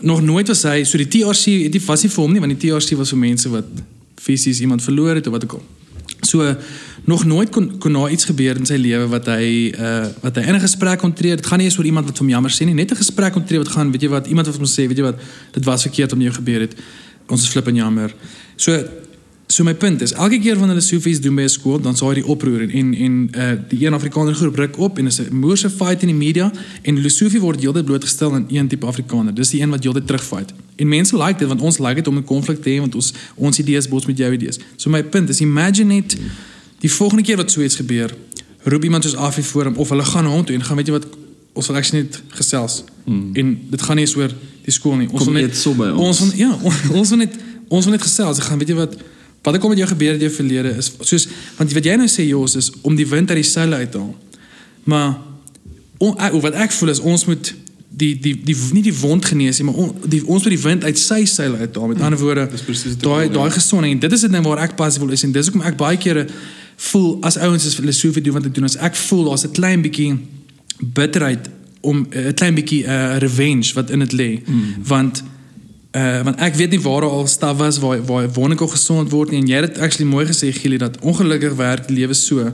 nog nooit was hy so die TRC het nie was nie vir hom nie want die TRC was vir mense wat fisies iemand verloor het of wat ook al. So nog nooit kon kon daar iets gebeur in sy lewe wat hy uh wat hy 'n gesprek kon tree. Dit gaan nie eens oor iemand wat hom jammer sê nie, net 'n gesprek kon tree wat gaan, weet jy wat, iemand wat hom sê, weet jy wat, dit was verkeerd om jou gebeur het. Ons is flip en jammer. So so my punt is elke keer wanneer hulle sofies doen by 'n skool, dan sal hy die oproer en en, en uh die een Afrikaner groep ruk op en is 'n moerse fight in die media en Lesofie word heeltyd blootgestel aan een tipe Afrikaner. Dis die een wat heeltyd terugfight. En mense like dit want ons like dit om 'n konflik te hê want ons ons idees bots met jou idees. So my punt is imagine net die volgende keer wat so iets gebeur, roep iemand soos Afie voor hom of hulle gaan hom toe en gaan weet jy wat ons wil actually net gesels. Mm. En dit gaan nie eens oor die skool nie. Ons Kom wil net so by ons. ons wil, ja, on- ons wil net ons wil net gesels. Ek gaan weet jy wat wat het kom met jou gebeur in jou verlede is soos want wat jy nou sê Jos is om die wind uit die seile uit te haal. Maar on, ek, wat ek voel is ons moet die die die nie die wond genees nie, maar on, die, ons moet die wind uit sy seile uithaal. Met ander woorde, daai ek bedoel, daai gesondheid en dit is dit nou waar ek passief wil is en dis hoekom ek baie kere voel as ouens is filosofie doen wat ek doen as ek voel daar's 'n klein bietjie bitterheid om 'n klein bietjie uh, revenge wat in dit lê mm. want uh, want ek weet nie waar al staf was waar waar woninge gesond word nie en jy het dit actually mooi gesê Gielie dat ongelukkig werk lewe so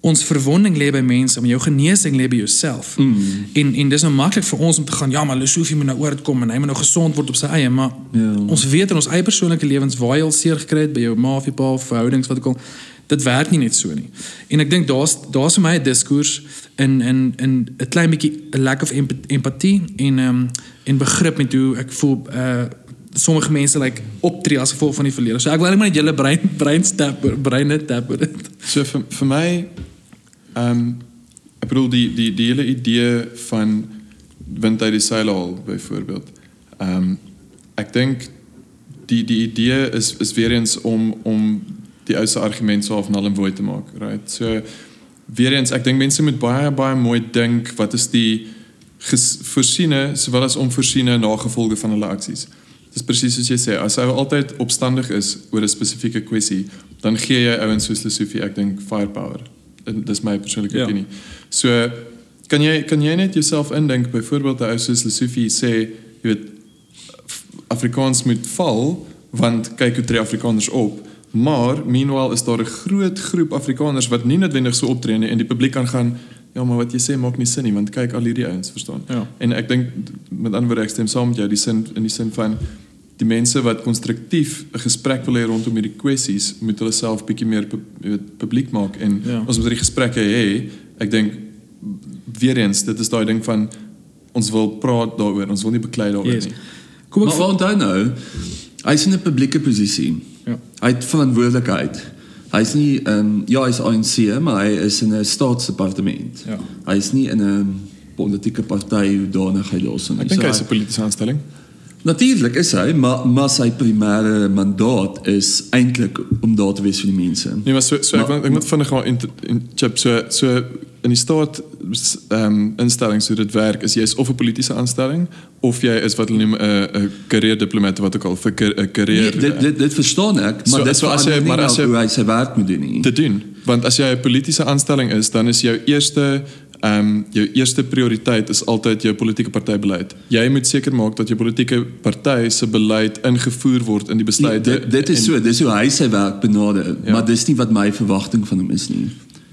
ons verwonding lê by mense, maar jou genesing lê by jouself. Mm. En en dis nou maklik vir ons om te gaan, ja, maar Lesofie moet nou oor dit kom en hy moet nou gesond word op sy eie, maar Ja. ons weet in ons eie persoonlike lewens waar jy al seer gekry het by jou ma of jou pa verhoudings wat ook al dit werk nie net so nie. En ek dink daar's daar's vir my 'n diskurs in in in 'n klein bietjie 'n lack of emp empatie en ehm um, en begrip met hoe ek voel uh sommige mense like optree as gevolg van die verlede. So ek wil maar net julle brein brein tap breine tap oor dit. So vir vir my ehm um, ek bedoel die die die hele idee van wind uit die seile haal byvoorbeeld. Ehm um, ek dink die die idee is is weer eens om om die ou se argument so half null en void te maak, right? So weer eens ek dink mense moet baie baie mooi dink wat is die voorsiene sowel as onvoorsiene nagevolge van hulle aksies. Dis presies soos jy sê, as hy altyd opstandig is oor 'n spesifieke kwessie, dan gee jy ouens soos Lesofie, ek dink firepower. En dis my persoonlike Ja. opinie. So kan jy kan jy net jouself indink byvoorbeeld 'n ou soos Lesofie sê, jy weet Afrikaans moet val want kyk hoe tree Afrikaners op. Maar meanwhile is daar 'n groot groep Afrikaners wat nie noodwendig so optree nie en die publiek kan gaan ja, maar wat jy sê maak nie sin nie want kyk al hierdie ouens, verstaan? Ja. En ek dink met ander woorde ek stem saam met jou die sin in die sin van die mense wat konstruktief 'n gesprek wil hê rondom hierdie kwessies moet hulle self bietjie meer pu weet, publiek maak en Ja. ons moet hierdie gesprekke hê. Ek dink weer eens dit is daai ding van ons wil praat daaroor, ons wil nie beklei daaroor Yes. nie. Kom ek Maar maar onthou nou, hy's in 'n publieke posisie. Ja. Hy het verantwoordelikheid. Hy's nie ehm um, ja, hy's ANC, maar hy is in 'n staatsdepartement. Ja. Hy is nie in 'n politieke party hoedanigheid los nie. Ek dink So hy's 'n politieke aanstelling. Natuurlik is hy, maar maar sy primêre mandaat is eintlik om daar te wees vir die mense. Nee, maar so so ek Maar- wil ek moet vinnig gaan in, in chip so so in die staat ehm instellings hoe dit werk is jy is of 'n politieke aanstelling of jy is wat hulle noem 'n 'n karrierdiplomaat wat ook al vir 'n Nee, karriere dit dit dit verstaan ek, maar So- dit so as jy- maar as nou jy- hoe hy sy werk moet doen nie. te doen. Want as jy 'n politieke aanstelling is, dan is jou eerste ehm um, jou eerste prioriteit is altyd jou politieke partybeleid. Jy moet seker maak dat jou politieke party se beleid ingevoer word in die Nee, besluite. dit dit is en- so, dis hoe hy sy werk benader, Ja. maar dis nie wat my verwagting van hom is nie.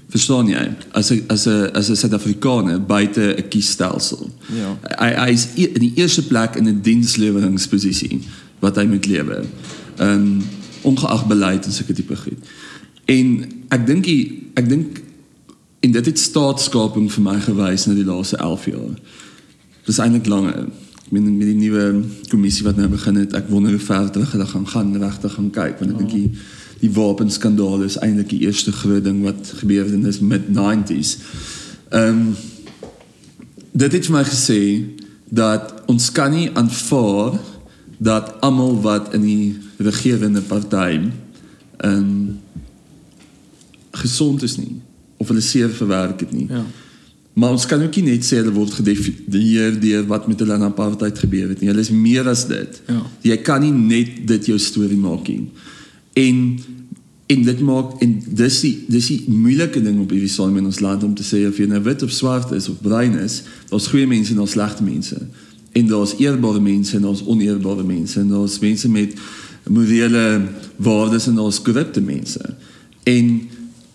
Verstaan jy? As 'n as 'n as 'n Suid-Afrikaner buite 'n kiesstelsel. Ja. Hy hy is e- in die eerste plek in 'n diensleweringsposisie wat hy moet lewe. Ehm um, ongeag beleid en sulke tipe goed. En ek dink die- ek dink en dit het staatskaping vir my gewys na die laaste 11 jaar. Dis eintlik langer. Ek meen met die nuwe kommissie wat nou begin het, ek wonder hoe ver terug hulle gaan gaan regtig gaan kyk want ek dink die die wapenskandaal is eintlik die eerste groot ding wat gebeur het in die mid 90s. Ehm um, dit het my gesê dat ons kan nie aanvaar dat almal wat in die regerende party ehm um, gesond is nie of hulle seer verwerk het nie. Ja. Maar ons kan ook nie net sê hulle word gedefinieer deur wat met hulle in apartheid gebeur het nie. Hulle is meer as dit. Ja. Jy kan nie net dit jou storie maak nie. En en dit maak en dis die dis die moeilike ding op hierdie saam in ons land om te sê of jy nou wit of swart is of bruin is, daar's goeie mense en daar's slegte mense. En daar's eerbare mense en daar's oneerbare mense en daar's mense met morele waardes en daar's korrupte mense. En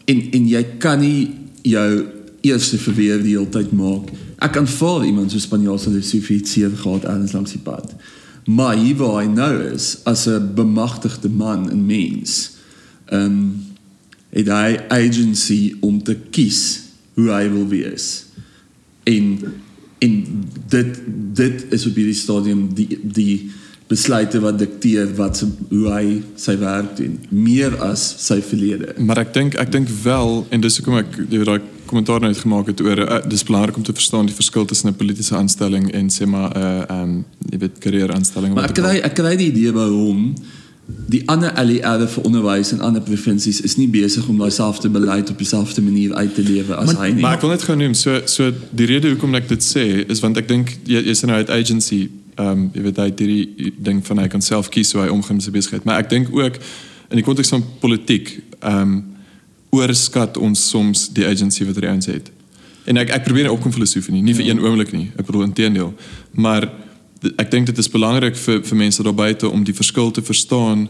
en en jy kan nie jou eerste verweer die hele tyd maak. Ek kan vir iemand so hy soveel seer gehad anders langs die pad. Maar hier waar hy nou is as 'n bemagtigde man en mens, ehm um, het hy agency om te kies hoe hy wil wees. En en dit dit is op hierdie stadium die die besluite wat dikteer wat hoe hy sy werk doen meer as sy verlede. Maar ek dink ek dink wel en dis hoekom ek jy daai kommentaar net gemaak het oor uh, dis belangrik om te verstaan die verskil tussen 'n politieke aanstelling en sê maar 'n uh, ehm um, jy weet karrieraanstelling Maar ek kry ek kry die idee by hom die ander LER vir onderwys in ander provinsies is nie besig om daai selfde beleid op dieselfde manier uit te lewe as Maar- hy nie. Maar ek wil net gou noem so so die rede hoekom ek dit sê is want ek dink jy jy sê nou uit agency um, jy weet hy het hierdie ding van hy kan self kies hoe hy omgaan met sy besigheid maar ek dink ook in die konteks van politiek ehm um, oorskat ons soms die agency wat hy ons het. En ek ek probeer nie opkom filosofie nie, nie vir een oomblik nie. Ek bedoel inteendeel. Maar d- ek dink dit is belangrik vir vir mense daar buite om die verskil te verstaan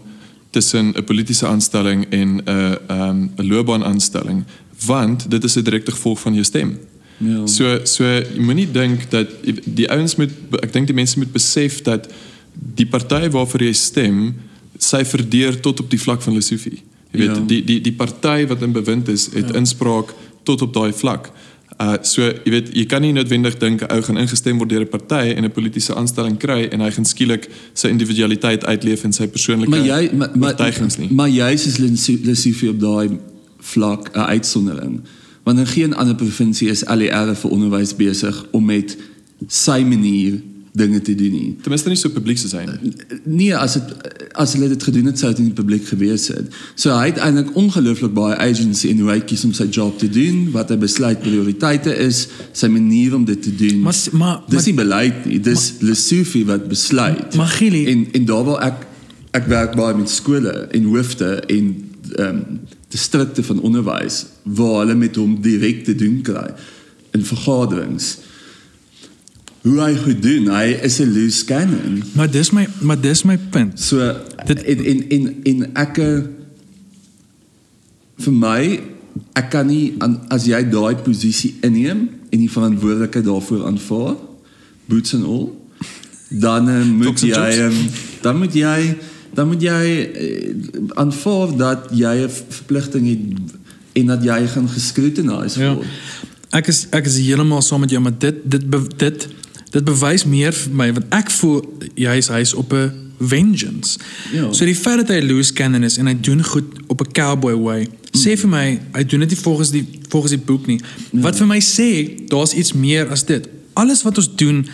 tussen 'n politieke aanstelling en 'n ehm 'n loopbaanaanstelling, want dit is 'n direkte gevolg van jou stem. Ja. So so jy moenie dink dat die ouens moet ek dink die mense moet besef dat die party waarvoor jy stem sy verdeer tot op die vlak van filosofie. Jy weet Ja. die die die party wat in bewind is, het ja. inspraak tot op daai vlak. Uh so jy weet jy kan nie noodwendig dink 'n ou gaan ingestem word deur 'n party en 'n politieke aanstelling kry en hy gaan skielik sy individualiteit uitleef en sy persoonlike maar jy maar maar, maar jy is Lesofie op daai vlak 'n uitsondering. Want in geen ander provinsie is LER vir onderwys besig om met sy manier dinge te doen nie. Ten minste nie so publiek hy nie. Nee, as dit as hulle dit gedoen het sou dit in die publiek gewees het. So hy het eintlik ongelooflik baie agency en hoe hy kies om sy job te doen, wat hy besluit prioriteite is, sy manier om dit te doen. Maar maar- dis nie beleid nie, dis Lesofie wat besluit. Maar Gili- en en daar waar ek ek werk baie met skole en hoofde en ehm um, distrikte van onderwys waar hulle met hom direk te doen kry in vergaderings. Hoe hy goed doen, hy is 'n loose cannon. Maar dis my maar dis my punt. So Dit- en en en en ek eh, vir my ek kan nie aan, as jy daai posisie inneem en die verantwoordelikheid daarvoor aanvaar boots and all dan uh, moet and jy um, dan moet jy dan moet jy uh, aanvaar dat jy 'n verpligting het en dat jy gaan gescrutinise Ja. word. Ek is ek is heeltemal saam met jou, maar dit dit dit dit bewys meer vir my want ek voel jy is hy's op 'n vengeance. Ja. So die feit dat hy loose cannon is en hy doen goed op 'n cowboy way. Sê vir my, hy doen dit nie volgens die volgens die boek nie. Wat vir my sê, daar's iets meer as dit. Alles wat ons doen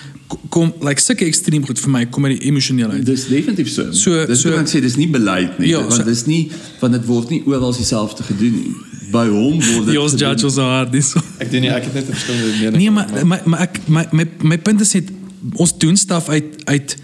kom like sulke ekstreem goed vir my kom uit die emosionele uit. Dis definitief so. So- dis so- so, ek sê dis nie beleid nie, Ja, want so- dis nie want dit word nie oral dieselfde gedoen nie. By hom word dit gedoen. judge ons hard dis. Ek dink nie ek het net 'n verskillende mening. Nee, maar my my ek my my, my punt is net ons doen staf uit uit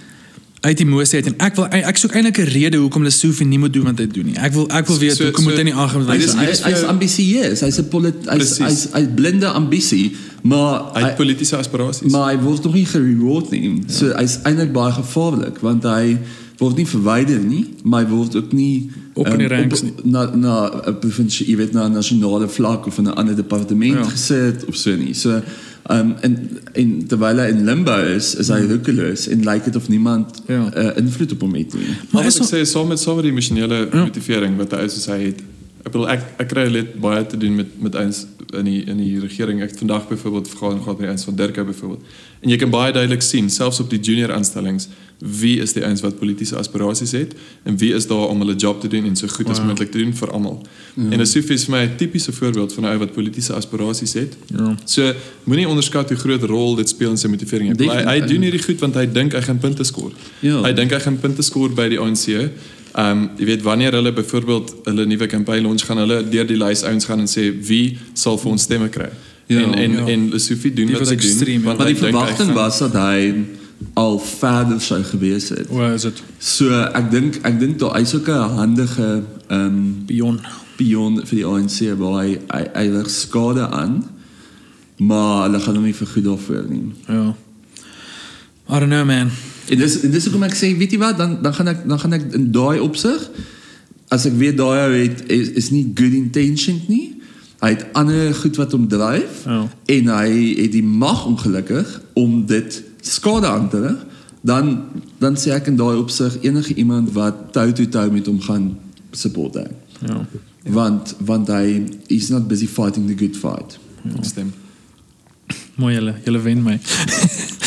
uit emosie uit en ek wil ek soek eintlik 'n rede hoekom Lesofie nie moet doen wat hy doen nie. Ek wil ek wil weet So- hoekom so- moet hy nie aangaan met Hy's is- hy hy hy's hy's ambisieus. Hy's 'n hy's hy's hy's blinde ambisie, maar hy het politieke aspirasies. Maar hy word nog nie gereward nie. So hy's eintlik baie gevaarlik want hy word nie verwyder nie, maar hy word ook nie Op in die ehm, ranks op- nie. na na 'n provinsie, jy weet na 'n nasionale vlak of in 'n ander departement Ja. gesit of so nie. So um, en en terwyl hy in limbo is, is hy roekeloos en lyk dit of niemand Hmm. Ja. uh, invloed op hom het nie. Maar ek so- sê saam met saam met die emosionele Ja. motivering wat hy soos hy het. Ek bedoel ek ek kry net baie te doen met met eens in die in die regering. Ek het vandag byvoorbeeld vergadering gehad met die eens van Dirk byvoorbeeld. En jy kan baie duidelik sien selfs op die junior aanstellings wie is die eens wat politieke aspirasies het en wie is daar om hulle job te doen en so goed as Wow. moontlik te doen vir almal. En Asif is vir my 'n tipiese voorbeeld van 'n ou wat politieke aspirasies het. Ja. So moenie onderskat hoe groot rol dit speel in sy motivering. Hy, hy doen hierdie goed want hy dink hy gaan punte skoor. Ja. Hy dink hy gaan punte skoor by die ANC. Ehm um, jy weet wanneer hulle byvoorbeeld hulle nuwe kampanje launch gaan hulle deur die lys ouens gaan en sê wie sal vir ons stemme kry. Ja. en en Ja. en Lesofie doen Die wat was hy doen ja. want die verwagting was dat hy al verder sou gewees het. Waar is dit? So ek dink ek dink daar hy's ook 'n handige ehm um, Pion. pion vir die ANC waar hy hy, hy lig skade aan. Maar hulle gaan hom nie vergoed daarvoor nie. Ja. I don't know man. En dis en dis hoekom ek sê, weet jy wat, dan dan gaan ek dan gaan ek in daai opsig as ek weet daai ou het is, is nie good intentioned nie. Hy het ander goed wat hom dryf Ja. en hy het die mag ongelukkig om dit skade aan te rig. Dan dan sê ek in daai opsig enige iemand wat toe toe toe met hom gaan support hy. Ja. Want want hy is not busy fighting the good fight. stem. Mooi julle, julle wen my.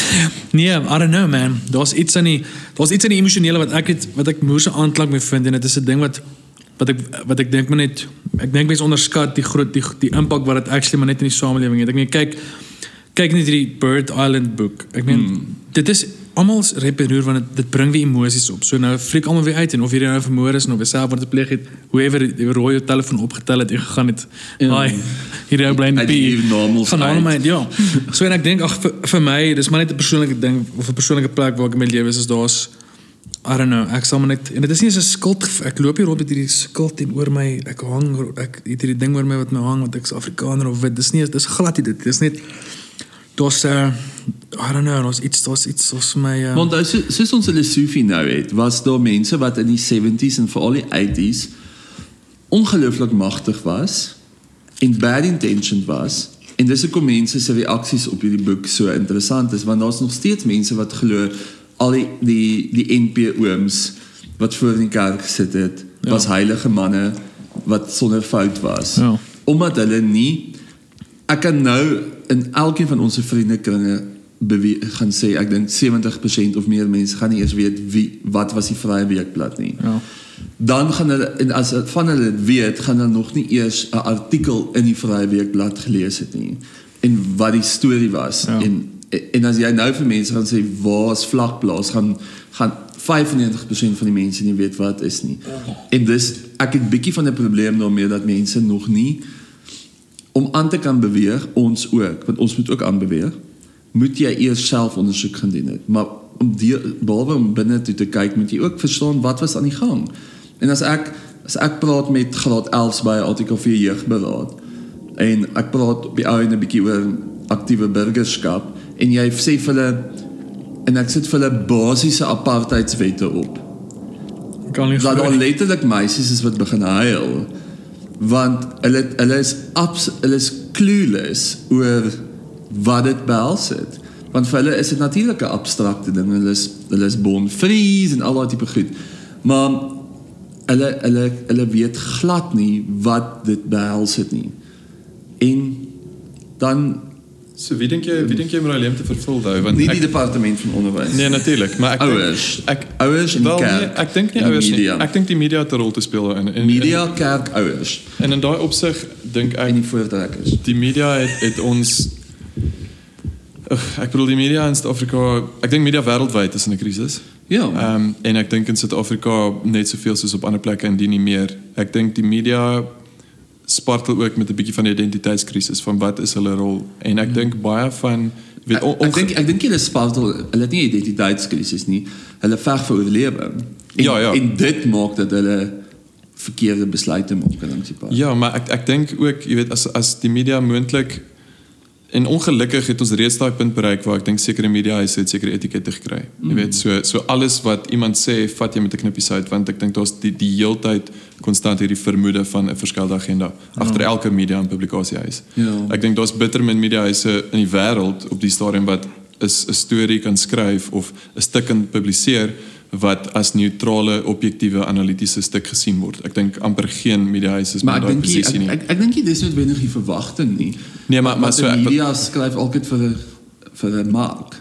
nee, I don't know man. Daar's iets aan die daar's iets aan die emosionele wat ek het wat ek moerse aanklank mee vind en dit is 'n ding wat wat ek wat ek dink maar net ek dink mense onderskat die groot die die impak wat dit actually maar net in die samelewing het. Ek meen kyk kyk net hierdie Bird Island boek. Ek meen hmm. dit is almal rep en roer want dit, dit bring weer emosies op. So nou fliek almal weer uit en of jy nou vermoor is en of jy self word gepleeg het, whoever die rooi jou telefoon opgetel het en gegaan het. Ja. Hi. Hier nou bly Gaan uit. almal ja. So en ek dink ag vir, vir my, dis maar net 'n persoonlike ding of 'n persoonlike plek waar ek in my lewe is, is daar's I don't know, ek sal maar net en dit is nie so 'n skuld ek loop hier rond met hierdie skuld en oor my ek hang ek het hierdie ding oor my wat my hang want ek's Afrikaner of wit. Dis nie dis glad nie dit. Dis net daar's uh, I don't know, daar's iets daar's iets soos my uh, Want as soos ons hulle Sufi nou het, was daar mense wat in die 70s en veral die 80s ongelooflik magtig was en bad intentioned was. En dis hoekom mense se reaksies op hierdie boek so interessant is want daar's nog steeds mense wat glo al die die die NP ooms wat voor in die kerk gesit het, Ja. was heilige manne wat sonder fout was. Ja. Omdat hulle nie ek kan nou in elkeen van ons vriendekringe bewe- gaan sê ek dink 70% of meer mense gaan nie eers weet wie wat was die vrye weekblad nie. ja. Dan gaan hulle en as van hulle dit weet, gaan hulle nog nie eers 'n artikel in die vrye weekblad gelees het nie en wat die storie was Ja. en en as jy nou vir mense gaan sê waar is vlakplaas gaan gaan 95% van die mense nie weet wat is nie. En dis ek het bietjie van 'n probleem daarmee dat mense nog nie om aan te kan beweeg ons ook want ons moet ook aanbeweeg moet jy eers self ondersoek gaan doen het maar om die behalwe om binne toe te kyk moet jy ook verstaan wat was aan die gang en as ek as ek praat met graad 11s by artikel 4 jeugberaad en ek praat op die ou en 'n bietjie oor aktiewe burgerskap en jy sê vir hulle en ek sit vir hulle basiese apartheidswette op Kan nie dat nie. letterlik meisies is wat begin huil want hulle hulle is abs, hulle is clueless oor wat dit behels het. Want vir hulle is dit natuurlik 'n abstrakte ding. Hulle is hulle is born free en al daai tipe goed. Maar hulle hulle hulle weet glad nie wat dit behels het nie. En dan So wie dink jy wie dink jy moet daai leemte vervul daai want nie ek, die departement van onderwys. Nee natuurlik, maar ek Ouers. Ek Ouers en wel, kerk Nee, ek dink nie en ouers nie. Ek dink die media het 'n rol te speel daarin. En media kerk ouers. en, en in daai opsig dink en ek die voortrekkers. die media het het ons ek bedoel die media in Suid-Afrika, ek dink media wêreldwyd is in 'n krisis. Ja. Ehm um, en ek dink in Suid-Afrika net soveel soos op ander plekke indien nie meer. Ek dink die media spartel ook met 'n bietjie van die identiteitskrisis van wat is hulle rol en ek dink baie van weet on, ek dink ek dink hulle spartel hulle het nie identiteitskrisis nie. Hulle veg vir oorlewing. En, Ja, ja. En dit maak dat hulle verkeerde besluite maak langs die pad. Ja, maar ek ek dink ook, jy weet as as die media moontlik en ongelukkig het ons reeds daai punt bereik waar ek dink sekere media huise het sekere etikette gekry. Jy weet, so so alles wat iemand sê, vat jy met 'n knippie sout want ek dink daar's die die heeltyd konstant hierdie vermoede van 'n verskillende agenda agter elke media en publikasiehuis. Ja. Ek dink daar's bitter min mediahuise in die wêreld op die stadium wat 'n storie kan skryf of 'n stuk kan publiseer wat as neutrale, objektiewe, analitiese stuk gesien word. Ek dink amper geen mediahuis is Maar daai dink nie- posisie ek ek, ek dink nie dis noodwendig die verwagting nie. Nee, maar- maar so media skryf altyd vir vir 'n mark.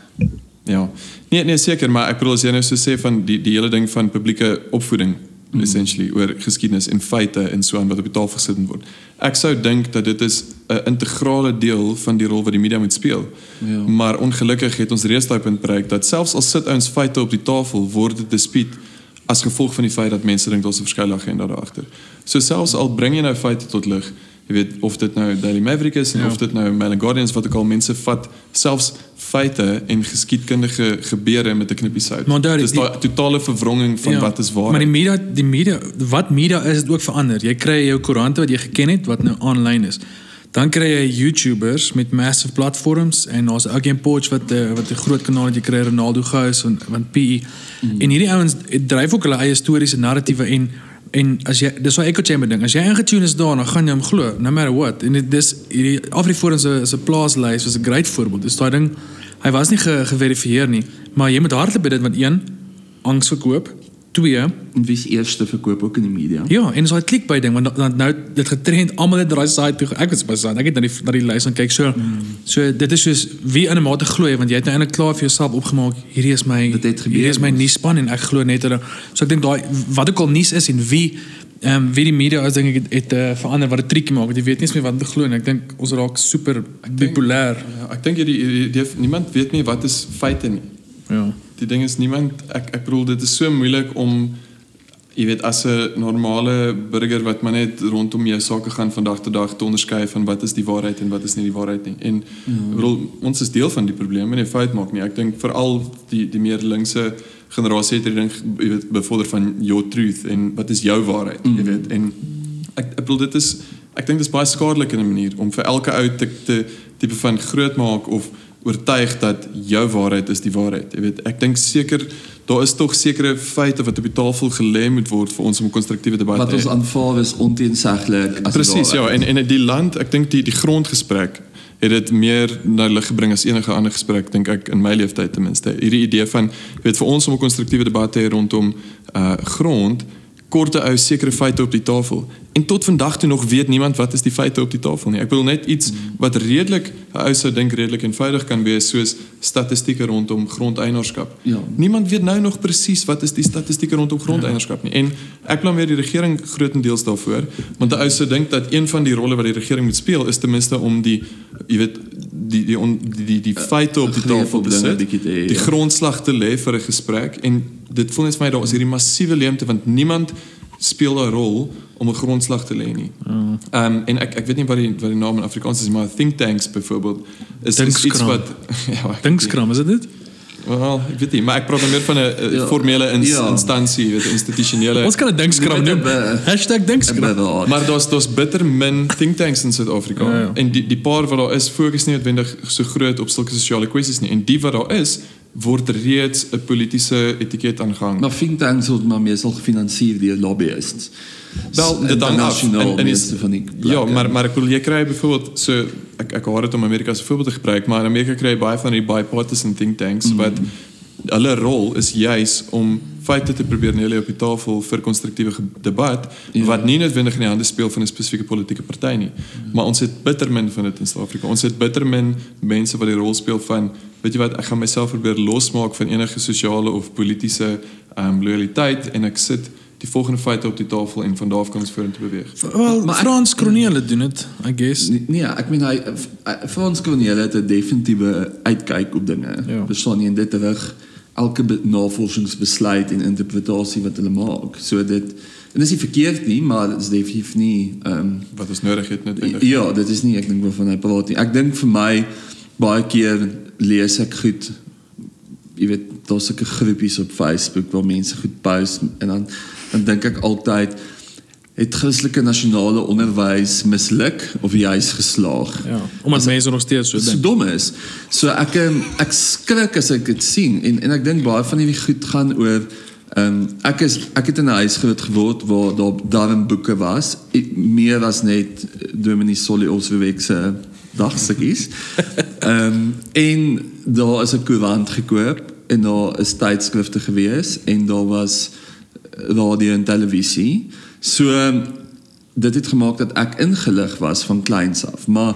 Ja. Nee, nee seker, maar ek bedoel as jy nou so sê van die die hele ding van publieke opvoeding mm. essentially oor geskiedenis en feite en so aan wat op die tafel gesit word. Ek sou dink dat dit is 'n integrale deel van die rol wat die media moet speel. Ja. Maar ongelukkig het ons reeds daai punt bereik dat selfs al sit ouens feite op die tafel word dit dispuut as gevolg van die feit dat mense dink daar's 'n verskillende agenda daar agter. So selfs al bring jy nou feite tot lig, jy weet of dit nou Daily Maverick is en Ja. of dit nou Mail and Guardians wat ook al mense vat selfs feite en geskiedkundige gebeure met 'n knippie sout. Daar- Dis daai totale verwronging van ja, wat is waar. Maar die media, die media, wat media is, het ook verander. Jy kry jou koerante wat jy geken het wat nou aanlyn is. Dan kry jy YouTubers met massive platforms en daar's ook een Poach wat uh, wat 'n groot kanaal het jy kry Ronaldo Gous en van PE. Mm. En hierdie ouens dryf ook hulle eie stories en narratiewe en en as jy dis wat echo chamber ding. As jy ingetune is daar, dan gaan jy hom glo, no matter what. En dit dis hierdie Afriforum se se plaaslys was 'n great voorbeeld. Dis daai ding hy was nie ge, geverifieer nie, maar jy moet hardloop by dit want een angs verkoop, twee En wie's eerste verkoop ook in die media. Ja, en so 'n clickbait ding want dan nou dit getrend almal het daai site toe. Ek was by site. Ek het na die na die lys gaan kyk. So mm. so dit is soos wie in 'n mate glo jy want jy het nou eintlik klaar vir jouself opgemaak. Hierdie is my gebeur, hierdie is my nuusspan en ek glo net hulle. So ek dink daai wat ook al nuus is en wie ehm um, wie die media is dink ek het, het uh, verander wat 'n triekie maak want jy weet nie meer wat om te glo en ek dink ons raak super ja, ek dink hierdie hierdie die, niemand weet nie wat is feite nie. Ja. Die ding is niemand ek ek bedoel dit is so moeilik om jy weet as 'n normale burger wat maar net rondom jou sake gaan van dag tot dag te onderskei van wat is die waarheid en wat is nie die waarheid nie. En ek bedoel ons is deel van die probleem en die fout maak nie. Ek dink veral die die meer linkse generasie het hierdie ding jy weet bevorder van your truth en wat is jou waarheid, jy weet. En ek ek bedoel dit is ek dink dit is baie skadelik in 'n manier om vir elke ou te te tipe van groot maak of oortuig dat jou waarheid is die waarheid. Jy weet, ek dink seker daar is tog sekere feite wat op die tafel gelê moet word vir ons om 'n konstruktiewe debat Wat te ons hê. aanvaar is onteenseglik as Presies, ja, en en die land, ek dink die die grondgesprek het dit meer na lig gebring as enige ander gesprek dink ek in my lewenstyd ten minste. Hierdie idee van weet vir ons om 'n konstruktiewe debat te hê rondom uh grond korte ou sekere feite op die tafel. En tot vandag toe nog weet niemand wat is die feite op die tafel nie. Ek bedoel net iets wat redelik 'n ou sou dink redelik eenvoudig kan wees soos statistieke rondom grondeienaarskap. Ja. Niemand weet nou nog presies wat is die statistieke rondom grondeienaarskap nie. En ek blameer die regering grootendeels daarvoor, want 'n ou sou dink dat een van die rolle wat die regering moet speel is ten minste om die jy weet die die on, die, die, die feite op die tafel te sit, die ja. grondslag te lê vir 'n gesprek en dit voel net vir my daar is hierdie massiewe leemte want niemand speel 'n rol om 'n grondslag te lê nie. Ehm um, en ek ek weet nie wat die wat die naam in Afrikaans is maar think tanks byvoorbeeld is, is iets wat ja, Dinkskram, is dit? Wel, ek weet nie, maar ek praat dan meer van 'n Ja. formele ins, Ja. instansie, weet institusionele. Ons kan 'n weet, noem. Inderdaad. maar daar's daar's bitter min think tanks in Suid-Afrika. Ja. ja. En die die paar wat daar is, fokus nie noodwendig so groot op sulke sosiale kwessies nie. En die wat daar is, word reeds 'n politieke etiket aangehang. Maar think tanks word maar meestal gefinansier deur lobbyists. Wel, dit hang af. Internasionaal En- is- van die Ja, plekke. maar maar ek bedoel jy kry byvoorbeeld so ek ek haat dit om Amerika 'n voorbeeld te gebruik, maar in Amerika kry jy baie van die bipartisan think tanks mm. wat hulle rol is juis om feite te probeer neerlê op die tafel vir konstruktiewe debat Ja. ja. wat nie noodwendig in die hande speel van 'n spesifieke politieke party nie. Maar ons het bitter min van dit in Suid-Afrika. Ons het bitter min mense wat die rol speel van weet jy wat ek gaan myself probeer losmaak van enige sosiale of politieke ehm um, loyaliteit en ek sit die volgende feite op die tafel en van daar af kan ons vorentoe beweeg. Wel, Maar Frans Kronele doen dit, I guess. Nee, nee ek meen hy Frans Corneel het 'n definitiewe uitkyk op dinge. Ja. Verstaan jy en dit terug elke be- navorsingsbesluit en interpretasie wat hulle maak. So dit en dis nie verkeerd nie, maar dit is definitief nie ehm um, Wat ons nodig het noodwendig. Ja, dit is nie ek dink waarvan hy praat nie. Ek dink vir my baie keer lees ek goed jy weet daar's sulke groepies op Facebook waar mense goed post en dan dan dink ek altyd het Christelike nasionale onderwys misluk of juis geslaag. Ja, omdat mense nog steeds so so dink. dom is. So ek ehm, ek skrik as ek dit sien en en ek dink baie van hierdie goed gaan oor ehm um, ek is ek het in 'n huis groot geword waar daar daarin boeke was e- meer as net Dominee Solly Osweg se dagstukkies. Ehm um, en daar is 'n koerant gekoop en daar is tydskrifte gewees en daar was radio en televisie. So dit het gemaak dat ek ingelig was van kleins af, maar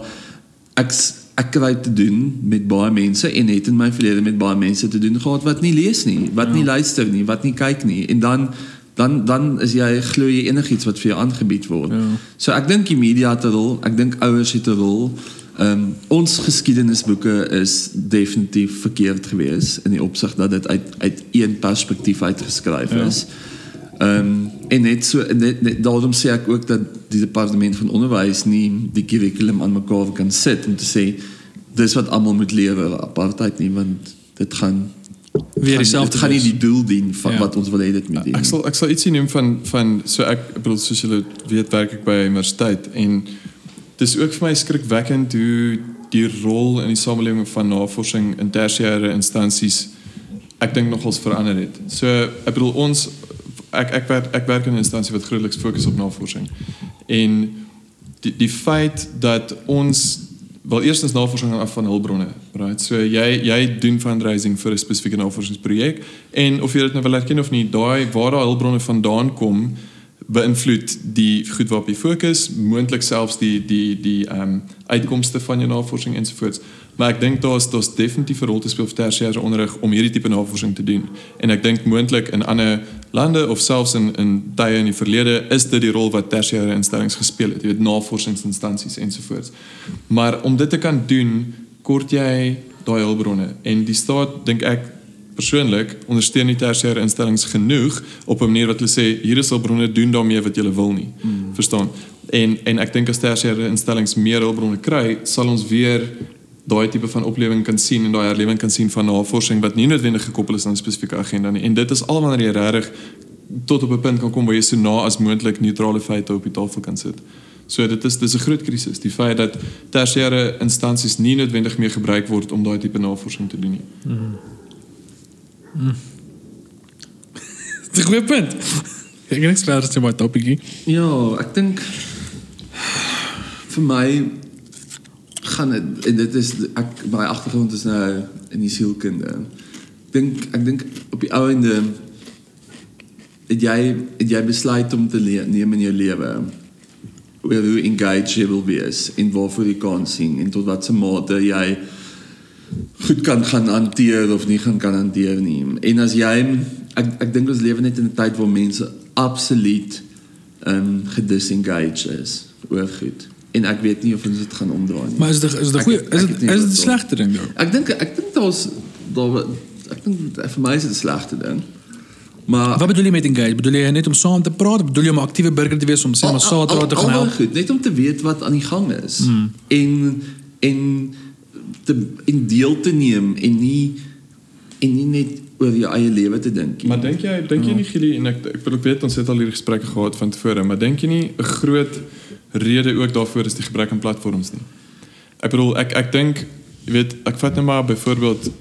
ek ek kry te doen met baie mense en het in my verlede met baie mense te doen gehad wat nie lees nie, wat ja. nie luister nie, wat nie kyk nie en dan dan dan is jy glo jy enigiets wat vir jou aangebied word. Ja. So ek dink die media het 'n rol, ek dink ouers het 'n rol. Ehm um, ons geskiedenisboeke is definitief verkeerd geweest in die opsig dat dit uit uit een perspektief uitgeskryf Ja. is. Ehm um, en net so net, net daarom sê ek ook dat die departement van onderwys nie die kurrikulum aan mekaar kan sit om te sê dis wat almal moet oor apartheid nie want dit gaan Weer dieselfde gaan nie die doel dien van Ja. wat ons wil hê dit moet dien. Ek sal ek sal ietsie noem van van so ek bedoel soos julle weet werk ek by 'n universiteit en dis ook vir my skrikwekkend hoe die rol in die samelewing van navorsing in tersiêre instansies ek dink nogals verander het. So ek bedoel ons ek ek werk ek werk in 'n instansie wat grootliks fokus op navorsing. En die die feit dat ons wel eerstens navorsing af van hulpbronne, right? So jy jy doen fundraising vir 'n spesifieke navorsingsprojek en of jy dit nou wil erken of nie, daai waar daai hulpbronne vandaan kom beïnvloed die goed waarop jy fokus, moontlik selfs die die die ehm um, uitkomste van jou navorsing ensovoorts. Maar ek dink daar's daar's definitief 'n rol te speel vir tersiêre onderrig om hierdie tipe navorsing te doen. En ek dink moontlik in ander lande of selfs in in tye in die verlede is dit die rol wat tersiêre instellings gespeel het, jy weet navorsingsinstansies ensovoorts. Maar om dit te kan doen, kort jy daai hulpbronne en die staat dink ek persoonlik ondersteun die tersiêre instellings genoeg op 'n manier wat hulle sê hier is hulpbronne doen daarmee wat jy wil nie. Mm. Verstaan? En en ek dink as tersiêre instellings meer hulpbronne kry, sal ons weer daai tipe van oplewing kan sien en daai herlewing kan sien van navorsing wat nie noodwendig gekoppel is aan 'n spesifieke agenda nie. En dit is al wanneer jy regtig tot op 'n punt kan kom waar jy so na as moontlik neutrale feite op die tafel kan sit. So dit is dis 'n groot krisis, die feit dat tersiêre instansies nie noodwendig meer gebruik word om daai tipe navorsing te doen nie. Dis 'n goeie punt. Ek het niks verder te my topiekie. Ja, ek dink vir my gaan dit en dit is ek my agtergrond is nou in die sielkunde. Ek dink ek dink op die ou einde het jy het jy besluit om te neem in jou lewe oor hoe engaged jy wil wees en waarvoor jy kan sien en tot watter mate jy goed kan gaan hanteer of nie gaan kan hanteer nie. En as jy ek ek dink ons lewe net in 'n tyd waar mense absoluut ehm um, gedisengaged is oor goed. En ek weet nie of ons dit gaan omdraai nie. Maar is dit is dit goeie is dit is dit slegte ding dan? Ek dink ek dink daar's daar ek dink vir my is dit 'n slegte ding. Maar Wat bedoel jy met engage? Bedoel jy net om saam te praat? Bedoel jy om 'n aktiewe burger te wees om sê maar Saterdag te gaan help? Goed, net om te weet wat aan die gang is. Mm. En en te in deel te neem en nie en nie net oor jou eie lewe te dink nie. Maar dink jy dink jy nie Gili en ek ek wil ook weet ons het al hierdie gesprekke gehad van tevore, maar dink jy nie 'n groot rede ook daarvoor is die gebrek aan platforms nie? Ek bedoel ek ek dink jy weet ek vat net maar byvoorbeeld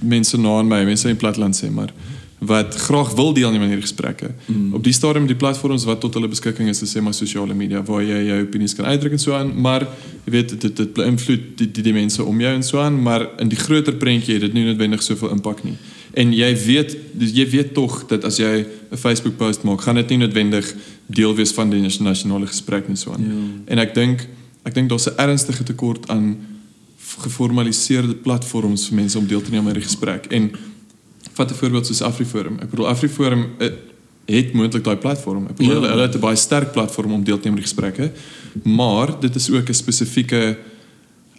mense na aan my, mense in platland sê maar wat graag wil deelneem aan hierdie gesprekke. Mm. Op die stadium die platforms wat tot hulle beskikking is, is sê maar sosiale media waar jy jou opinies kan uitdruk en so aan, maar jy weet dit dit beïnvloed die, die die mense om jou en so aan, maar in die groter prentjie het dit nie noodwendig soveel impak nie. En jy weet dus jy weet tog dat as jy 'n Facebook post maak, gaan dit nie noodwendig deel wees van die nasionale gesprek nie so aan. Ja. En ek dink ek dink daar's 'n ernstige tekort aan geformaliseerde platforms vir mense om deel te neem aan die gesprek. En vat 'n voorbeeld soos AfriForum. Ek bedoel AfriForum eh, het moontlik daai platform. Ek bedoel Ja. hulle, hulle het 'n baie sterk platform om deel te neem aan die gesprekke, maar dit is ook 'n spesifieke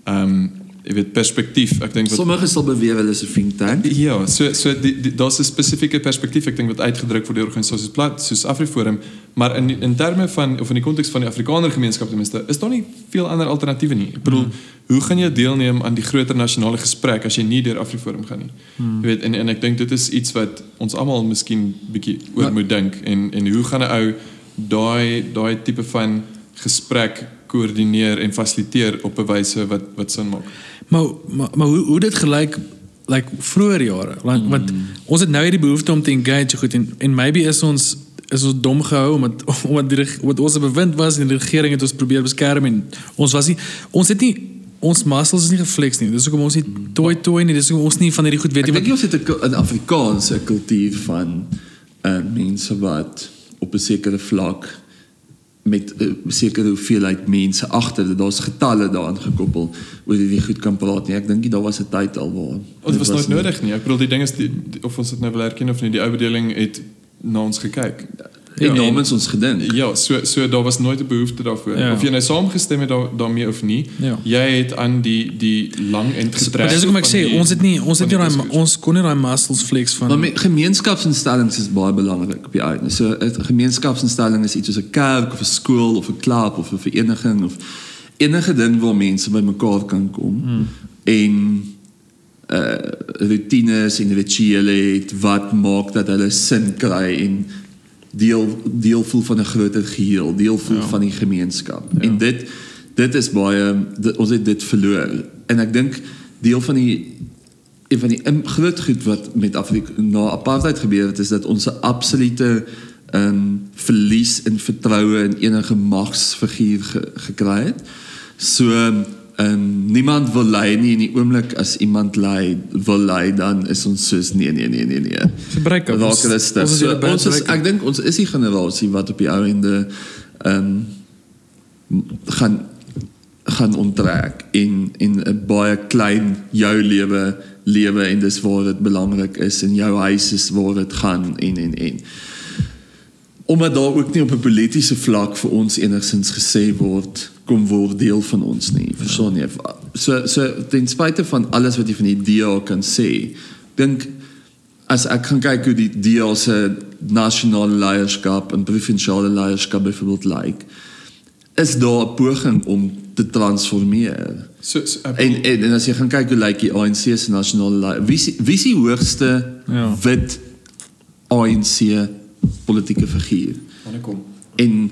ehm um, jy weet perspektief. Ek dink wat Sommige sal beweer hulle is 'n think tank. Ja, so so daar's 'n spesifieke perspektief ek dink wat uitgedruk word deur organisasies plat soos AfriForum, maar in in terme van of in die konteks van die Afrikaner gemeenskap ten minste, is daar nie veel ander alternatiewe nie. Ek bedoel, mm. hoe gaan jy deelneem aan die groter nasionale gesprek as jy nie deur AfriForum gaan nie? Mm. Jy weet en en ek dink dit is iets wat ons almal miskien bietjie oor Maar- moet dink en en hoe gaan 'n ou daai daai tipe van gesprek koördineer en fasiliteer op 'n wyse wat wat sin maak. Maar maar, maar hoe hoe dit gelyk like vroeër jare. Want, mm. want ons het nou hierdie behoefte om te engage goed en en maybe is ons is ons dom gehou omdat omdat die wat ons bewind was en die regering het ons probeer beskerm en ons was nie ons het nie ons muscles is nie geflex nie. Dis hoekom ons nie toy toy nie. Dis hoekom ons nie van hierdie goed weet Ek nie dink wat jy het 'n Afrikaanse kultuur van uh, mense wat op 'n sekere vlak met 'n sekere hoeveelheid mense agter dit daar's getalle daaraan gekoppel oor wie goed kan praat nie. Ek dink daar was 'n tyd al waar Oh, dit was nooit nie- nodig nie. Ek bedoel die ding is die, die, of ons dit nou wil erken of nie, die ou bedeling het na ons gekyk. En namens ons gedink. Ja, so so daar was nooit 'n behoefte daarvoor. Ja. Of jy nou saamgestem het daar, daarmee of nie. Ja. Jy het aan die die lang en getrek. maar dis hoekom ek sê die- ons het nie ons het nie daai ons kon nie daai muscles flex van Maar met gemeenskapsinstellings is baie belangrik op die einde. So 'n gemeenskapsinstelling is iets soos 'n kerk of 'n skool of 'n klub of 'n vereniging of enige ding waar mense bymekaar kan kom hmm. en uh rutines en rituele het wat maak dat hulle sin kry en deel deel voel van 'n groter geheel, deel voel ja. van die gemeenskap. Ja. En dit dit is baie dit, ons het dit verloor. En ek dink deel van die een van die groot goed wat met Afrika na apartheid gebeur het is dat ons 'n absolute ehm um, verlies in vertroue in enige magsfiguur ge, gekry het. So ehm um, niemand wil lei nie in die oomblik as iemand lei wil lei dan is ons soos nee nee nee nee nee. Raak ons- ons is So, julle band ons is ek dink ons is die generasie wat op die ou ende ehm um, gaan gaan onttrek en en 'n baie klein jou lewe lewe en dis waar dit belangrik is en jou huis is waar dit gaan en en en omdat daar ook nie op 'n politieke vlak vir ons enigsins gesê word kom word deel van ons nie verstaan jy so so ten spyte van alles wat jy van die DA kan sê dink as ek kan kyk hoe die DA se nasionale leierskap en provinsiale leierskap byvoorbeeld lyk like, is daar 'n poging om te transformeer So, so En, en en as jy gaan kyk hoe lyk die ANC se nasionale wie wie is die hoogste Ja. wit ANC politieke figuur? wanneer kom? En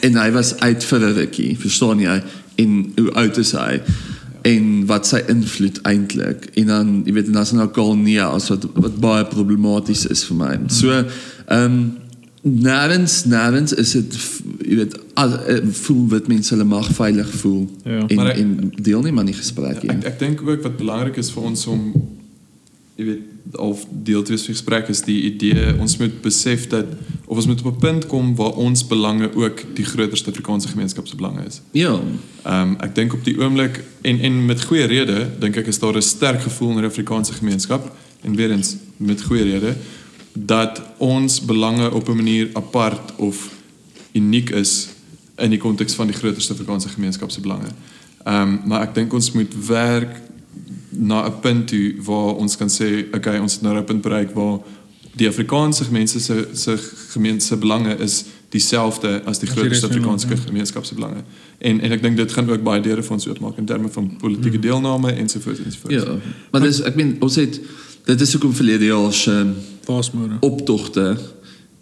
en hy was uit vir 'n rukkie, verstaan jy? En hoe oud is hy? En wat sy invloed eintlik? En dan jy weet en dan is nou Kalnia as wat wat baie problematies is vir my. So ehm um, Nêrens, nêrens is dit jy weet al, eh, voel wit mense hulle mag veilig voel Ja. en Maar ek- en deelneem aan die gesprek. Ek ek dink ook wat belangrik is vir ons om jy weet of deel te wees van die gesprek is die idee ons moet besef dat of ons moet op 'n punt kom waar ons belange ook die grootste Afrikaanse gemeenskap se belange is. Ja. Ehm um, ek dink op die oomblik en en met goeie rede dink ek is daar 'n sterk gevoel in die Afrikaanse gemeenskap en weer eens met goeie rede dat ons belange op 'n manier apart of uniek is in die konteks van die grootste Afrikaanse gemeenskap se belange. Ehm um, maar ek dink ons moet werk na 'n punt toe waar ons kan sê okay ons het nou 'n punt bereik waar die Afrikaanse mense se se gemeenskappe belange is dieselfde as die As die grootste res van die land, Afrikaanse gemeenskap se belange. En en ek dink dit gaan ook baie deure vir ons oopmaak in terme van politieke deelname ensovoorts ensovoorts. Ja. Maar dis ek meen ons het dit is hoekom verlede jaar se Paasmôre. optogte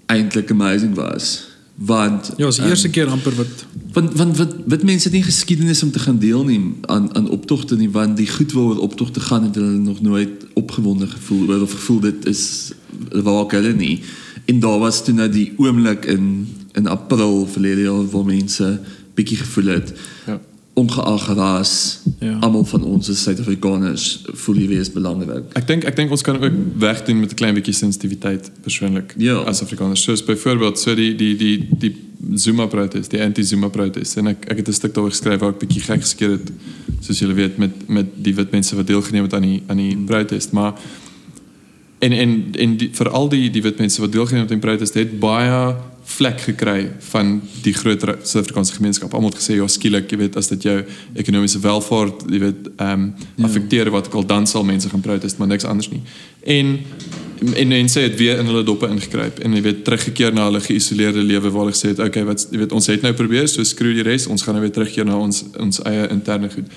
eintlik amazing was. Want Ja, is die eerste keer amper wat want want wat wat mense het nie geskiedenis om te gaan deelneem aan aan optogte nie want die goed waaroor optogte gaan het hulle nog nooit opgewonde gevoel oor of gevoel dit is waar hulle nie en daar was toe nou die oomblik in in april verlede jaar waar mense bietjie gevoel het Ja. Ongeag ras Ja. almal van ons is Suid-Afrikaners voel hierdie is belangrik Ek dink ek dink ons kan ook wegdoen met 'n klein bietjie sensitiwiteit persoonlik Ja. as Afrikaners. Soos byvoorbeeld so die die die die Zuma protest, die anti-Zuma protest en ek ek het 'n stuk daaroor geskryf waar ek bietjie gek geskeer het soos julle weet met met die wit mense wat deelgeneem het aan die aan die protest, maar en en en vir al die die wit mense wat deelgeneem het aan die protest het baie vlek gekry van die groter Suid-Afrikaanse gemeenskap. Almal het gesê ja skielik, jy weet, as dit jou ekonomiese welvaart, jy weet, ehm um, affekteer wat ek al dan sal mense gaan protest, maar niks anders nie. En en mense het weer in hulle doppe ingekruip en jy weet teruggekeer na hulle geïsoleerde lewe waar hulle gesê het okay wat jy weet ons het nou probeer so skroe die res ons gaan nou weer terugkeer na ons ons eie interne goed.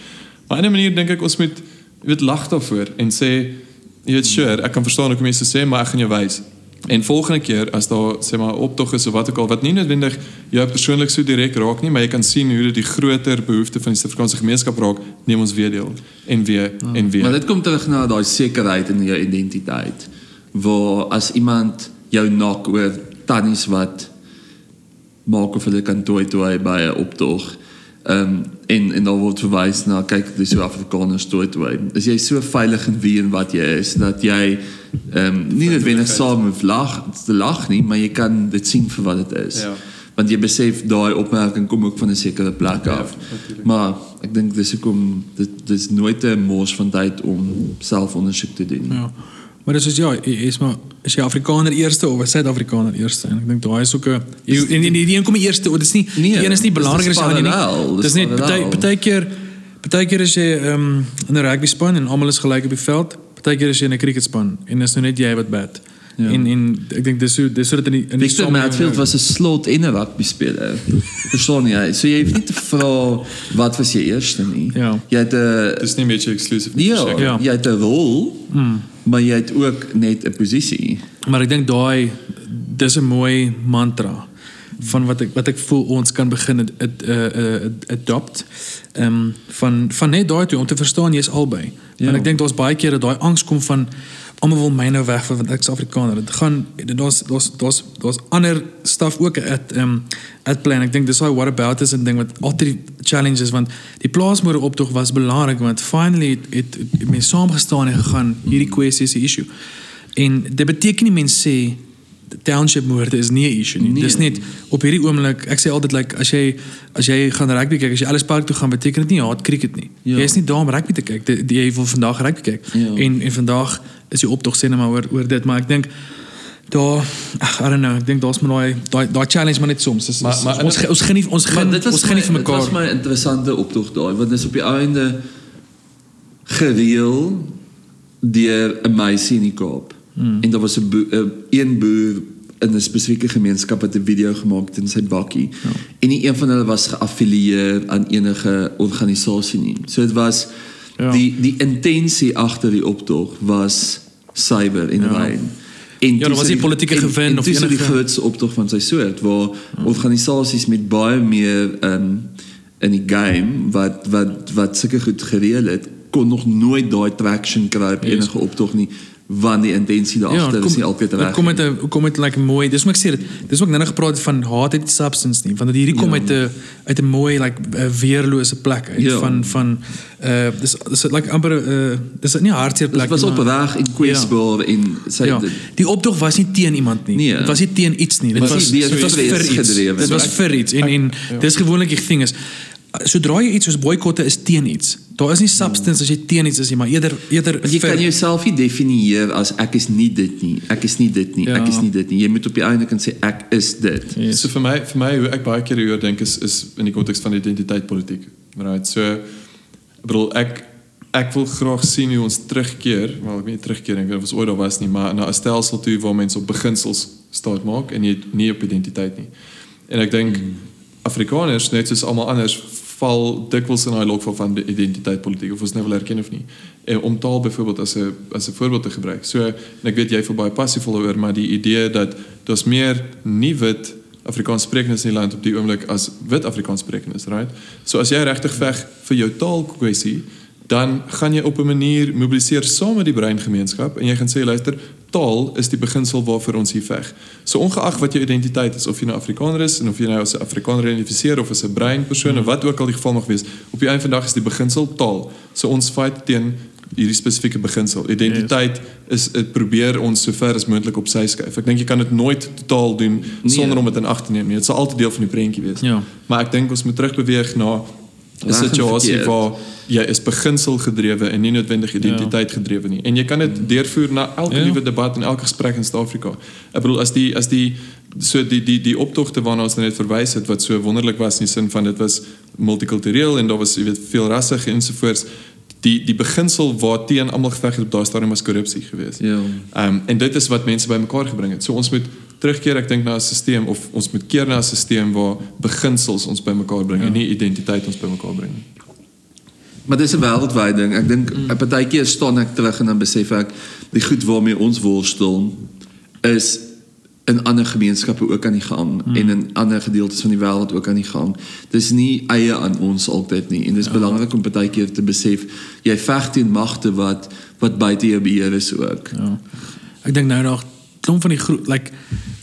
Maar op 'n manier dink ek ons moet jy weet lag daarvoor en sê jy weet sure ek kan verstaan hoe mense sê maar ek gaan jou wys. En volgende keer as daar sê maar optog is of wat ook al wat nie noodwendig jou persoonlik so direk raak nie, maar jy kan sien hoe dit die groter behoefte van die Suid-Afrikaanse gemeenskap raak, neem ons weer deel en weer ja. en weer. Maar dit kom terug na daai sekerheid in jou identiteit waar as iemand jou nok oor tannies wat maak of hulle kan toe toe by 'n optog. Ehm um, en en dan word verwys na kyk die Suid-Afrikaners toe toe. Is jy so veilig in wie en wat jy is dat jy ehm um, nie net wenner saam met lag te lag nie, maar jy kan dit sien vir wat dit is. Ja. Want jy besef daai opmerking kom ook van 'n sekere plek ja, af. Ja, maar ek dink dis hoekom dit dis nooit 'n mors van tyd om selfondersoek te doen. Ja. Maar dis is ja, is maar is jy Afrikaner eerste of is Suid-Afrikaner eerste? En ek dink daai is ook 'n en die, die een kom eerste, dis nie nee, die een is nie belangriker as die ander nie. Dis net party partykeer partykeer is jy ehm um, in 'n rugby span en almal is gelyk op die veld. Partykeer is jy in 'n cricket span en is nou net jy wat bat. Ja. En en ek dink dis so dis so dat in die in die Victor Matfield was 'n slot en 'n rugby speler. Verstaan jy? So jy het nie te vra wat was jy eerste nie. Ja. Jy het 'n Dis nie net exclusive nie. Ja, ja. jy het 'n rol. Hmm maar jy het ook net 'n posisie. Maar ek dink daai dis 'n mooi mantra van wat ek wat ek voel ons kan begin 'n 'n adopt. Ehm um, van van net daai toe om te verstaan jy's albei. Ja. Want ek dink daar's baie kere daai angs kom van almal wil my nou weg want ek's Afrikaner. Dit gaan daar's daar's daar's daar's ander stuff ook at um, at plan. Ek dink dis why what about is 'n ding wat altyd die challenges want die plaasmoeder optog was belangrik want finally het, het, het mense saamgestaan en gegaan hierdie kwessie is 'n issue. En dit beteken nie mense sê township moorde is nie 'n issue nie. Nee. Dis net op hierdie oomblik, ek sê altyd like as jy as jy gaan rugby kyk, as jy alles park toe gaan, beteken dit nie haat cricket nie. Ja. Jy is nie daar om rugby te kyk. Jy wil vandag rugby kyk. Ja. En en vandag is die optog sê net maar oor oor dit, maar ek dink daar ag I don't know, ek dink daar's maar daai daai daai challenge maar net soms. Is, maar, maar, ons ons geniet ons geniet ons geniet vir mekaar. Dit was my interessante optog daai, want dis op die einde gereël deur 'n meisie in die Kaap. Hmm. En daar was 'n een boer in 'n spesifieke gemeenskap wat 'n video gemaak het in sy bakkie. Ja. En nie een van hulle was geaffilieer aan enige organisasie nie. So dit was ja. die die intensie agter die optog was cyber in ja. rein. En ja, was die politieke gewin of enige die grootste optog van sy soort waar ja. organisasies met baie meer um, in die game wat wat wat sulke goed gereël het kon nog nooit daai traction kry op enige optog nie want die intensie daar agter ja, is nie altyd reg. Kom met 'n kom met like mooi. Dis moet ek sê dit. Dis ook nou gepraat van haat het substance nie, want dit hierdie kom ja. uit 'n uit 'n mooi like weerlose plek uit ja. van van uh dis dis like amper uh dis nie hartseer plek nie. Dit was opreg in Queensboro ja. in sy ja. Die optog was nie teen iemand nie. Nee. Dit was nie teen iets nie. Dit was dit was vir iets. Dit was vir iets en en ja. dis gewoonlik die ding is sodra jy iets soos boikotte is teen iets. Daar is nie substance as jy teen iets is nie, maar eerder eerder jy kan jouself nie definieer as ek is nie dit nie. Ek is nie dit nie. Ja. Ek is nie dit nie. Jy moet op die einde kan sê ek is dit. Yes. So vir my vir my hoe ek baie keer hieroor dink is is in die konteks van identiteitspolitiek. Right. So bedoel ek ek wil graag sien hoe ons terugkeer, wel ek weet terugkeer ek weet of ons ooit daar was nie, maar na 'n stelsel toe waar mense op beginsels staat maak en nie nie op identiteit nie. En ek dink hmm. Afrikaners net soos almal anders val dikwels in daai lokval van identiteitspolitiek of ons nou wil erken of nie. En om taal byvoorbeeld as 'n as 'n voorbeeld te gebruik. So en ek weet jy vir baie passievol oor maar die idee dat daar's meer nie wit Afrikaans sprekendes in die land op die oomblik as wit Afrikaans sprekendes, right? So as jy regtig veg vir jou taalkwessie, dan gaan jy op 'n manier mobiliseer saam met die breingemeenskap en jy gaan sê luister, taal is die beginsel waarvoor ons hier veg. So ongeag wat jou identiteit is, of jy nou Afrikaner is en of jy nou as 'n Afrikaner identifiseer of as 'n breinpersoon of wat ook al die geval mag wees, op die einde van die dag is die beginsel taal. So ons fight teen hierdie spesifieke beginsel. Identiteit is dit probeer ons so ver as moontlik op sy skuif. Ek dink jy kan dit nooit totaal doen nee. sonder om dit in ag te neem nie. Dit sal altyd deel van die prentjie wees. Ja. Maar ek dink ons moet terugbeweeg na 'n Reg en situasie waar jy is beginsel gedrewe en nie noodwendig identiteit gedrewe nie. En jy kan dit deurvoer na elke Ja. liewe debat en elke gesprek in Suid-Afrika. Ek bedoel as die as die so die die die optogte waarna ons nou net verwys het wat so wonderlik was in die sin van dit was multikultureel en daar was jy weet veel rassig ensovoorts. Die die beginsel waarteen almal geveg het op daai stadium was korrupsie geweest. Ja. Ehm um, en dit is wat mense bymekaar gebring het. So ons moet terugkeer ek dink na 'n stelsel of ons moet keer na 'n stelsel waar beginsels ons bymekaar bring ja. en nie identiteit ons bymekaar bring nie. Maar dis 'n wêreldwyd ding. Ek dink 'n partykeer staan ek terug en dan besef ek die goed waarmee ons worstel is in ander gemeenskappe ook aan die gang mm. en in ander gedeeltes van die wêreld ook aan die gang. Dis nie eie aan ons altyd nie en dis ja. belangrik om partykeer te besef jy veg teen magte wat wat buite jou beheer is ook. Ja. Ek dink nou nog klomp van die groep like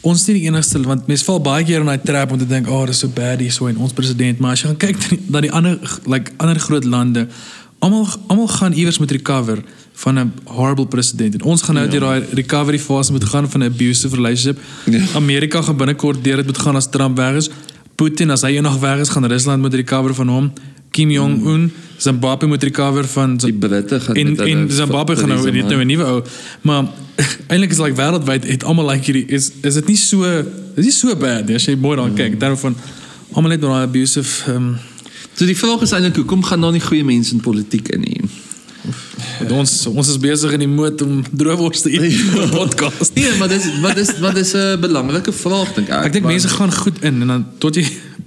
ons is nie die enigste want mense val baie keer in daai trap om te dink, "Ag, oh, dis so bad hier so en ons president." Maar as jy gaan kyk na die, na die ander like ander groot lande, almal almal gaan iewers met recover van 'n horrible president. En ons gaan nou Ja. deur daai recovery fase moet gaan van 'n abusive relationship. Ja. Amerika gaan binnekort deur dit moet gaan as Trump weg is. Putin as hy eendag weg is, gaan Rusland moet recover van hom. Kim Jong Un, Zimbabwe moet recover van Die Britte gaan en en Zimbabwe gaan nou dit nou 'n nuwe ou. Maar eintlik is like wêreldwyd het almal like hierdie is is dit nie so is nie so bad as jy mooi daar kyk. Daarvan almal net daai abusive um, So die vraag is eintlik hoekom gaan daar nie goeie mense in politiek in nie? Want ons ons is besig in die moed om droewors te eet vir 'n podcast. Nee, maar dis wat is wat is 'n belangrike vraag dink ek. Ek dink mense gaan goed in en dan tot jy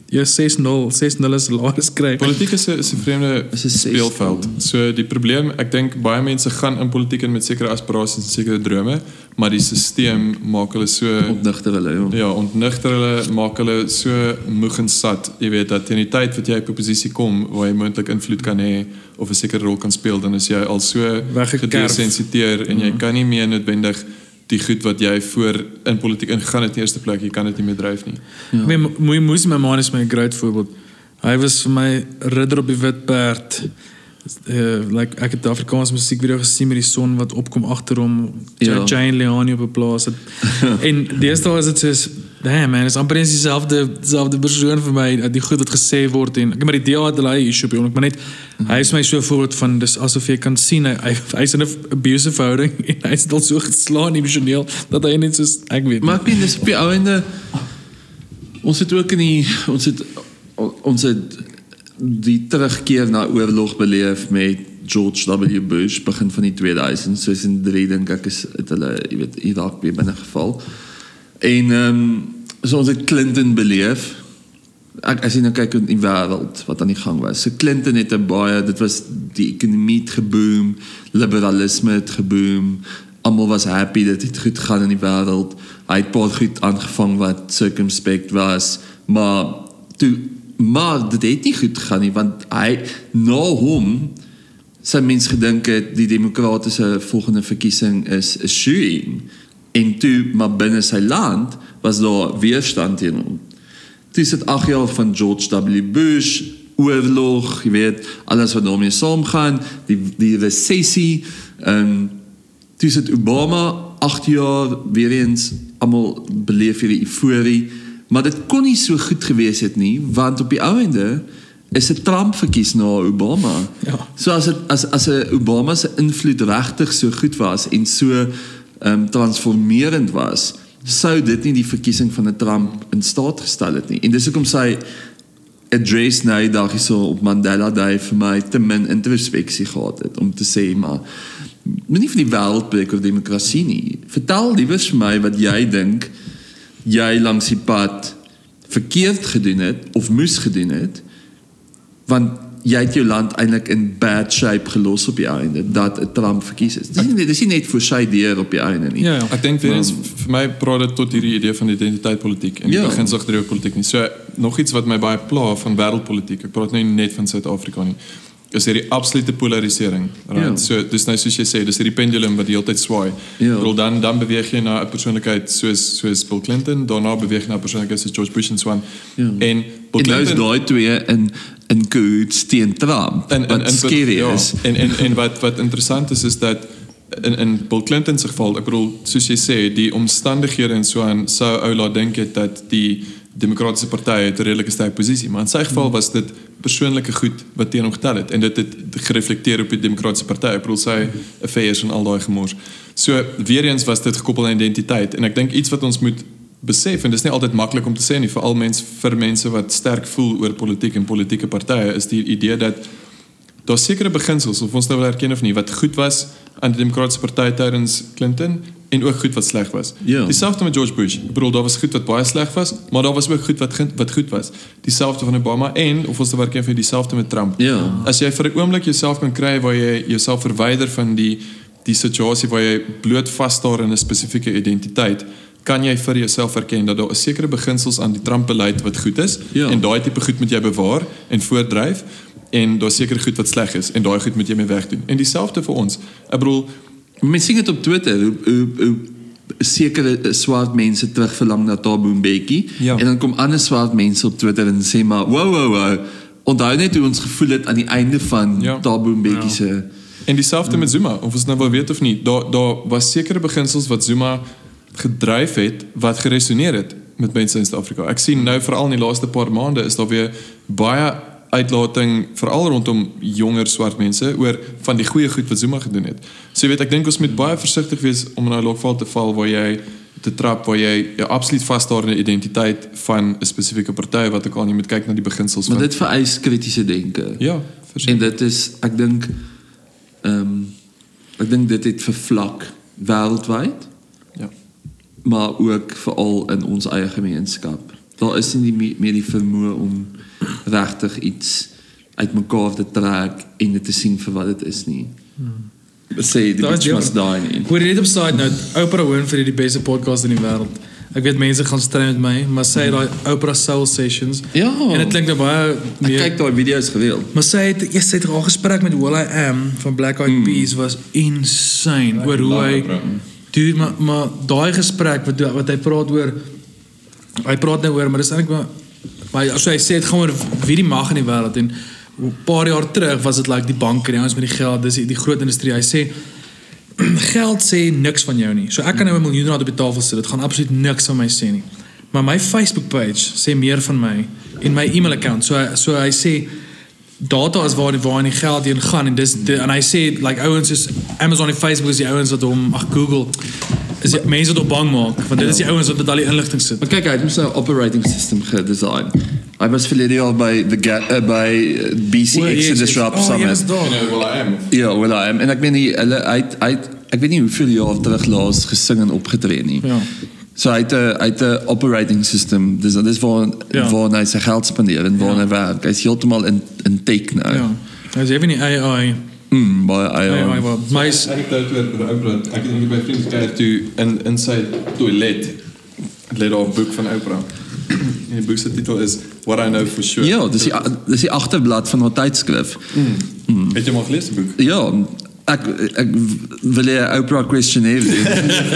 jou 6-0, 6-0 is salaris kry. Politiek is 'n vreemde Is speelveld. So die probleem, ek dink baie mense gaan in politiek in met sekere aspirasies en sekere drome, maar die stelsel maak hulle so ontnigter hulle. Ja. ja, ontnigter hulle, maak hulle so moeg en sat. Jy weet dat teen die tyd wat jy op 'n posisie kom waar jy moontlik invloed kan hê of 'n sekere rol kan speel, dan is jy al so gedesensiteer en jy kan nie meer noodwendig die goed wat jy voor in politiek ingegaan het in die eerste plek, jy kan dit nie meer dryf nie. Ja. Ek meen Mooi Moes my man is my groot voorbeeld. Hy was vir my ridder op die wit perd. Uh, like ek het Afrikaanse musiekvideo gesien met die son wat opkom agter hom. Ja. Ja. Jane Leone op 'n plaas. Het, en deesdae is dit soos damn man, is amper eens dieselfde dieselfde persoon vir my die goed wat gesê word en ek maar die DA het hulle issue by hom, maar net hy is my so 'n voorbeeld van dis asof jy kan sien hy hy hy's in 'n abusive verhouding en hy's al so geslaan emosioneel dat hy net soos ek weet. Maar ek meen dis op die ou ende ons het ook in die ons het ons het die terugkeer na oorlog beleef met George W Bush begin van die 2000s soos in 3 dink ek is het hulle jy weet Irak weer binne geval. En ehm um, so ons het Clinton beleef. Ek as jy nou kyk in die wêreld wat aan die gang was. So Clinton het 'n baie dit was die ekonomie het geboom, liberalisme het geboom. Almal was happy dat dit goed gaan in die wêreld. Hy het baie goed aangevang wat circumspect was, maar toe maar dit het nie goed gegaan nie want hy na hom sy mens gedink het die demokratiese volgende verkiesing is 'n shooing en toe maar binne sy land was daar weerstand teen hom. Toe is dit 8 jaar van George W Bush, oorlog, jy weet, alles wat daarmee saamgaan, die die resessie, ehm um, toe is dit Obama 8 jaar weer eens almal beleef hierdie euforie, maar dit kon nie so goed gewees het nie want op die ou ende is dit Trump verkies na Obama. Ja. So as dit as as 'n Obama se invloed regtig so goed was en so ehm um, transformerend was, sou dit nie die verkiesing van 'n Trump in staat gestel het nie. En dis hoekom sy address nou dag hier so op Mandela Day vir my te min introspeksie gehad het om te sê maar moenie vir die wêreld breek oor demokrasie nie. Vertel liewer vir my wat jy dink jy langs die pad verkeerd gedoen het of moes gedoen het want jy het jou land eintlik in bad shape gelos op die einde dat 'n Trump verkies is. Dis nie dis nie net vir sy deur op die einde nie. Ja, ja. Ek dink weer eens vir my praat dit tot hierdie idee van identiteitspolitiek en die Ja. beginsel politiek nie. So nog iets wat my baie pla van wêreldpolitiek. Ek praat nou nie net van Suid-Afrika nie. Is hierdie absolute polarisering. Right? Ja. So dis nou soos jy sê, dis hierdie pendulum wat die hele tyd swaai. Ja. Bedoel dan dan beweeg jy na 'n persoonlikheid soos soos Bill Clinton, daarna beweeg jy na 'n persoonlikheid soos George Bush en so aan. Ja. En Bill En nou is Clinton daai twee in in cahoots teen Trump. En en wat scary ja, is. En en en wat wat interessant is is dat in in Bill Clinton se geval, ek bedoel soos jy sê, die omstandighede en so aan sou ou laat dink het dat die demokratiese party het 'n redelike sterk posisie, maar in sy geval was dit persoonlike goed wat teen hom getel het en dit het gereflekteer op die demokratiese party. Ek bedoel sy affairs en al daai gemors. So weer eens was dit gekoppel aan identiteit en ek dink iets wat ons moet besef en dis nie altyd maklik om te sê nie veral mense vir mense wat sterk voel oor politiek en politieke partye is die idee dat daar sekere beginsels of ons nou wil erken of nie wat goed was aan die demokratiese party tydens Clinton en ook goed wat sleg was. Ja. Dieselfde met George Bush. Ek bedoel daar was goed wat baie sleg was, maar daar was ook goed wat wat goed was. Dieselfde van Obama en of ons nou erken vir dieselfde met Trump. Ja. As jy vir 'n oomblik jouself kan kry waar jy jouself verwyder van die die situasie waar jy bloot vasstaar in 'n spesifieke identiteit, kan jy vir jouself erken dat daar 'n sekere beginsels aan die Trump-beleid wat goed is Ja. en daai tipe goed moet jy bewaar en voortdryf en daar seker goed wat sleg is en daai goed moet jy mee wegdoen. En dieselfde vir ons. Ek bedoel Mense sien dit op Twitter hoe hoe, hoe sekere swart mense terugverlang na Thabo Mbeki Ja. en dan kom ander swart mense op Twitter en sê maar wow wow wow onthou net hoe ons gevoel het aan die einde van Ja. Thabo Mbeki Ja. se En dieselfde met Zuma, of ons nou wil weet of nie, daar daar was sekere beginsels wat Zuma gedryf het wat geresoneer het met mense in Suid-Afrika. Ek sien nou veral in die laaste paar maande is daar weer baie uitlating veral rondom jonger swart mense oor van die goeie goed wat Zuma gedoen het. So jy weet ek dink ons moet baie versigtig wees om in 'n lokval te val waar jy te trap waar jy jy absoluut vasstaar in die identiteit van 'n spesifieke party wat ook al jy moet kyk na die beginsels maar van dit vereis kritiese denke Ja, verseker. en dit is ek dink ehm um, ek dink dit het vervlak wêreldwyd. Maar ook veral in ons eie gemeenskap. Daar is nie die, meer die vermoë om regtig iets uitmekaar te trek en dit te sien vir wat dit is nie. Hmm. Sê die bitch must die nie. Hoor net op side note, Oprah Winfrey die beste podcast in die wêreld. Ek weet mense gaan stry met my, maar sy het daai Oprah Soul Sessions. Ja. En dit klink nou baie Ek meer kyk daai video's gereeld. Maar sy het eers sy het haar gesprek met Will I Am van Black Eyed Peas was insane oor hoe hy dude maar maar daai gesprek wat wat hy praat oor hy praat nou oor maar dis eintlik maar maar as hy sê dit gaan oor wie die mag in die wêreld en 'n paar jaar terug was dit like die banke die ouens met die geld dis die, die groot industrie hy sê geld sê niks van jou nie. So ek kan nou 'n miljoen rand op die tafel sit. Dit gaan absoluut niks van my sê nie. Maar my Facebook page sê meer van my en my e-mail account. So so hy sê data is waar die waar die geld heen gaan en dis die, en hy sê like ouens is Amazon en Facebook is die ouens wat hom ag Google is die mense wat hom bang maak want dit is die ouens wat met al die inligting sit. Maar kyk, hy het mos nou 'n operating system gedesign. Hy was verlede jaar by the Ga- uh, by uh, BC yes, Exodus. Rap Oh, Summit. yes. You know, well I am. Ja, wel I am. En ek weet nie hulle hy hy ek weet nie hoeveel jaar terug laas gesing en opgetree nie. Ja. So hy het 'n hy het 'n operating system. Dis dis waar Ja. waar hy sy geld spandeer en waar Ja. hy werk. Hy's heeltemal in in tech nou. Ja. Hy sê nie AI. Mm, baie AI AI. wat my is- Ek het dit oor oor Oprah. Ek het eendag by vriende gekyk toe in in sy toilet. Lê daar 'n boek van Oprah. En die boek se titel is What I Know for Sure. Ja, dis die dis die agterblad van haar tydskrif. Het jy maar gelees die boek? Ja, ek ek wil jy Oprah questionnaire doen.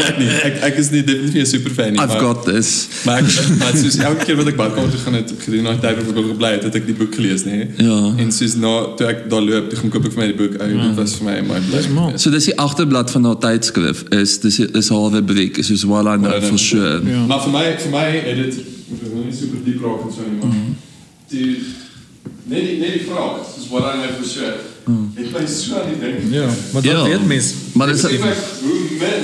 Ek nie. Ek ek is nie definitief 'n superfan nie. I've maar- got this. Maar ek maar soos elke keer wat ek badkamer toe gaan het gedurende daai tyd wat ek ook gebly het, het ek die boek gelees, nê. Ja. En soos na toe ek daar loop, toe gaan koop ek vir my die boek. Ou, dit was vir my my Dis mal. So dis die agterblad van haar tydskrif is dis is haar rubriek is soos what I know for sure. Ja. Maar vir my vir my het dit ek nie super diep raak en so nie, maar die net die net die vraag, soos what I know for sure. Ek bly so aan die ding. Ja, maar dat Ja. weet mens. Maar Dis hoe men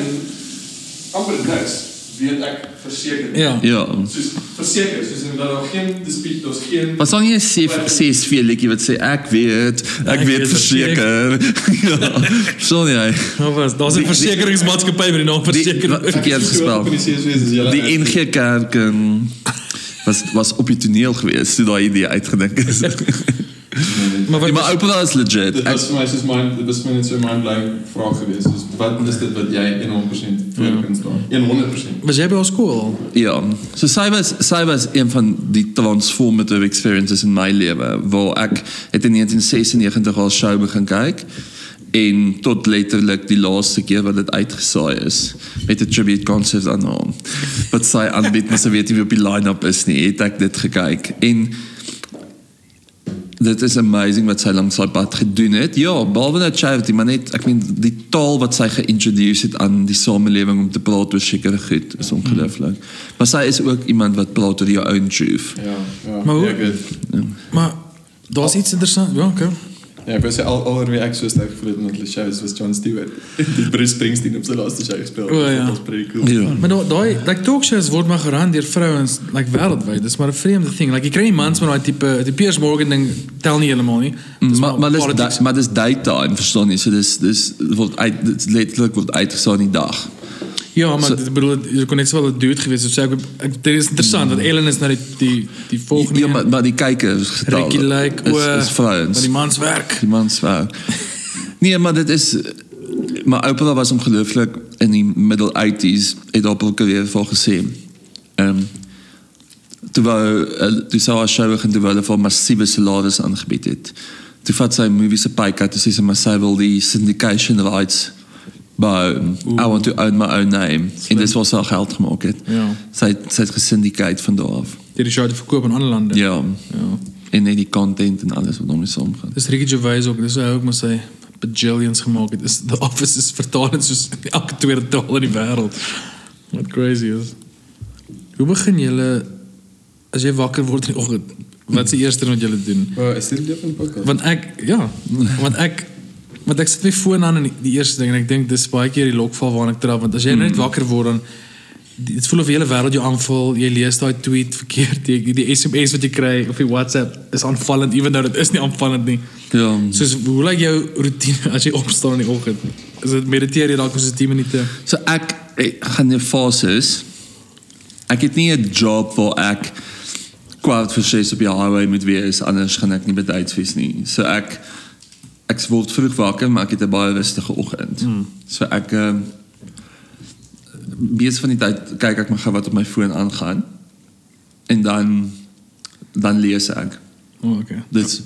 amper niks weet ek verseker. Ja. ja. Soos verseker, soos en dat daar geen dispuut, daar's geen Was dan nie 'n CSV liedjie wat sê ek weet, ek Ek weet weet verseker. ja. So nee. Nou was daar's 'n versekeringsmaatskappy met die naam verseker. verkeerd gespel. Die is NG Kerk en was was op die toneel geweest toe daai idee uitgedink is. Maar wat Ja, maar Oprah is legit. Dit was vir my soos mind dit was vir my net so mind blowing vraag geweest. Soos wat is dit wat jy 100% voor kan staan? 100%. was jy by skool? ja. So sy was sy was een van die transformative experiences in my lewe waar ek het in 1996 al show begin kyk en tot letterlik die laaste keer wat dit uitgesaai is met 'n tribute concert aan hom. Wat sy aanbied, maar sy weet nie wie op die line-up is nie. Het ek dit gekyk en dit is amazing wat sy langs daai pad gedoen het. Ja, behalwe dat charity, maar net ek meen die taal wat sy geïntroduce het aan die samelewing om te praat oor sekere goed is ongelooflik. Maar sy is ook iemand wat praat oor jou own truth. Ja, ja. Maar hoe- ja, good. Maar daar's iets interessant. Ja, okay. Ja, ek was al al wie ek so sterk gevoel het met die shows was John Stewart. Die Bruce Springsteen op sy laaste show gespeel. O, ja. Dat was pretty cool. Ja. Maar daai daai like talkshows word maar gerun deur vrouens like wêreldwyd. Dis maar 'n vreemde ding. Like jy kry nie mans met daai tipe die Piers Morgan ding tel nie heeltemal nie. Dis Maar maar dis da- maar dis daytime, verstaan jy? So dis dis word uit dit letterlik word uitgesaai in die dag. Ja, maar So- bedoel jy kon net so wel 'n dude gewees het. So ek, ek dit is interessant dat Ellen is nou die die die volgende Ja, maar, maar die kykers getal Ricky Lake is, is vrouens. Maar die mans werk. Die mans vrou. nee, maar dit is maar Oprah was ongelooflik in die middle 80s het op haar carrière vol gesê. Um, toe wou toe sou haar show begin toe hulle vir massiewe salarisse aangebied het. Toe vat sy movies se pay cut, toe sê sy maar sy wil die syndication rights by I want to own my own name. En dis was haar geld gemaak het. Ja. Sy het- sy het gesyndicate van daar af. Deur die show te verkoop in ander lande. Ja. Ja. En net die content en alles wat daarmee saamgaan. Dis Ricky Gervais ook. Dis hoe hy ook maar sy bajillions gemaak het. Dis The Office is vertaal in soos elke tweede taal in die wêreld. Wat crazy is. Hoe begin julle as jy wakker word in die oggend? Wat is die eerste ding wat julle doen? Oh, is dit die op 'n podcast? Want ek ja, want ek want ek sit my foon aan en die, die eerste ding en ek dink dis baie keer die lokval waarna ek trap want as jy net wakker word dan dit voel of die hele wêreld jou aanval. Jy lees daai tweet verkeerd, die, die SMS wat jy kry of die WhatsApp is aanvallend ewen nou dit is nie aanvallend nie. Ja. Soos hoe lyk jou roetine as jy opstaan in die oggend? Is dit mediteer jy dalk vir so 10 minute? So ek, ek gaan in fases. Ek het nie 'n job waar ek kwart vir 6 op die highway moet wees anders gaan ek nie by tydsfees nie. So ek ek word vroeg wakker maar ek het 'n baie rustige oggend. Hmm. So ek ehm mees van die tyd kyk ek maar gou wat op my foon aangaan. En dan dan lees ek. O, oh, okay. Dis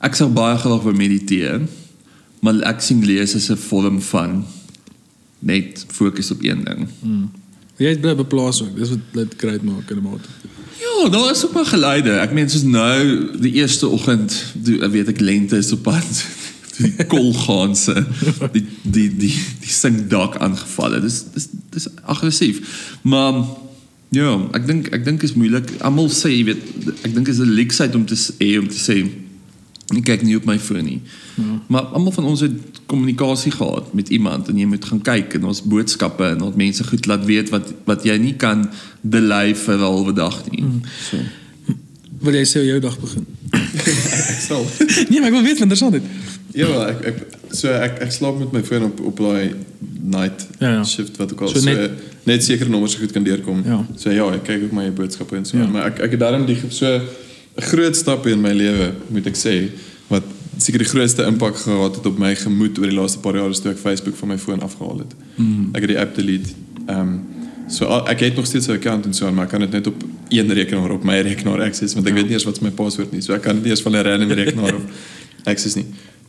ek sou baie graag wil mediteer, maar ek sien lees as 'n vorm van net fokus op een ding. Jy het bly beplaas ook. Dis wat dit great maak in 'n mate. Ja, daar is ook maar geleide. Ek meen soos nou die eerste oggend, weet ek lente is op pad. Die kolgaanse die die die die sinkdak aangeval het. Dis dis dis aggressief. Maar ja, ek dink ek dink is moeilik. Almal sê jy weet ek dink is 'n leksheid om te sê om te sê ek kyk nie op my foon nie. Ja. Maar almal van ons het kommunikasie gehad met iemand en jy moet gaan kyk en ons boodskappe en ons mense goed laat weet wat wat jy nie kan delay vir 'n halwe dag nie. Mm. So. Wil jy sê hoe jou dag begin? ek sal. nee, maar ek wil weet van interessant. Ja, wel, ek ek so ek ek slaap met my foon op op daai night Ja, ja. shift wat ook al So so, net- net net sekere nommers so goed kan deurkom. Ja. So ja, ek kyk ook my boodskappe en so, Ja. ja. maar ek ek het daarom die so 'n groot stap in my lewe, moet ek sê, wat seker die grootste impak gehad het op my gemoed oor die laaste paar jaar is toe ek Facebook van my foon afgehaal het. Mm. Ek het die app delete. Ehm um, so ek het nog steeds 'n account en so, maar ek kan dit net op een rekenaar op my rekenaar access want ek ja. weet nie eers wat is my paswoord nie. So ek kan dit nie eers van 'n random rekenaar op access nie.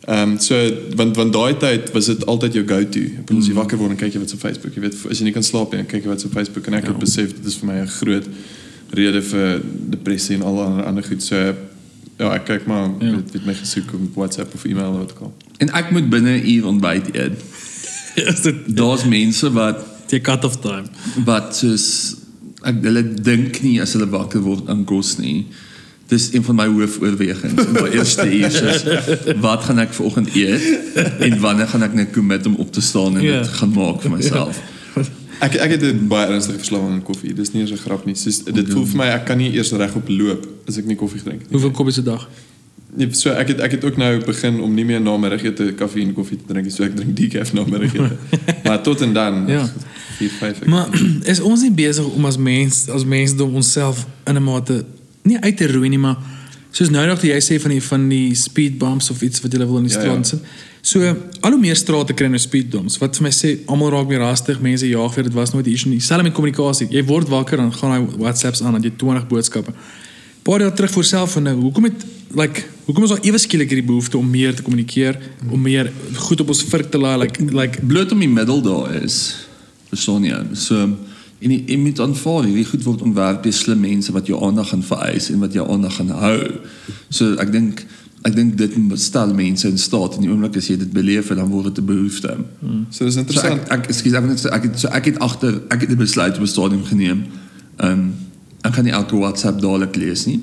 Ehm um, so want want daai tyd was dit altyd jou go-to. Ek bedoel as jy wakker word en kyk jy wat op Facebook, jy weet as jy nie kan slaap nie, kyk jy wat op Facebook en ek ja. het besef dit is vir my 'n groot rede vir depressie en al ander ander goed. So ja, ek kyk maar Ja. weet, weet my gesoek op WhatsApp of e-mail of wat ook al. En ek moet binne 'n uur ontbyt eet. is dit Daar's mense wat die cut off time? wat soos ek hulle dink nie as hulle wakker word aan kos nie. Dis een van my hoofoorwegings. In my eerste uur is wat gaan ek vanoggend eet en wanneer gaan ek net commit om op te staan en Ja. dit gaan maak vir myself. Ek ek het 'n baie ernstige verslawing aan koffie. Dis nie eens 'n grap nie. Soos dit voel vir my ek kan nie eers regop loop as ek nie koffie drink nie. Hoeveel koppies 'n dag? Nee, so ek het ek het ook nou begin om nie meer na middagete koffie en koffie te drink nie. So ek drink decaf na middagete. maar tot en dan Ja. 4 5 Maar is ons nie besig om as mens as mensdom onsself in 'n mate nie uit te roei nie, maar soos nou nog jy sê van die van die speed bumps of iets wat jy wil in die Ja, ja. sit. So al hoe meer strate kry nou speed bumps. Wat vir my sê almal raak meer rastig, mense jaag weer dit was nooit 'n issue nie. Selfs met kommunikasie. Jy word wakker dan gaan hy WhatsApps aan en jy 20 boodskappe. Paar jaar terug voor self en nou, hoekom het like hoekom is daar ewe skielik hierdie behoefte om meer te kommunikeer, om meer goed op ons vrik te laai like like bloot om die middel daar is. Verstaan jy? So en jy, moet aanvaar hierdie goed word ontwerp deur slim mense wat jou aandag gaan vereis en wat jou aandag gaan hou. So ek dink Ek dink dit stel mense in staat in die oomblik as jy dit beleef en dan word dit 'n behoefte. So dis So interessant. ek ek ekskuus ek net sê ek het so ek het agter ek het 'n besluit op 'n stadium geneem. Ehm um, ek gaan nie elke WhatsApp dadelik lees nie.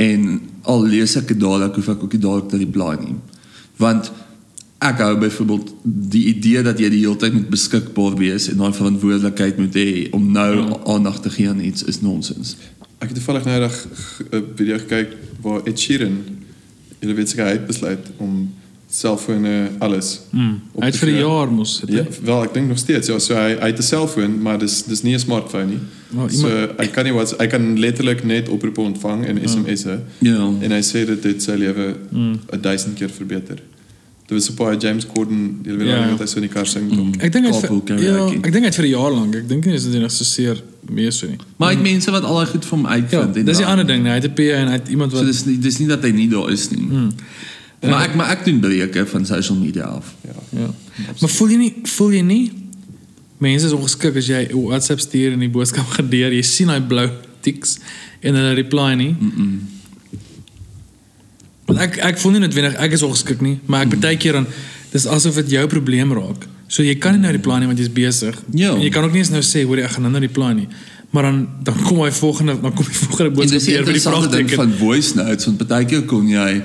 En al lees ek dit dadelik hoef ek ook nie dadelik te reply nie. Want ek hou byvoorbeeld die idee dat jy die hele tyd moet beskikbaar wees en daai verantwoordelikheid moet hê om nou aandag te gee aan iets is nonsens. Ek het toevallig nou 'n video gekyk waar Ed Sheeran julle weet seker hy het besluit om selfone alles. Mm. Hy het vir 'n jaar mos dit. Ja, wel ek dink nog steeds ja, so hy hy het 'n selfoon, maar dis dis nie 'n smartphone nie. Maar So iemand- hy kan nie wat hy kan letterlik net oproepe ontvang en SMS'e. Ja. En hy sê dit het sy lewe Mm. 'n duisend keer verbeter. Dit was so baie James Corden, jy weet Ja. ja. wat hy so in die kar sing kom. Ek dink hy ja, ek dink hy het vir 'n jaar lank. Ek dink nie is dit nog so seer meer so nie. Maar hy het mense wat al daai goed vir hom Ja, uitvind. en dis die ander ding, nee. hy het 'n PA en hy het iemand So wat dis nie dis nie dat hy nie daar is nie. Hmm. Maar ek maar ek doen breuke van social media af. Ja. ja. Maar voel jy nie voel jy nie mense is ongeskik as jy 'n WhatsApp stuur en die boodskap gaan deur, jy sien daai blou tiks en hulle reply nie. Mm -mm. Want ek ek voel nie noodwendig ek is ongeskik nie, maar ek partykeer dan dis asof dit jou probleem raak. So jy kan nie nou reply nie want jy's besig. Ja. En jy kan ook nie eens nou sê hoor ek gaan nou nou reply nie. Maar dan dan kom hy volgende dan kom die volgende En boodskap die deur vir die vraagteken. van voice notes want partykeer kon jy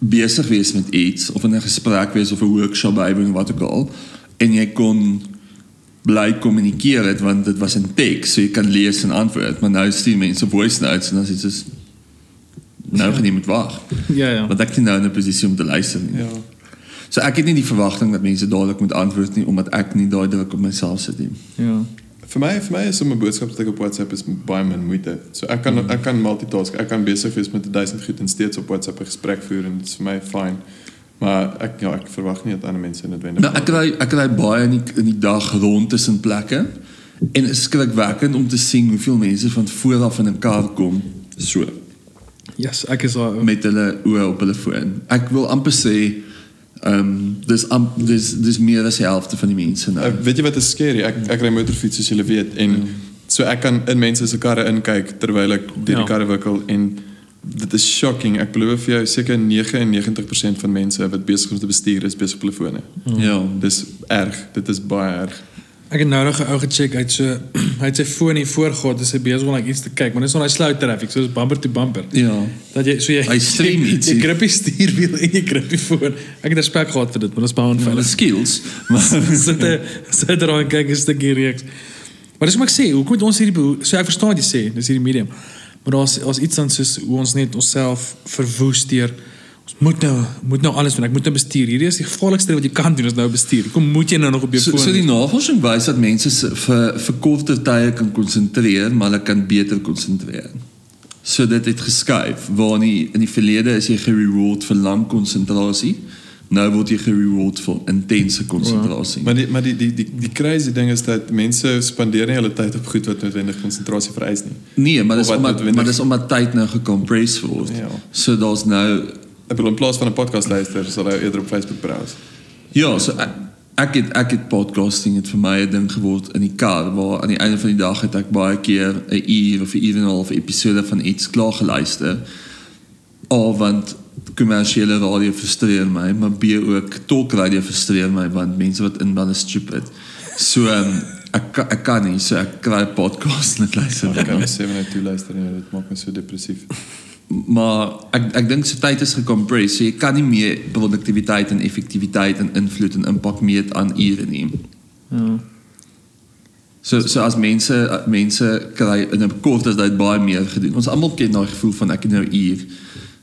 besig wees met iets of in 'n gesprek wees of 'n workshop bywoon wat ook al en jy kon bly kommunikeer het want dit was in teks so jy kan lees en antwoord maar nou stuur mense voice notes en dan is dit soos nou gaan moet wag Ja ja. want ek is nou in 'n posisie om te luister nie. Ja. So ek het nie die verwagting dat mense dadelik moet antwoord nie omdat ek nie daai druk op myself sit nie. Ja. Vir my vir my is om 'n boodskap te tik op WhatsApp is baie min moeite. So ek kan ek kan multitask. Ek kan besig wees met 1000 goed en steeds op WhatsApp 'n gesprek voer en dit is vir my fyn. Maar ek ja, ek verwag nie dat ander mense noodwendig Nou ek kry ek kry baie in die, in die dag rond tussen plekke en is skrikwekkend om te sien hoeveel mense van voor af in 'n kar kom so Yes, ek is daar. met hulle oë op hulle foon. Ek wil amper sê ehm um, dis am, dis dis meer as die helfte van die mense nou. Uh, weet jy wat is scary? Ek ek ry motorfiets soos julle weet en Ja. so ek kan in mense se karre inkyk terwyl ek deur Ja. die karre wikkel en dit is shocking. Ek beloof vir jou seker 99% van mense wat besig is om te bestuur is besig op hulle fone. Ja. Dis erg. Dit is baie erg. Ek het nou nog 'n ou gecheck uit so hy het sy foon hier voorgehad, dis hy besig om like iets te kyk, maar dis nog daai slow traffic, so dis bumper to bumper. Ja. Dat jy so jy Hy stream jy- ietsie. Jy grip die stuurwiel en jy grip die foon. Ek het respek gehad vir dit, maar dis baie Hulle onveilig. skills. Maar sit hy sit daar en kyk 'n stukkie reeks. Maar dis wat ek sê, hoekom het ons hierdie so ek verstaan wat jy sê, dis hierdie medium. Maar daar's daar's iets dan soos hoe ons net onsself verwoes deur moet nou moet nou alles doen. Ek moet nou bestuur. Hierdie is die gevaarlikste wat jy kan doen is nou bestuur. Kom moet jy nou nog op jou so, foon. so die navorsing wys dat mense se- vir vir korter tye kan konsentreer, maar hulle kan beter konsentreer. So dit het geskuif waar in die, in die verlede is jy gereward vir lang konsentrasie. Nou word jy gereward vir intense konsentrasie. Maar die maar die die die die crazy ding is dat mense spandeer nie hulle tyd op goed wat noodwendig konsentrasie vereis nie. Nee, maar dis omdat maar dis omdat tyd nou gecompress word. Ja. So daar's nou Ek bedoel in plaas van 'n podcast luister, sal hy eerder op Facebook browse. ja, so ek ek het ek het podcasting het vir my 'n ding geword in die kar waar aan die einde van die dag het ek baie keer 'n uur of 'n uur en 'n half episode van iets klaar geluister. Al want kommersiële radio frustreer my, maar B ook talkradio frustreer my want mense wat inbel is stupid. So um, ek ek kan nie, so ek kry podcast net luister. Ek kan nie 7 uit 2 luister nie, dit maak my so depressief. Maar ek ek dink se tyd is gecompress. So jy kan nie meer produktiwiteit en effektiwiteit en invloed en impak meet aan ure nie. Ja. So so as mense mense kry in 'n korter tyd baie meer gedoen. Ons almal ken daai gevoel van ek het nou uur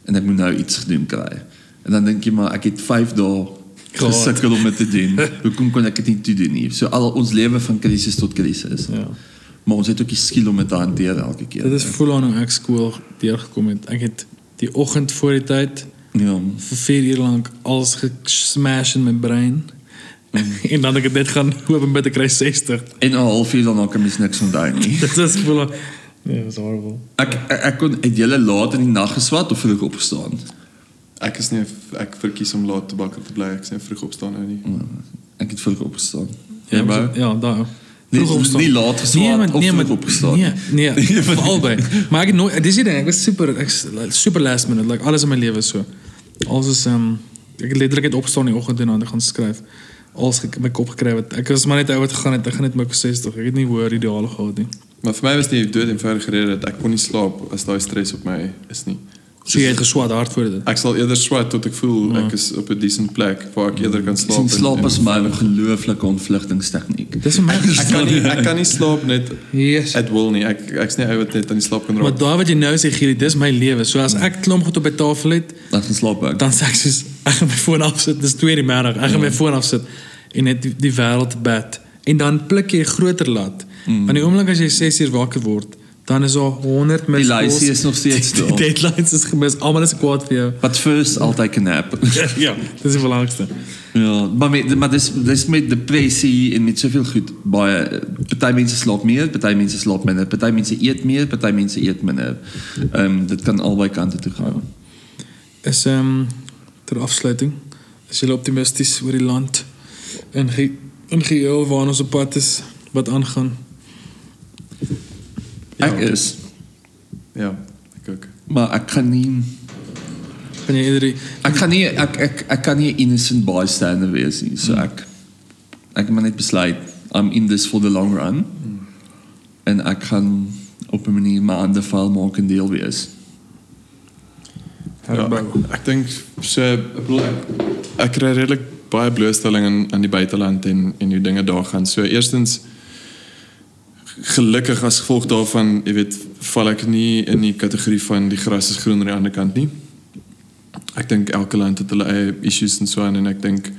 en ek moet nou iets gedoen kry. En dan dink jy maar ek het 5 dae gesukkel om dit te doen. Hoekom kon ek dit nie toe doen nie? So al ons lewe van krisis tot krisis. Ja. Maar ons het ook die skill om dit te hanteer elke keer. Dit is voel aan hoe ek skool deurgekom het. Ek het die oggend voor die tyd ja. vir 4 uur lank alles gesmash in my brein. en dan het ek dit net gaan hoop om by te kry 60. En 'n halfuur daarna kan mens niks onthou nie. Dit is voel aan Nee, dit is horrible. Ek ek, ek kon het julle laat in die nag geswat of vroeg opgestaan. Ek is nie ek verkies om laat te wakker te bly. Ek nie vroeg opstaan nou nie. Ek het vroeg opgestaan. Ja, Jy bou? maar- ja, daar. Nee, Vroeg opstaan. nie laat geswaat nee, maar, of nee, vroeg maar, opgestaan. Nee, nee, vir albei. Maar ek het nooit dis die ding, ek was super ek is super last minute, like alles in my lewe is so. Alles is ehm ek het letterlik net opstaan in die oggend en dan gaan skryf. Alles ek my kop gekry wat ek was maar net oud gegaan het. Ek gaan net my 60. Ek het nie hoër ideale gehad nie. Maar vir my was die dood eenvoudig rede dat ek kon nie slaap as daai stres op my is nie. So jy het geswaat hard voor dit. Ek sal eerder swat tot ek voel Ja. ek is op 'n decent plek waar ek eerder kan slaap. Slaap, en- slaap is my 'n ongelooflike ontvlugtingstegniek. Dis my Ek kan nie ek kan nie slaap net Yes. at will nie. Ek ek's nie ou wat net aan die slaap kan Maar raak. daai wat jy nou sê Gielie, dis my lewe. So as ek klomp goed op my tafel het, Dan gaan slaap ek. dan sê ek soos ek gaan my foon afsit. Dis 2 in die middag. Ek gaan my foon afsit en net die, die wêreld bed. En dan pluk jy 'n groter lat. Mm. Want die oomblik as jy 6 uur wakker word, dan is daar 100 mis. Die lysie is nog steeds Die daar. deadlines is gemis. Almal is kwaad vir jou. But first altyd 'n nap. ja, dis die belangrikste. Ja, maar met, maar dis dis met depressie en met soveel goed baie party mense slaap meer, party mense slaap minder, party mense eet meer, party mense eet minder. Ehm um, dit kan albei kante toe gaan. Is ehm um, ter afsluiting. Is jy optimisties oor die land in ge, in geheel waar ons op pad is wat aangaan? Ek is, Ja, ek ook. maar ek kan nie Kan jy eerder ek kan nie ek ek ek kan nie 'n innocent bystander wees nie. So ek ek moet net besluit I'm in this for the long run. En ek kan op 'n manier my ander val maak en deel wees. Ja, ek, ek dink so ek bedoel ek, ek kry redelik baie blootstelling in aan die buiteland en en hoe dinge daar gaan. So eerstens gelukkig as gevolg daarvan, jy weet, val ek nie in die kategorie van die gras is groener aan die ander kant nie. Ek dink elke land het hulle eie issues en so aan en ek dink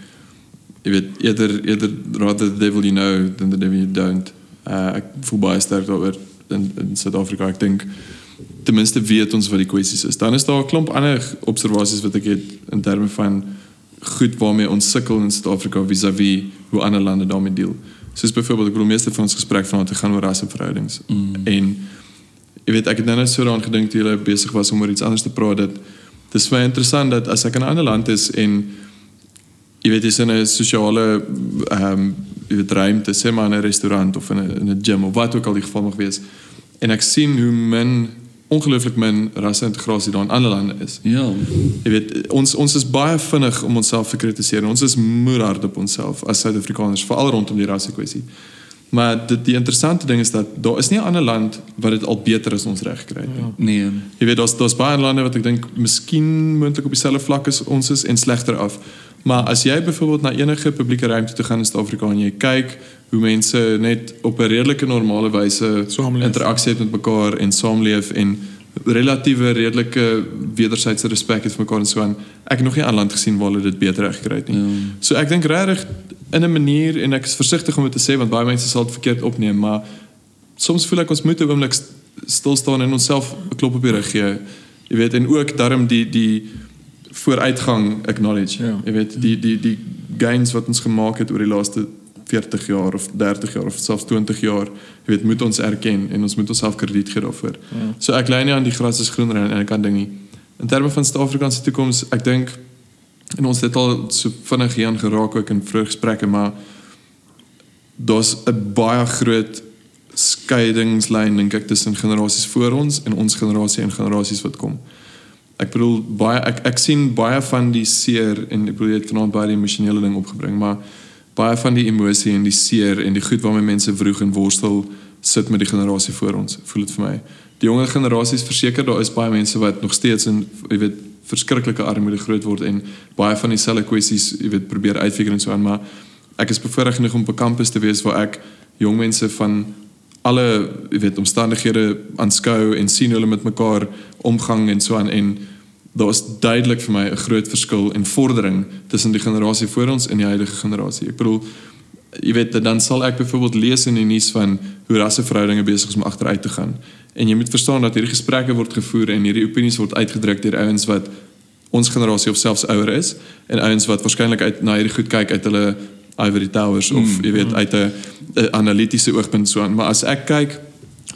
jy weet eerder eerder rather the devil you know than the devil you don't. Uh, ek voel baie sterk daaroor in in Suid-Afrika. Ek dink ten minste weet ons wat die kwessies is. Dan is daar 'n klomp ander observasies wat ek het in terme van goed waarmee ons sukkel in Suid-Afrika vis-à-vis hoe ander lande daarmee deel. Soos byvoorbeeld ek bedoel meeste van ons gesprek vanaand gaan oor rasseverhoudings. Mm. En jy weet ek het nou net so daaraan gedink toe jy besig was om oor iets anders te praat dat dis baie interessant dat as ek in 'n ander land is en jy weet dis in 'n sosiale ehm um, jy weet ruimte, sê maar in 'n restaurant of in 'n in 'n gym of wat ook al die geval mag wees. En ek sien hoe min ongelooflik min rasse-integrasie daar in ander lande is. Ja. Jy weet ons ons is baie vinnig om onsself te kritiseer. Ons is moerhard op onsself as Suid-Afrikaners, veral rondom die rasse kwessie. Maar die, die interessante ding is dat daar is nie 'n ander land wat dit al beter as ons reg het nie. Nee. Jy weet daar's daar's baie lande wat ek dink miskien moontlik op dieselfde vlak as ons is en slegter af. Maar as jy byvoorbeeld na enige publieke ruimte toe gaan in Suid-Afrika en jy kyk hoe mense net op 'n redelike normale wyse interaksie het met mekaar en saamleef en relatiewe redelike wederwysige respek het vir mekaar en so aan. Ek het nog nie 'n land gesien waar hulle dit beter reg gekry het nie. Ja. So ek dink regtig in 'n manier en ek is versigtig om dit te sê want baie mense sal dit verkeerd opneem, maar soms voel ek ons moet 'n oomblik st- stil staan en onsself 'n klop op die rug gee. Jy weet en ook daarom die die vooruitgang acknowledge. Ja. Jy weet die die die gains wat ons gemaak het oor die laaste 40 jaar of 30 jaar of selfs 20 jaar, jy weet moet ons erken en ons moet onsself krediet gee daarvoor. Ja. So ek lei nie aan die gras is groener en ek kan ding nie. In terme van Suid-Afrika se toekoms, ek dink en ons het al so vinnig hier aan geraak ook in vroeë gesprekke, maar daar's 'n baie groot skeidingslyn dink ek tussen generasies voor ons en ons generasie en generasies wat kom. Ek bedoel baie ek ek sien baie van die seer en ek bedoel jy het vanaand baie die emosionele ding opgebring, maar baie van die emosie en die seer en die goed waarmee mense vroeg en worstel sit met die generasie voor ons. Voel dit vir my. Die jonger generasies verseker daar is baie mense wat nog steeds in jy weet verskriklike armoede groot word en baie van dieselfde kwessies jy weet probeer uitfigure en so aan, maar ek is bevoorreg genoeg om op 'n kampus te wees waar ek jong mense van alle jy weet omstandighede aanskou en sien hoe hulle met mekaar omgang en so aan en daar's duidelik vir my 'n groot verskil en vordering tussen die generasie voor ons en die huidige generasie. Ek bedoel jy weet dan sal ek byvoorbeeld lees in die nuus van hoe rasseverhoudinge besig is om agteruit te gaan. En jy moet verstaan dat hierdie gesprekke word gevoer en hierdie opinies word uitgedruk deur ouens wat ons generasie of selfs ouer is en ouens wat waarskynlik uit na hierdie goed kyk uit hulle Ivory Towers of mm, jy weet uit 'n 'n analitiese oogpunt so aan. Maar as ek kyk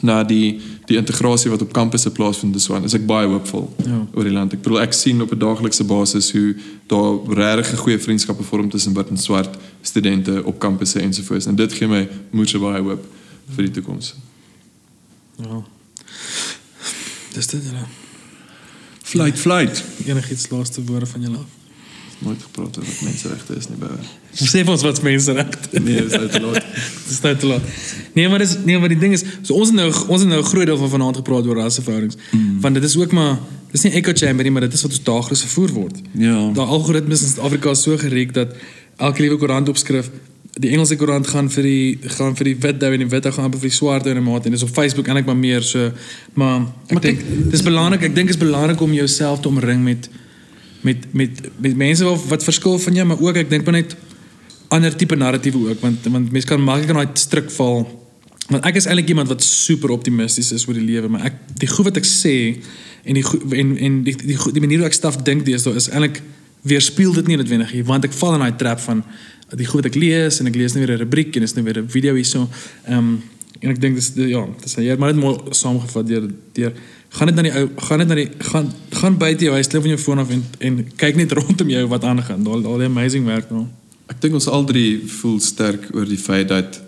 na die die integrasie wat op kampusse plaasvind so aan, is ek baie hoopvol Ja. oor die land. Ek bedoel ek sien op 'n daaglikse basis hoe daar regtig goeie vriendskappe vorm tussen wit en swart studente op kampusse ensovoorts en dit gee my moeite baie hoop vir die toekoms. Ja. Dis dit ja. Flight, flight. Enigiets laaste woorde van julle af. Nooit gepraat oor wat menseregte is nie by. Vir ons wat menseregte. Nee, dis uit te laat. Dis nou te laat. Nee, maar dis nee, maar die ding is, so ons het nou ons het nou 'n groot deel van vanaand gepraat oor rasseverhoudings. Mm. Want dit is ook maar dis nie echo chamber nie, maar dit is wat ons daagliks vervoer word. Ja. Daai algoritmes in Suid-Afrika is so gereg dat elke liewe koerant opskrif die Engelse koerant gaan vir die gaan vir die wit dou en die wit dou gaan vir die swart dou en maat en dis op Facebook eintlik maar meer so maar ek dink dis belangrik ek dink is belangrik om jouself te omring met met met met mense wat wat verskil van jou maar ook ek dink maar net ander tipe narratiewe ook want want mense kan maklik in daai struik val. Want ek is eintlik iemand wat super optimisties is oor die lewe maar ek die goed wat ek sê en die goed- en en die die, goed- die manier hoe ek staf dink deesdae is eintlik weerspieël dit nie noodwendig nie want ek val in daai trap van die goed wat ek lees en ek lees nou weer 'n rubriek en dis nou weer 'n video hierso ehm um, en ek dink dis ja dis het maar net mooi saamgevat deur deur gaan net na die ou gaan net na die gaan gaan buite jou huis klip van jou foon af en en kyk net rondom jou wat aangaan daar al die amazing werk nou Ek dink ons al drie voel sterk oor die feit dat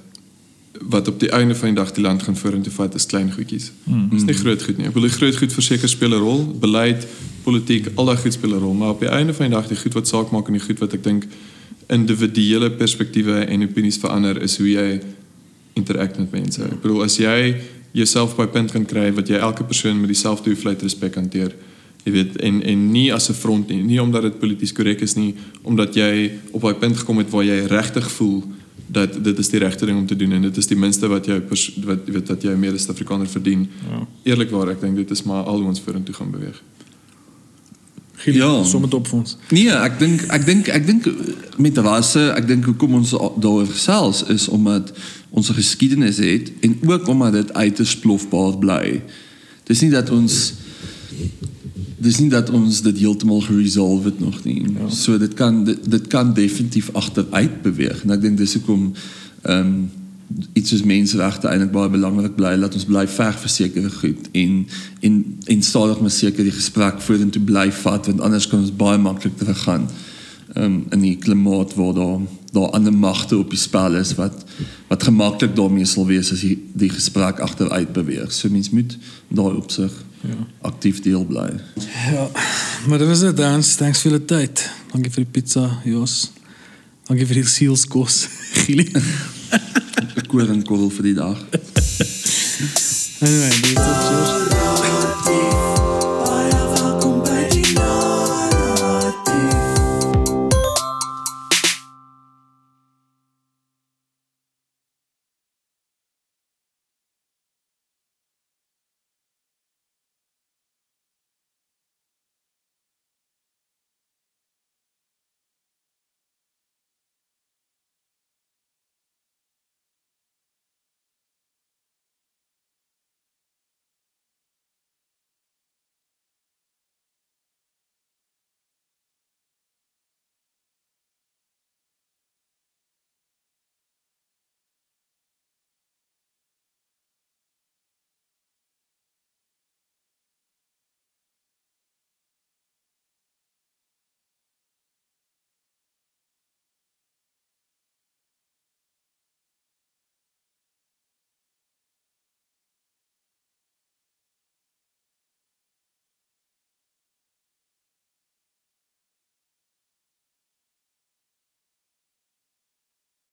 wat op die einde van die dag die land gaan vorentoe vat is klein goedjies. Mm. Dis nie groot goed nie. Ek bedoel die groot goed verseker speel 'n rol, beleid, politiek, al daai goed speel 'n rol, maar op die einde van die dag die goed wat saak maak en die goed wat ek dink individuele perspektiewe en opinies verander is hoe jy interact met mense. Ek bedoel as jy jouself by 'n punt kan kry wat jy elke persoon met dieselfde hoeveelheid respek hanteer, jy weet en en nie as 'n front nie, nie omdat dit polities korrek is nie, omdat jy op daai punt gekom het waar jy regtig voel dat dit is die regte ding om te doen en dit is die minste wat jou wat weet dat jy meer as Suid-Afrikaner verdien. Ja. Eerlikwaar, ek dink dit is maar al ons vorentoe gaan beweeg. Giel, Ja. som dit op vir ons Nee, ek dink ek dink ek dink met rasse, ek dink hoekom ons daaroor gesels is omdat ons 'n geskiedenis het en ook omdat dit uiters plofbaar bly. Dis nie dat ons dis nie dat ons dit heeltemal geresolve het nog nie. Ja. So dit kan dit, dit kan definitief agteruit beweeg en ek dink dis hoekom ehm um, iets soos menseregte eintlik baie belangrik bly dat ons bly veg vir sekere goed en en en stadig maar seker die gesprek vorentoe bly vat want anders kan ons baie maklik teruggaan um, in die klimaat waar daar daar ander magte op die spel is wat wat gemaklik daarmee sal wees as die, die gesprek agteruit beweeg. So mens moet daai opsig ja. aktief deel bly. Ja, maar dit was dit dans. Thanks vir die tyd. Dankie vir die pizza, Jos. Dankie vir die sielskos, Gielie. 'n Koringkorrel vir die dag. anyway, dit is dit. Cheers.